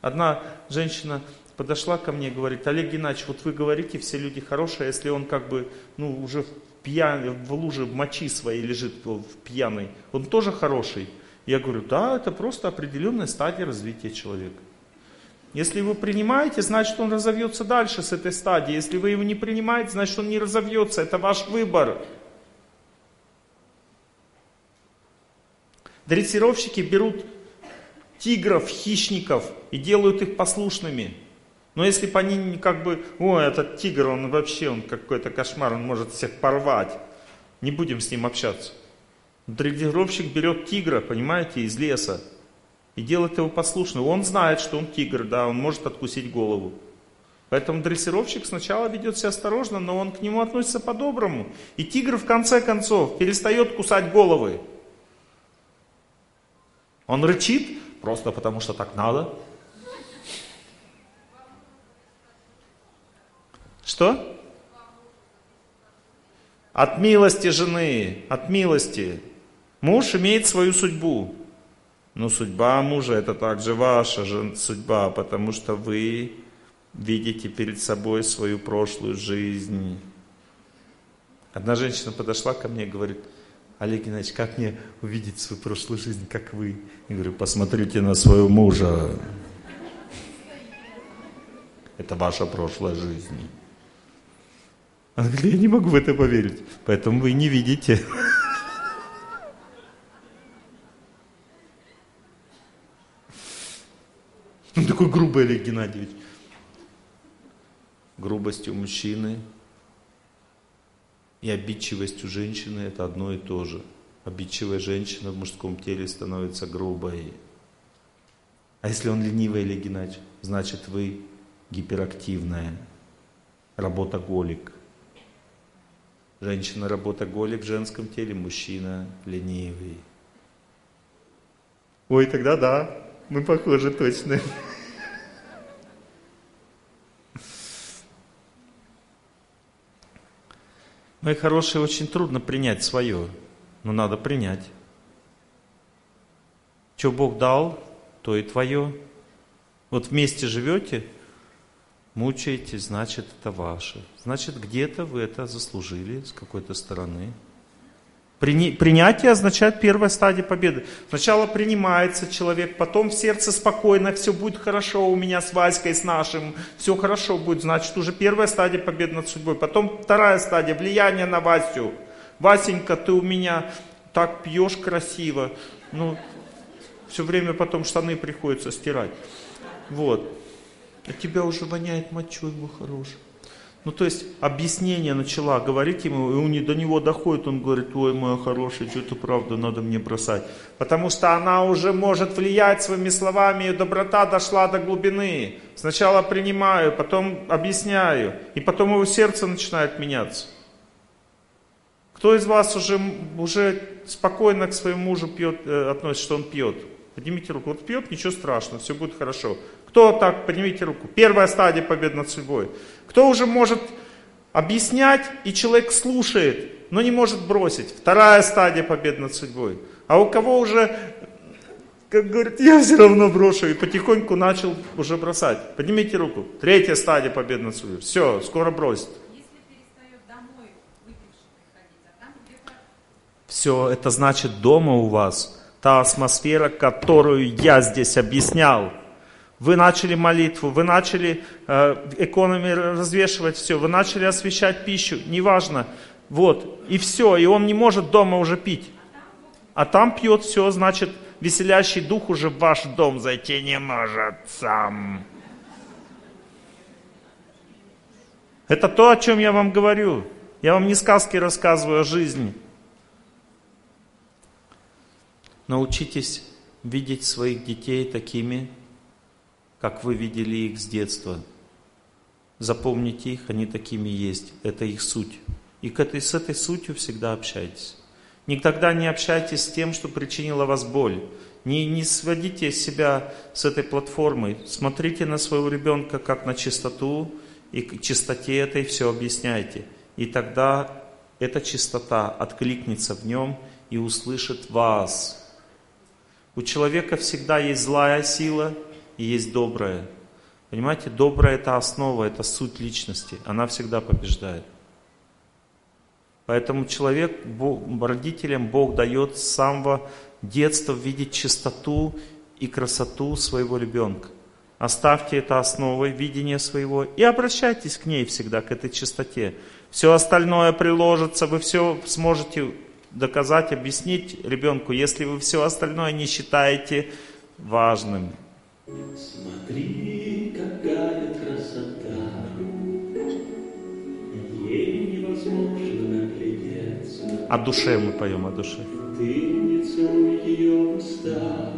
Одна женщина подошла ко мне и говорит, Олег Геннадьевич, вот вы говорите, все люди хорошие, а если он как бы, ну, уже в, пьян, в луже мочи своей лежит в пьяной, он тоже хороший? Я говорю, да, это просто определенная стадия развития человека. Если вы принимаете, значит он разовьется дальше с этой стадии. Если вы его не принимаете, значит он не разовьется. Это ваш выбор. Дрессировщики берут тигров, хищников и делают их послушными. Но если бы они как бы, ой, этот тигр, он вообще, он какой-то кошмар, он может всех порвать, не будем с ним общаться. Дрессировщик берет тигра, понимаете, из леса и делает его послушным. Он знает, что он тигр, да, он может откусить голову. Поэтому дрессировщик сначала ведет себя осторожно, но он к нему относится по-доброму. И тигр в конце концов перестает кусать головы. Он рычит, Просто потому что так надо? Что? От милости жены, от милости. Муж имеет свою судьбу. Но судьба мужа это также ваша судьба, потому что вы видите перед собой свою прошлую жизнь. Одна женщина подошла ко мне и говорит, Олег Геннадьевич, как мне увидеть свою прошлую жизнь, как вы? Я говорю, посмотрите на своего мужа. Это ваша прошлая жизнь. Она говорит, я не могу в это поверить. Поэтому вы не видите. Он такой грубый Олег Геннадьевич. Грубость у мужчины и обидчивость у женщины это одно и то же. Обидчивая женщина в мужском теле становится грубой. А если он ленивый или Геннадьевич, значит вы гиперактивная, работоголик. Женщина работоголик в женском теле, мужчина ленивый. Ой, тогда да, мы похожи точно. Мои хорошие, очень трудно принять свое, но надо принять. Что Бог дал, то и твое. Вот вместе живете, мучаетесь, значит, это ваше. Значит, где-то вы это заслужили с какой-то стороны. Принятие означает первая стадия победы. Сначала принимается человек, потом в сердце спокойно, все будет хорошо у меня с Васькой, с нашим, все хорошо будет, значит уже первая стадия победы над судьбой. Потом вторая стадия, влияние на Васю. Васенька, ты у меня так пьешь красиво, ну, все время потом штаны приходится стирать. Вот. А тебя уже воняет мочой, мой хороший. Ну, то есть, объяснение начала говорить ему, и он, до него доходит, он говорит, ой, моя хорошая, что-то правда надо мне бросать. Потому что она уже может влиять своими словами, и доброта дошла до глубины. Сначала принимаю, потом объясняю, и потом его сердце начинает меняться. Кто из вас уже, уже спокойно к своему мужу пьет, э, относится, что он пьет? Поднимите руку. Вот пьет, ничего страшного, все будет хорошо. Кто так? Поднимите руку. Первая стадия победы над судьбой. Кто уже может объяснять, и человек слушает, но не может бросить. Вторая стадия победы над судьбой. А у кого уже, как говорит, я все равно брошу, и потихоньку начал уже бросать. Поднимите руку. Третья стадия победы над судьбой. Все, скоро бросит. Все, это значит дома у вас та атмосфера, которую я здесь объяснял. Вы начали молитву, вы начали э, экономи развешивать все, вы начали освещать пищу, неважно. Вот, и все, и он не может дома уже пить. А там пьет все, значит, веселящий дух уже в ваш дом зайти не может сам. Это то, о чем я вам говорю. Я вам не сказки рассказываю о жизни. Научитесь видеть своих детей такими, как вы видели их с детства. Запомните их, они такими есть. Это их суть. И к этой, с этой сутью всегда общайтесь. Никогда не общайтесь с тем, что причинило вас боль. Не, не сводите себя с этой платформой. Смотрите на своего ребенка как на чистоту, и к чистоте этой все объясняйте. И тогда эта чистота откликнется в нем и услышит вас. У человека всегда есть злая сила и есть добрая. Понимаете, добрая это основа, это суть личности. Она всегда побеждает. Поэтому человек, Бог, родителям Бог дает с самого детства видеть чистоту и красоту своего ребенка. Оставьте это основой видения своего и обращайтесь к ней всегда, к этой чистоте. Все остальное приложится, вы все сможете доказать, объяснить ребенку, если вы все остальное не считаете важным. Смотри, какая красота, ей невозможно наглядеться. О душе мы поем, о душе. Ты не целуй ее уста,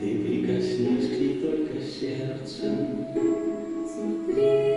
ты прикоснись к ней только сердцем. Смотри,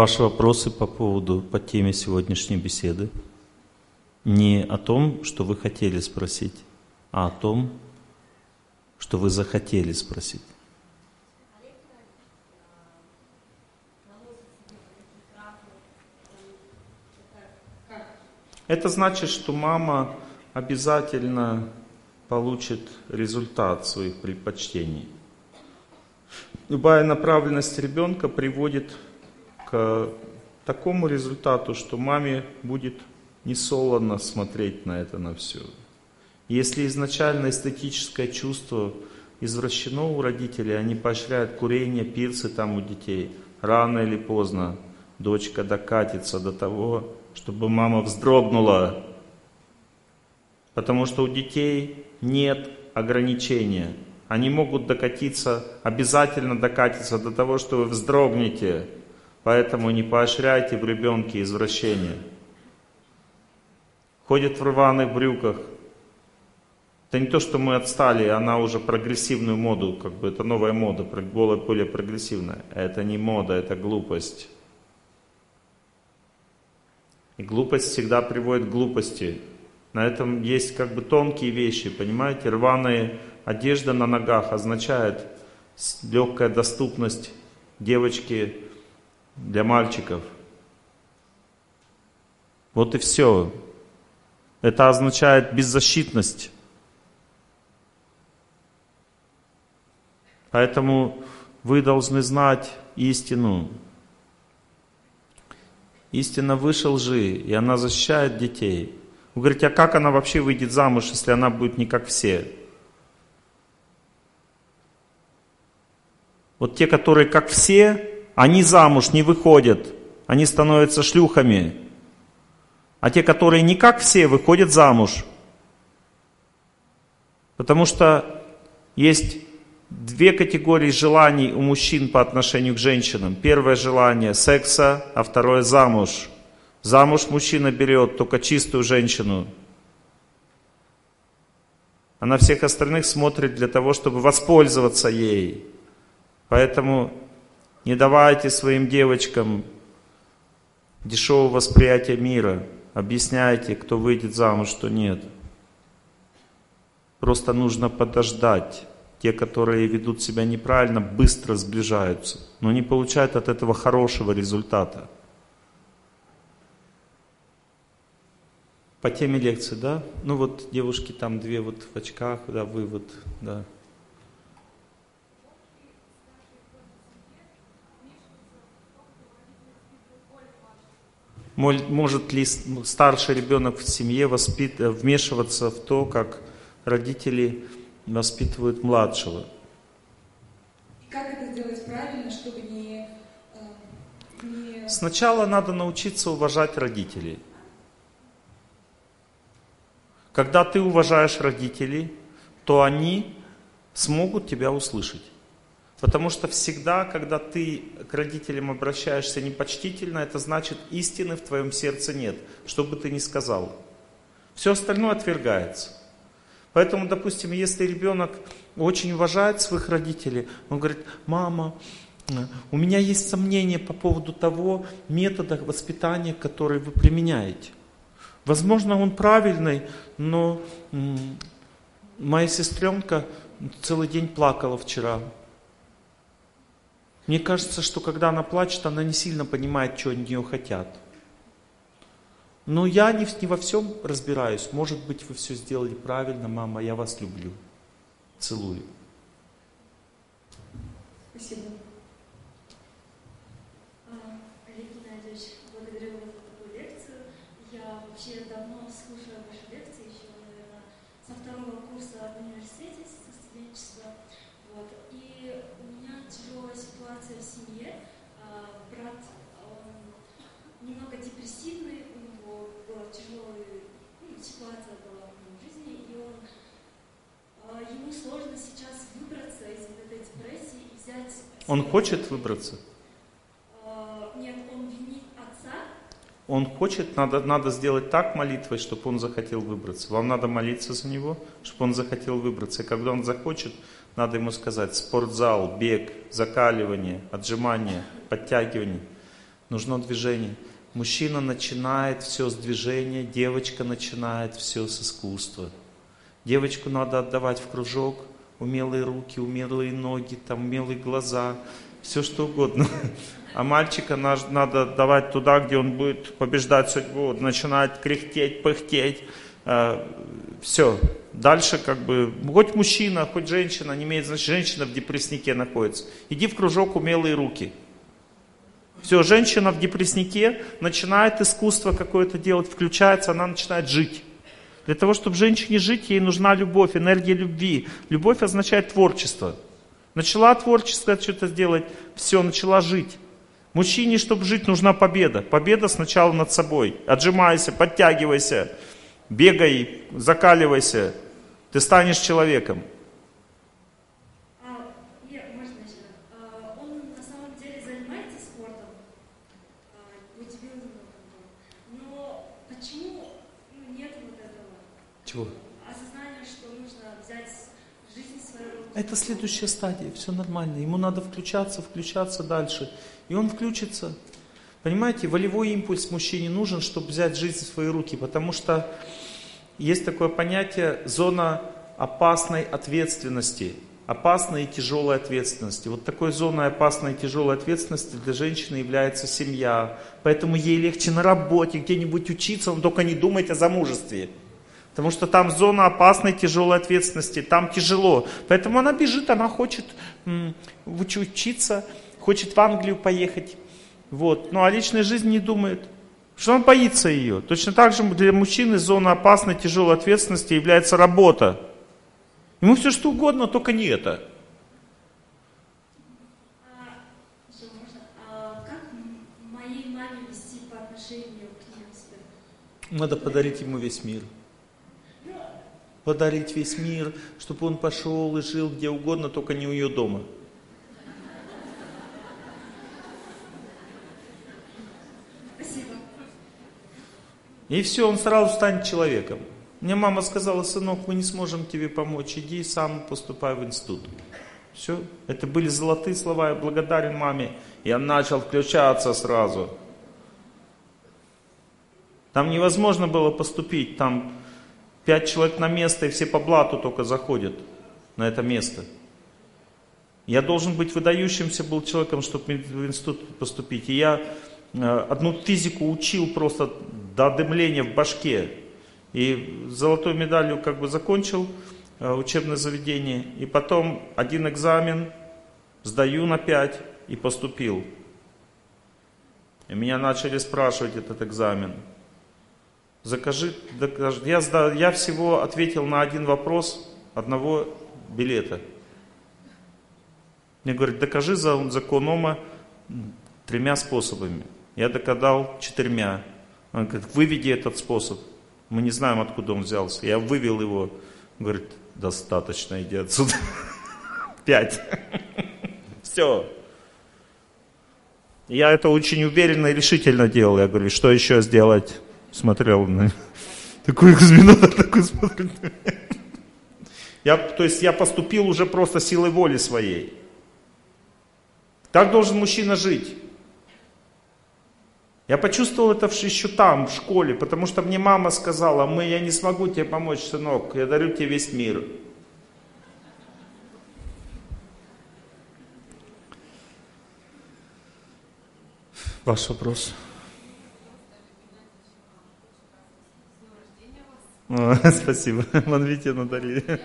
Ваши вопросы по поводу, по теме сегодняшней беседы. Не о том, что вы хотели спросить, а о том, что вы захотели спросить. Это значит, что мама обязательно получит результат своих предпочтений. Любая направленность ребенка приводит к такому результату, что маме будет не солоно смотреть на это, на все. Если изначально эстетическое чувство извращено у родителей, они поощряют курение, пирсы там у детей, рано или поздно дочка докатится до того, чтобы мама вздрогнула. Потому что у детей нет ограничения. Они могут докатиться, обязательно докатиться до того, что вы вздрогнете. Поэтому не поощряйте в ребенке извращения. Ходит в рваных брюках. Это не то, что мы отстали, она уже прогрессивную моду, как бы это новая мода, более, более прогрессивная. Это не мода, это глупость. И глупость всегда приводит к глупости. На этом есть как бы тонкие вещи, понимаете? Рваная одежда на ногах означает легкая доступность девочки для мальчиков. Вот и все. Это означает беззащитность. Поэтому вы должны знать истину. Истина выше лжи, и она защищает детей. Вы говорите, а как она вообще выйдет замуж, если она будет не как все? Вот те, которые как все, они замуж не выходят, они становятся шлюхами. А те, которые не как все, выходят замуж. Потому что есть две категории желаний у мужчин по отношению к женщинам. Первое желание секса, а второе замуж. Замуж мужчина берет только чистую женщину. А на всех остальных смотрит для того, чтобы воспользоваться ей. Поэтому не давайте своим девочкам дешевого восприятия мира. Объясняйте, кто выйдет замуж, что нет. Просто нужно подождать. Те, которые ведут себя неправильно, быстро сближаются, но не получают от этого хорошего результата. По теме лекции, да? Ну вот девушки там две вот в очках, да, вы вот, да. Может ли старший ребенок в семье воспит... вмешиваться в то, как родители воспитывают младшего? Как это сделать правильно, чтобы не... э, не... Сначала надо научиться уважать родителей. Когда ты уважаешь родителей, то они смогут тебя услышать. Потому что всегда, когда ты к родителям обращаешься непочтительно, это значит истины в твоем сердце нет, что бы ты ни сказал. Все остальное отвергается. Поэтому, допустим, если ребенок очень уважает своих родителей, он говорит, мама, у меня есть сомнения по поводу того метода воспитания, который вы применяете. Возможно, он правильный, но моя сестренка целый день плакала вчера. Мне кажется, что когда она плачет, она не сильно понимает, что от нее хотят. Но я не, не во всем разбираюсь. Может быть, вы все сделали правильно, мама, я вас люблю. Целую. Спасибо. А, Олег Геннадьевич, благодарю вас за такую лекцию. Я вообще давно слушаю ваши лекции, еще, наверное, со второго курса в университете со студенчества. Вот. И у меня тяжелая ситуация в семье. А, Брат он немного депрессивный, у него была тяжелая ну, ситуация была в его жизни, и он а, ему сложно сейчас выбраться из вот этой депрессии и взять... Он хочет выбраться? А, Нет, он винит отца, Он хочет, надо, надо сделать так молитвой, чтобы он захотел выбраться. Вам надо молиться за него, чтобы он захотел выбраться. И когда он захочет, надо ему сказать спортзал, бег, закаливание, отжимание, подтягивание. Нужно движение. Мужчина начинает все с движения, девочка начинает все с искусства. Девочку надо отдавать в кружок, умелые руки, умелые ноги, там умелые глаза, все что угодно. А мальчика надо отдавать туда, где он будет побеждать судьбу, начинать кряхтеть, пыхтеть. А, все. Дальше как бы, хоть мужчина, хоть женщина, не имеет значения, женщина в депресснике находится. Иди в кружок умелые руки. Все, женщина в депресснике начинает искусство какое-то делать, включается, она начинает жить. Для того, чтобы женщине жить, ей нужна любовь, энергия любви. Любовь означает творчество. Начала творчество что-то сделать, все, начала жить. Мужчине, чтобы жить, нужна победа. Победа сначала над собой. Отжимайся, подтягивайся, бегай, закаливайся. Ты станешь человеком. Чего? Осознание, что нужно взять жизнь в свои руки. Это следующая стадия, все нормально. Ему надо включаться, включаться дальше. И он включится. Понимаете, волевой импульс мужчине нужен, чтобы взять жизнь в свои руки, потому что есть такое понятие зона опасной ответственности, опасной и тяжелой ответственности. Вот такой зоной опасной и тяжелой ответственности для женщины является семья. Поэтому ей легче на работе где-нибудь учиться, но только не думать о замужестве. Потому что там зона опасной, тяжелой ответственности, там тяжело. Поэтому она бежит, она хочет учиться, хочет в Англию поехать. Вот. Ну а личная жизнь не думает, что он боится ее. Точно так же для мужчины зона опасной, тяжелой ответственности является работа. Ему все что угодно, только не это. А, а Надо подарить ему весь мир подарить весь мир, чтобы он пошел и жил где угодно, только не у ее дома. Спасибо. И все, он сразу станет человеком. Мне мама сказала, сынок, мы не сможем тебе помочь, иди сам поступай в институт. Все, это были золотые слова, я благодарен маме. Я начал включаться сразу. Там невозможно было поступить, там Пять человек на место, и все по блату только заходят на это место. Я должен быть выдающимся был человеком, чтобы в институт поступить. И я э, одну физику учил просто до дымления в башке. И золотой медалью как бы закончил э, учебное заведение. И потом один экзамен сдаю на пять и поступил. И меня начали спрашивать этот экзамен. Закажи. Я, я всего ответил на один вопрос одного билета. Мне говорят, докажи закон Ома тремя способами. Я доказал четырьмя. Он говорит, выведи этот способ. Мы не знаем, откуда он взялся. Я вывел его. Говорит, достаточно, иди отсюда. Пять. Все. Я это очень уверенно и решительно делал. Я говорю, что еще сделать? Смотрел на такой экзаменатор, такой смотрел. Я, то есть я поступил уже просто силой воли своей. Так должен мужчина жить. Я почувствовал это еще там, в школе, потому что мне мама сказала, мы, я не смогу тебе помочь, сынок, я дарю тебе весь мир. Ваш вопрос. спасибо. Вон Вите надарили.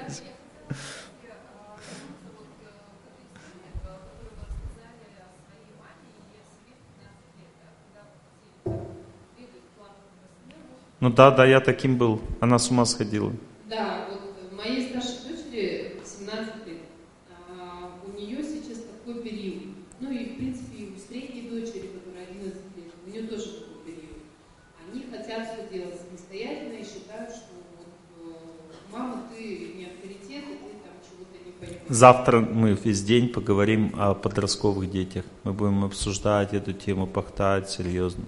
Ну да, да, я таким был. Она с ума сходила. Да, вот моей старшей дочери 17 лет. А у нее сейчас такой период. Ну и в принципе и у средней дочери, которая 11 лет, у нее тоже такой период. Они хотят все делать самостоятельно и считают, что мама, ты не авторитет, и ты там чего-то не понимаешь. Завтра мы весь день поговорим о подростковых детях. Мы будем обсуждать эту тему, пахтать серьезно.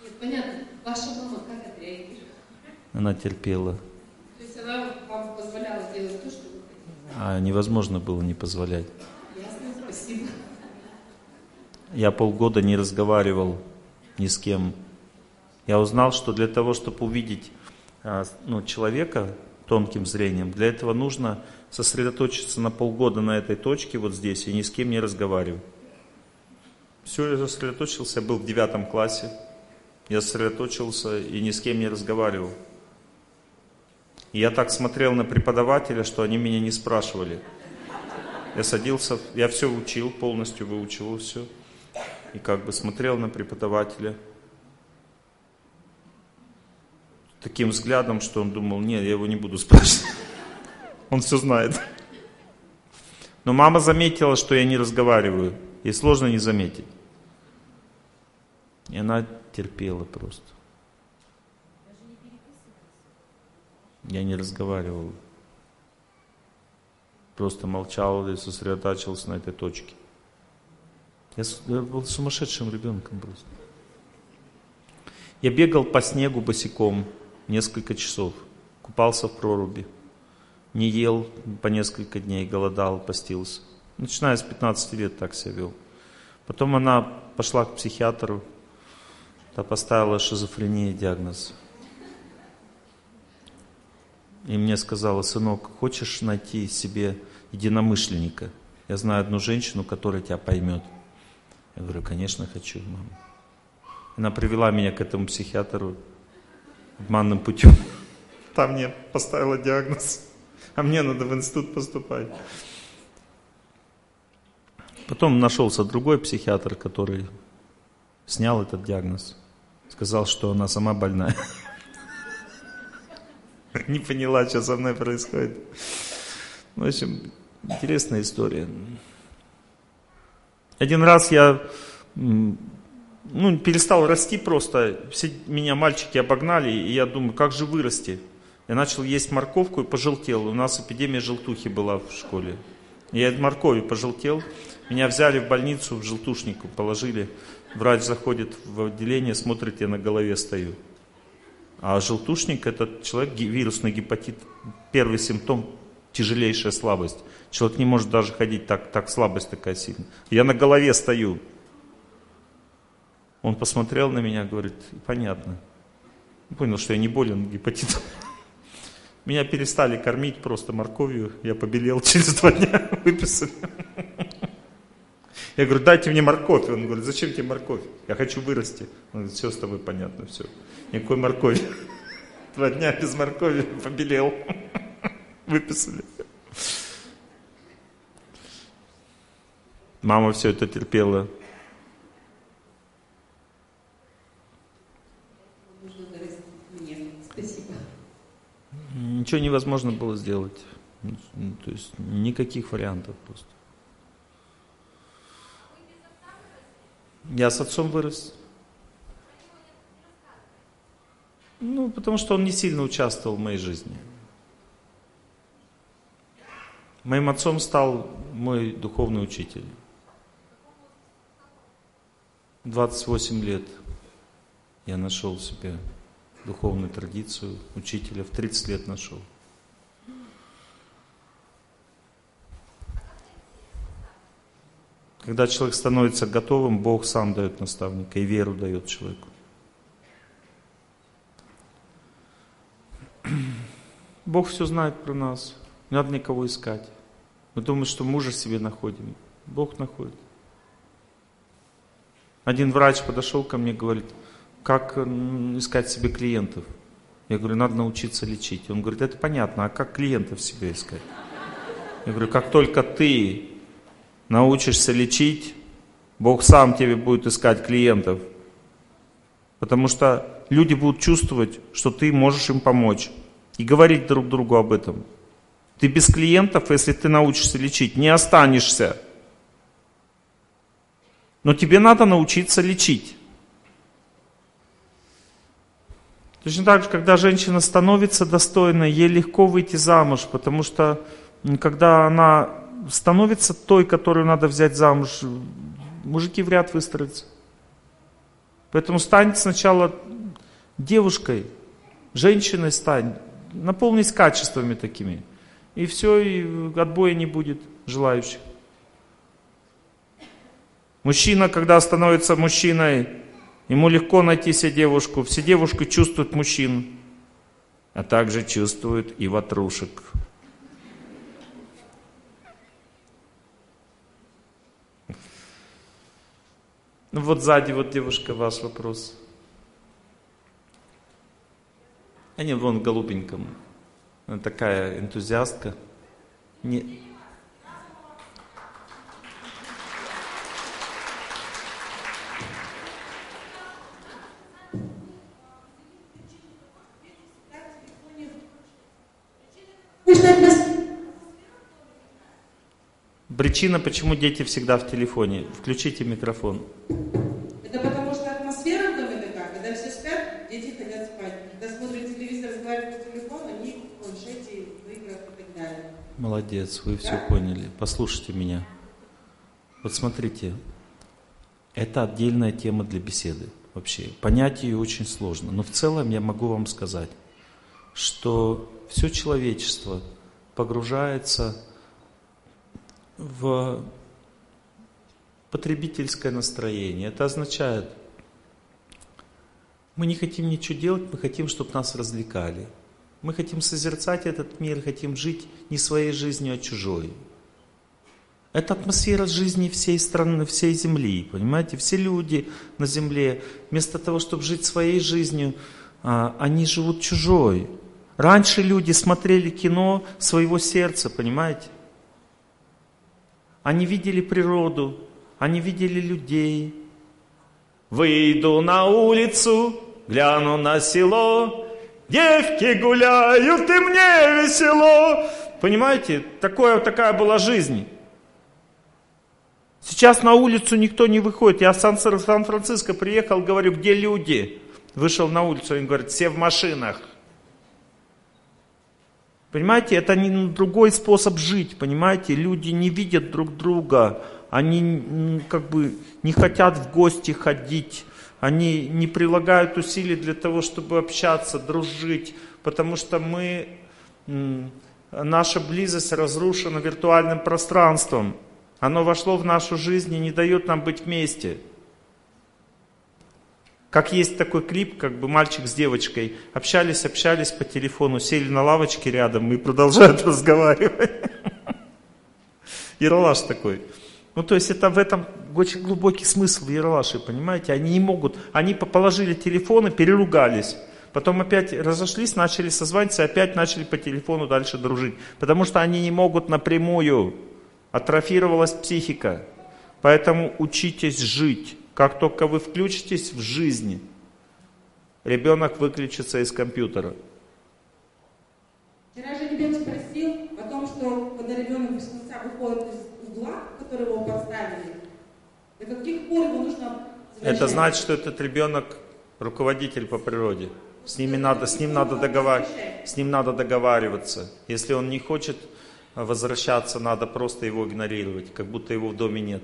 Нет, понятно. Ваша мама как отреагировала? Она терпела. То есть она вам позволяла делать то, что вы хотите? А невозможно было не позволять. Ясно, спасибо. Я полгода не разговаривал ни с кем. Я узнал, что для того, чтобы увидеть а, ну, человека тонким зрением, для этого нужно сосредоточиться на полгода на этой точке вот здесь и ни с кем не разговаривать. Все, я сосредоточился, я был в девятом классе, я сосредоточился и ни с кем не разговаривал. И я так смотрел на преподавателя, что они меня не спрашивали. Я садился, я все учил, полностью выучил все. И как бы смотрел на преподавателя таким взглядом, что он думал, нет, я его не буду спрашивать. Он все знает. Но мама заметила, что я не разговариваю. Ей сложно не заметить. И она терпела просто. Я не разговаривал. Просто молчал и сосредотачивался на этой точке. Я был сумасшедшим ребенком просто. Я бегал по снегу босиком несколько часов, купался в проруби, не ел по несколько дней, голодал, постился. Начиная с 15 лет так себя вел. Потом она пошла к психиатру, та поставила шизофрения диагноз. И мне сказала, сынок, хочешь найти себе единомышленника? Я знаю одну женщину, которая тебя поймет. Я говорю, конечно, хочу, мама. Она привела меня к этому психиатру обманным путем. Там мне поставила диагноз, а мне надо в институт поступать. Потом нашелся другой психиатр, который снял этот диагноз. Сказал, что она сама больная. Не поняла, что со мной происходит. В общем, интересная история. Один раз я ну, перестал расти просто. Все меня мальчики обогнали, и я думаю, как же вырасти? Я начал есть морковку и пожелтел. У нас эпидемия желтухи была в школе. Я от моркови пожелтел. Меня взяли в больницу, в желтушнику положили. Врач заходит в отделение, смотрит, я на голове стою. А желтушник – это человек, вирусный гепатит. Первый симптом – тяжелейшая слабость. Человек не может даже ходить, так, так слабость такая сильная. Я на голове стою. Он посмотрел на меня, говорит, понятно. Понял, что я не болен гепатитом. Меня перестали кормить просто морковью, я побелел через два дня, выписали. Я говорю, дайте мне морковь. Он говорит, зачем тебе морковь? Я хочу вырасти. Он говорит, все с тобой понятно, все. Никакой моркови. Два дня без моркови побелел. Выписали. Мама все это терпела. Ничего невозможно было сделать. То есть никаких вариантов просто. Я с отцом вырос. Ну, потому что он не сильно участвовал в моей жизни. Моим отцом стал мой духовный учитель. 28 лет я нашел себе духовную традицию учителя, в 30 лет нашел. Когда человек становится готовым, Бог сам дает наставника и веру дает человеку. Бог все знает про нас. Не надо никого искать. Мы думаем, что мужа себе находим. Бог находит. Один врач подошел ко мне и говорит, как искать себе клиентов? Я говорю, надо научиться лечить. Он говорит, это понятно, а как клиентов себе искать? Я говорю, как только ты научишься лечить, Бог сам тебе будет искать клиентов. Потому что люди будут чувствовать, что ты можешь им помочь. И говорить друг другу об этом. Ты без клиентов, если ты научишься лечить, не останешься. Но тебе надо научиться лечить. Точно так же, когда женщина становится достойной, ей легко выйти замуж, потому что когда она становится той, которую надо взять замуж, мужики в ряд выстроятся. Поэтому стань сначала девушкой, женщиной стань, наполнись качествами такими. И все, и отбоя не будет желающих. Мужчина, когда становится мужчиной, Ему легко найти себе девушку. Все девушки чувствуют мужчин, а также чувствуют и ватрушек. Ну вот сзади вот девушка, ваш вопрос. Они вон в голубеньком. Она такая энтузиастка. Не... Причина, почему дети всегда в телефоне. Включите микрофон. Это потому что атмосфера в доме такая, когда все спят, дети хотят спать. Когда смотрят телевизор, разговаривают по телефону, они в планшете, в играх и так далее. Молодец, вы все поняли. Послушайте меня. Вот смотрите, это отдельная тема для беседы вообще. Понять ее очень сложно. Но в целом я могу вам сказать, что все человечество погружается в потребительское настроение. Это означает, мы не хотим ничего делать, мы хотим, чтобы нас развлекали. Мы хотим созерцать этот мир, хотим жить не своей жизнью, а чужой. Это атмосфера жизни всей страны, всей земли, понимаете? Все люди на земле, вместо того, чтобы жить своей жизнью, а, они живут чужой. Раньше люди смотрели кино своего сердца, понимаете? Они видели природу, они видели людей. Выйду на улицу, гляну на село, девки гуляют, и мне весело. Понимаете, такое, такая была жизнь. Сейчас на улицу никто не выходит. Я в Сан-Франциско приехал, говорю, где люди? Вышел на улицу, они говорят, все в машинах. Понимаете, это не другой способ жить, понимаете? Люди не видят друг друга, они как бы не хотят в гости ходить, они не прилагают усилий для того, чтобы общаться, дружить, потому что мы, наша близость разрушена виртуальным пространством. Оно вошло в нашу жизнь и не дает нам быть вместе. Как есть такой клип, как бы мальчик с девочкой общались, общались по телефону, сели на лавочке рядом и продолжают разговаривать. Ералаш такой. Ну, то есть это в этом очень глубокий смысл Ералаши, понимаете? Они не могут, они положили телефоны, переругались. Потом опять разошлись, начали созваниваться, опять начали по телефону дальше дружить. Потому что они не могут напрямую. Атрофировалась психика. Поэтому учитесь жить. Как только вы включитесь в жизнь, ребенок выключится из компьютера. Вчера же ребенок спросил о том, что когда ребенок без конца выходит из угла, который его поставили, до каких пор ему нужно Это значит, что этот ребенок руководитель по природе. С, ними надо, с, ним надо договар... с ним надо договариваться. Если он не хочет возвращаться, надо просто его игнорировать, как будто его в доме нет.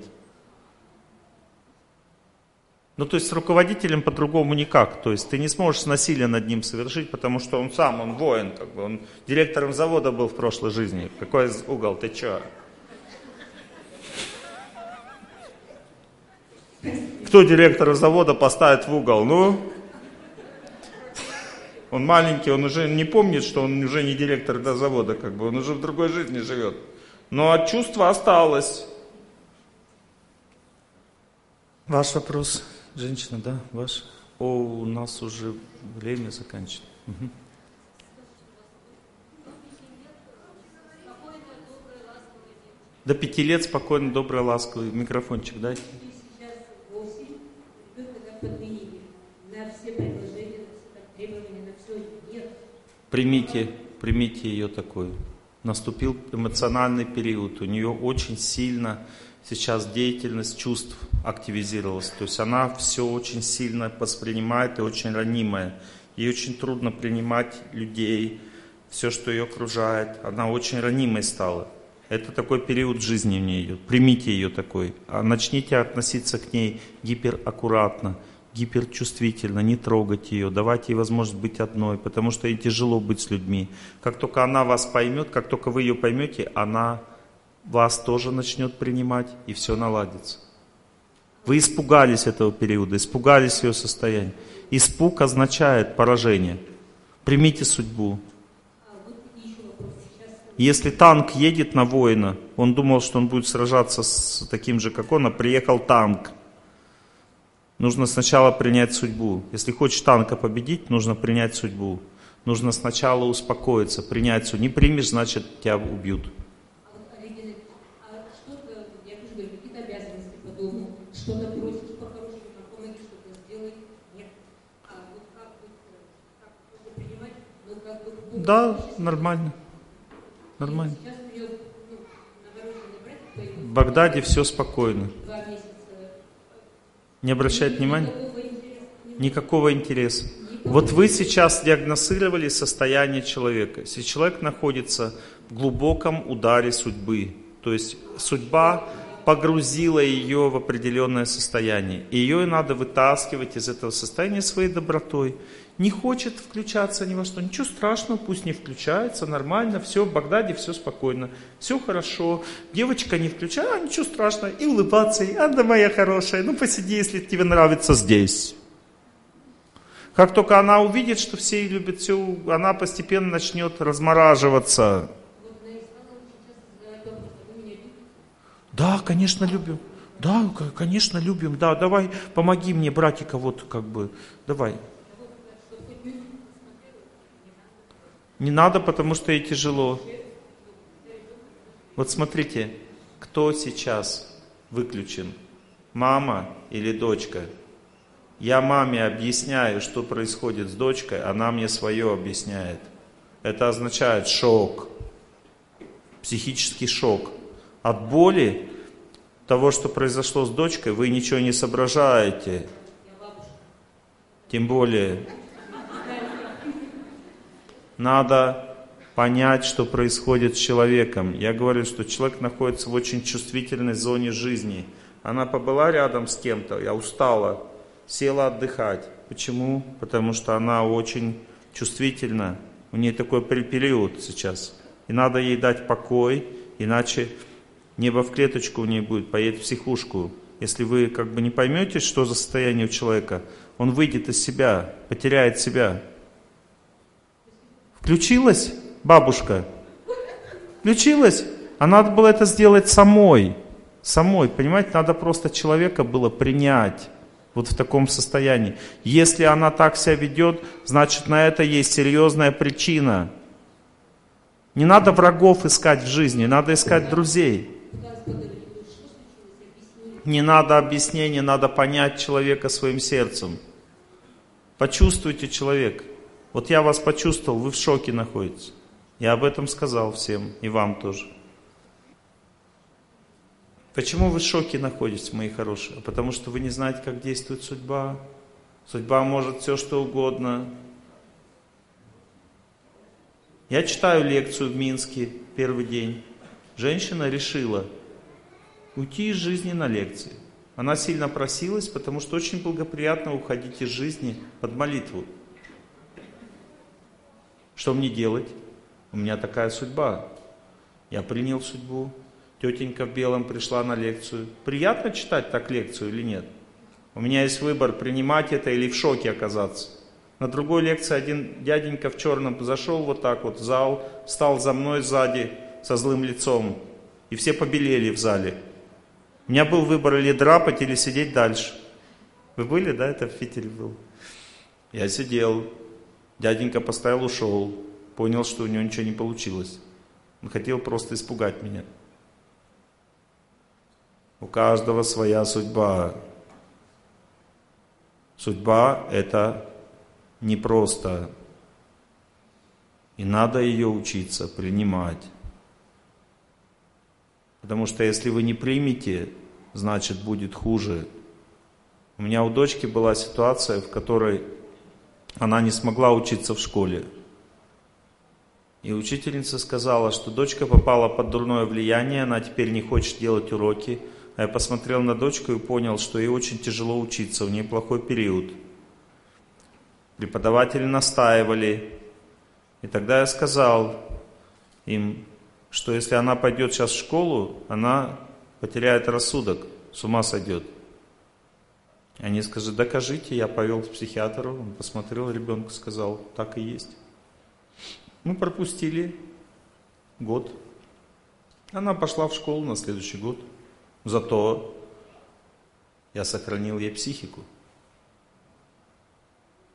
Ну, то есть с руководителем по-другому никак. То есть ты не сможешь насилие над ним совершить, потому что он сам, он воин, как бы. Он директором завода был в прошлой жизни. Какой угол, ты чё? Кто директора завода поставит в угол? Ну, он маленький, он уже не помнит, что он уже не директор до завода, как бы, он уже в другой жизни живет. Но чувство осталось. Ваш вопрос? Женщина, да, ваш? О, у нас уже время заканчивается. Угу. До пяти лет спокойно, добрый, ласковый. Микрофончик дайте. Примите, примите ее такой. Наступил эмоциональный период. У нее очень сильно сейчас деятельность чувств активизировалась. То есть она все очень сильно воспринимает и очень ранимая. Ей очень трудно принимать людей, все, что ее окружает. Она очень ранимой стала. Это такой период жизни у нее идет. Примите ее такой. А начните относиться к ней гипераккуратно, гиперчувствительно, не трогать ее, давайте ей возможность быть одной, потому что ей тяжело быть с людьми. Как только она вас поймет, как только вы ее поймете, она вас тоже начнет принимать, и все наладится. Вы испугались этого периода, испугались ее состояния. Испуг означает поражение. Примите судьбу. Если танк едет на воина, он думал, что он будет сражаться с таким же, как он, а приехал танк. Нужно сначала принять судьбу. Если хочешь танка победить, нужно принять судьбу. Нужно сначала успокоиться, принять судьбу. Не примешь, значит тебя убьют. что-то просишь по-хорошему, там, помоги что-то сделай, нет. А вот как быть, как это принимать, ну как бы... Да, нормально. Нормально. В Багдаде все спокойно. Не обращать внимания? Никакого интереса. Вот вы сейчас диагностировали состояние человека. Если человек находится в глубоком ударе судьбы, то есть судьба погрузила ее в определенное состояние. И ее надо вытаскивать из этого состояния своей добротой. Не хочет включаться ни во что, ничего страшного, пусть не включается, нормально, все, в Багдаде все спокойно, все хорошо. Девочка не включает, а ничего страшного, и улыбаться, и Анда моя хорошая, ну посиди, если тебе нравится здесь. Как только она увидит, что все любят все, она постепенно начнет размораживаться. Да, конечно, любим. Да, конечно, любим. Да, давай, помоги мне, братика, вот как бы, давай. Не надо, потому что ей тяжело. Вот смотрите, кто сейчас выключен? Мама или дочка? Я маме объясняю, что происходит с дочкой, она мне свое объясняет. Это означает шок, психический шок. От боли того, что произошло с дочкой, вы ничего не соображаете. Тем более, надо понять, что происходит с человеком. Я говорю, что человек находится в очень чувствительной зоне жизни. Она побыла рядом с кем-то, я устала, села отдыхать. Почему? Потому что она очень чувствительна. У нее такой период сейчас. И надо ей дать покой, иначе небо в клеточку у нее будет, поедет в психушку. Если вы как бы не поймете, что за состояние у человека, он выйдет из себя, потеряет себя. Включилась бабушка? Включилась? А надо было это сделать самой. Самой, понимаете, надо просто человека было принять вот в таком состоянии. Если она так себя ведет, значит на это есть серьезная причина. Не надо врагов искать в жизни, надо искать друзей. Не надо объяснений, надо понять человека своим сердцем. Почувствуйте человека. Вот я вас почувствовал, вы в шоке находитесь. Я об этом сказал всем, и вам тоже. Почему вы в шоке находитесь, мои хорошие? Потому что вы не знаете, как действует судьба. Судьба может все, что угодно. Я читаю лекцию в Минске первый день. Женщина решила уйти из жизни на лекции. Она сильно просилась, потому что очень благоприятно уходить из жизни под молитву. Что мне делать? У меня такая судьба. Я принял судьбу. Тетенька в белом пришла на лекцию. Приятно читать так лекцию или нет? У меня есть выбор, принимать это или в шоке оказаться. На другой лекции один дяденька в черном зашел вот так вот в зал, стал за мной сзади со злым лицом. И все побелели в зале. У меня был выбор или драпать, или сидеть дальше. Вы были, да, это в Питере был? Я сидел, Дяденька поставил, ушел. Понял, что у него ничего не получилось. Он хотел просто испугать меня. У каждого своя судьба. Судьба это непросто. И надо ее учиться принимать. Потому что если вы не примете, значит будет хуже. У меня у дочки была ситуация, в которой она не смогла учиться в школе. И учительница сказала, что дочка попала под дурное влияние, она теперь не хочет делать уроки. А я посмотрел на дочку и понял, что ей очень тяжело учиться, у нее плохой период. Преподаватели настаивали. И тогда я сказал им, что если она пойдет сейчас в школу, она потеряет рассудок, с ума сойдет. Они скажут, докажите, я повел к психиатру, он посмотрел ребенка, сказал, так и есть. Мы пропустили год. Она пошла в школу на следующий год. Зато я сохранил ей психику.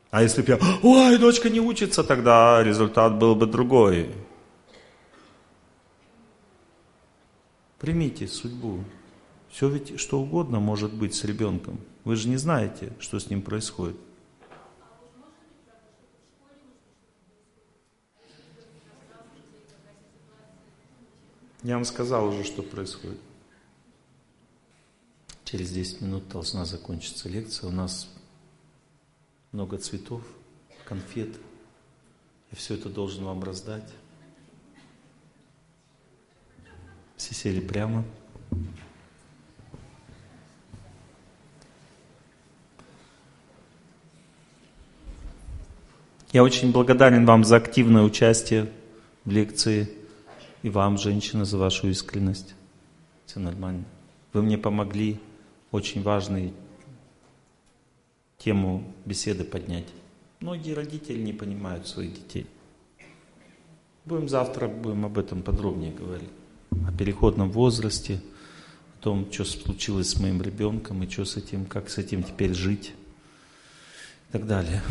А если бы я, ой, дочка не учится, тогда результат был бы другой. Примите судьбу. Все ведь что угодно может быть с ребенком. Вы же не знаете, что с ним происходит. Я вам сказал уже, что происходит. Через 10 минут должна закончиться лекция. У нас много цветов, конфет. Я все это должен вам раздать. Все сели прямо. Я очень благодарен вам за активное участие в лекции и вам, женщина, за вашу искренность. Все нормально. Вы мне помогли очень важную тему беседы поднять. Многие родители не понимают своих детей. Будем завтра будем об этом подробнее говорить. О переходном возрасте, о том, что случилось с моим ребенком и что с этим, как с этим теперь жить и так далее.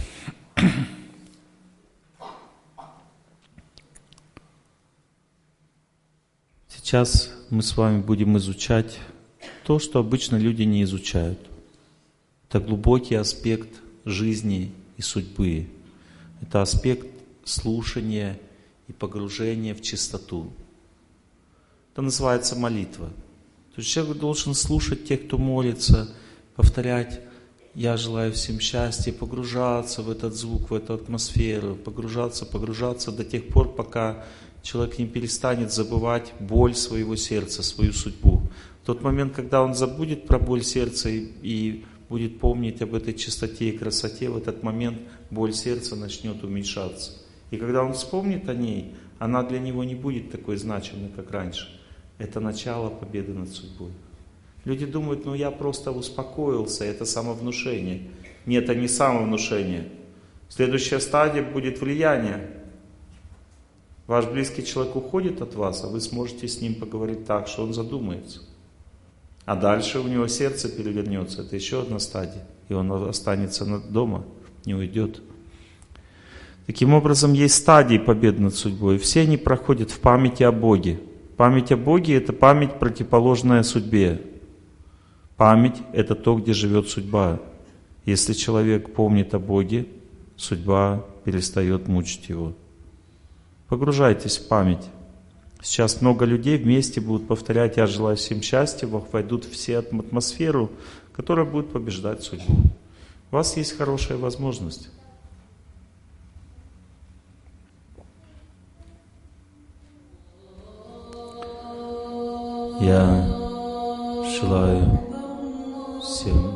Сейчас мы с вами будем изучать то, что обычно люди не изучают. Это глубокий аспект жизни и судьбы. Это аспект слушания и погружения в чистоту. Это называется молитва. То есть человек должен слушать тех, кто молится, повторять «Я желаю всем счастья», погружаться в этот звук, в эту атмосферу, погружаться, погружаться до тех пор, пока человек не перестанет забывать боль своего сердца, свою судьбу. В тот момент, когда он забудет про боль сердца и, и будет помнить об этой чистоте и красоте, в этот момент боль сердца начнет уменьшаться. И когда он вспомнит о ней, она для него не будет такой значимой, как раньше. Это начало победы над судьбой. Люди думают, ну я просто успокоился, это самовнушение. Нет, это не самовнушение. Следующая стадия будет влияние. Ваш близкий человек уходит от вас, а вы сможете с ним поговорить так, что он задумается. А дальше у него сердце перевернется. Это еще одна стадия. И он останется дома, не уйдет. Таким образом, есть стадии победы над судьбой. Все они проходят в памяти о Боге. Память о Боге – это память, противоположная судьбе. Память – это то, где живет судьба. Если человек помнит о Боге, судьба перестает мучить его. Погружайтесь в память. Сейчас много людей вместе будут повторять «Я желаю всем счастья», войдут все атмосферу, которая будет побеждать судьбу. У вас есть хорошая возможность. Я желаю всем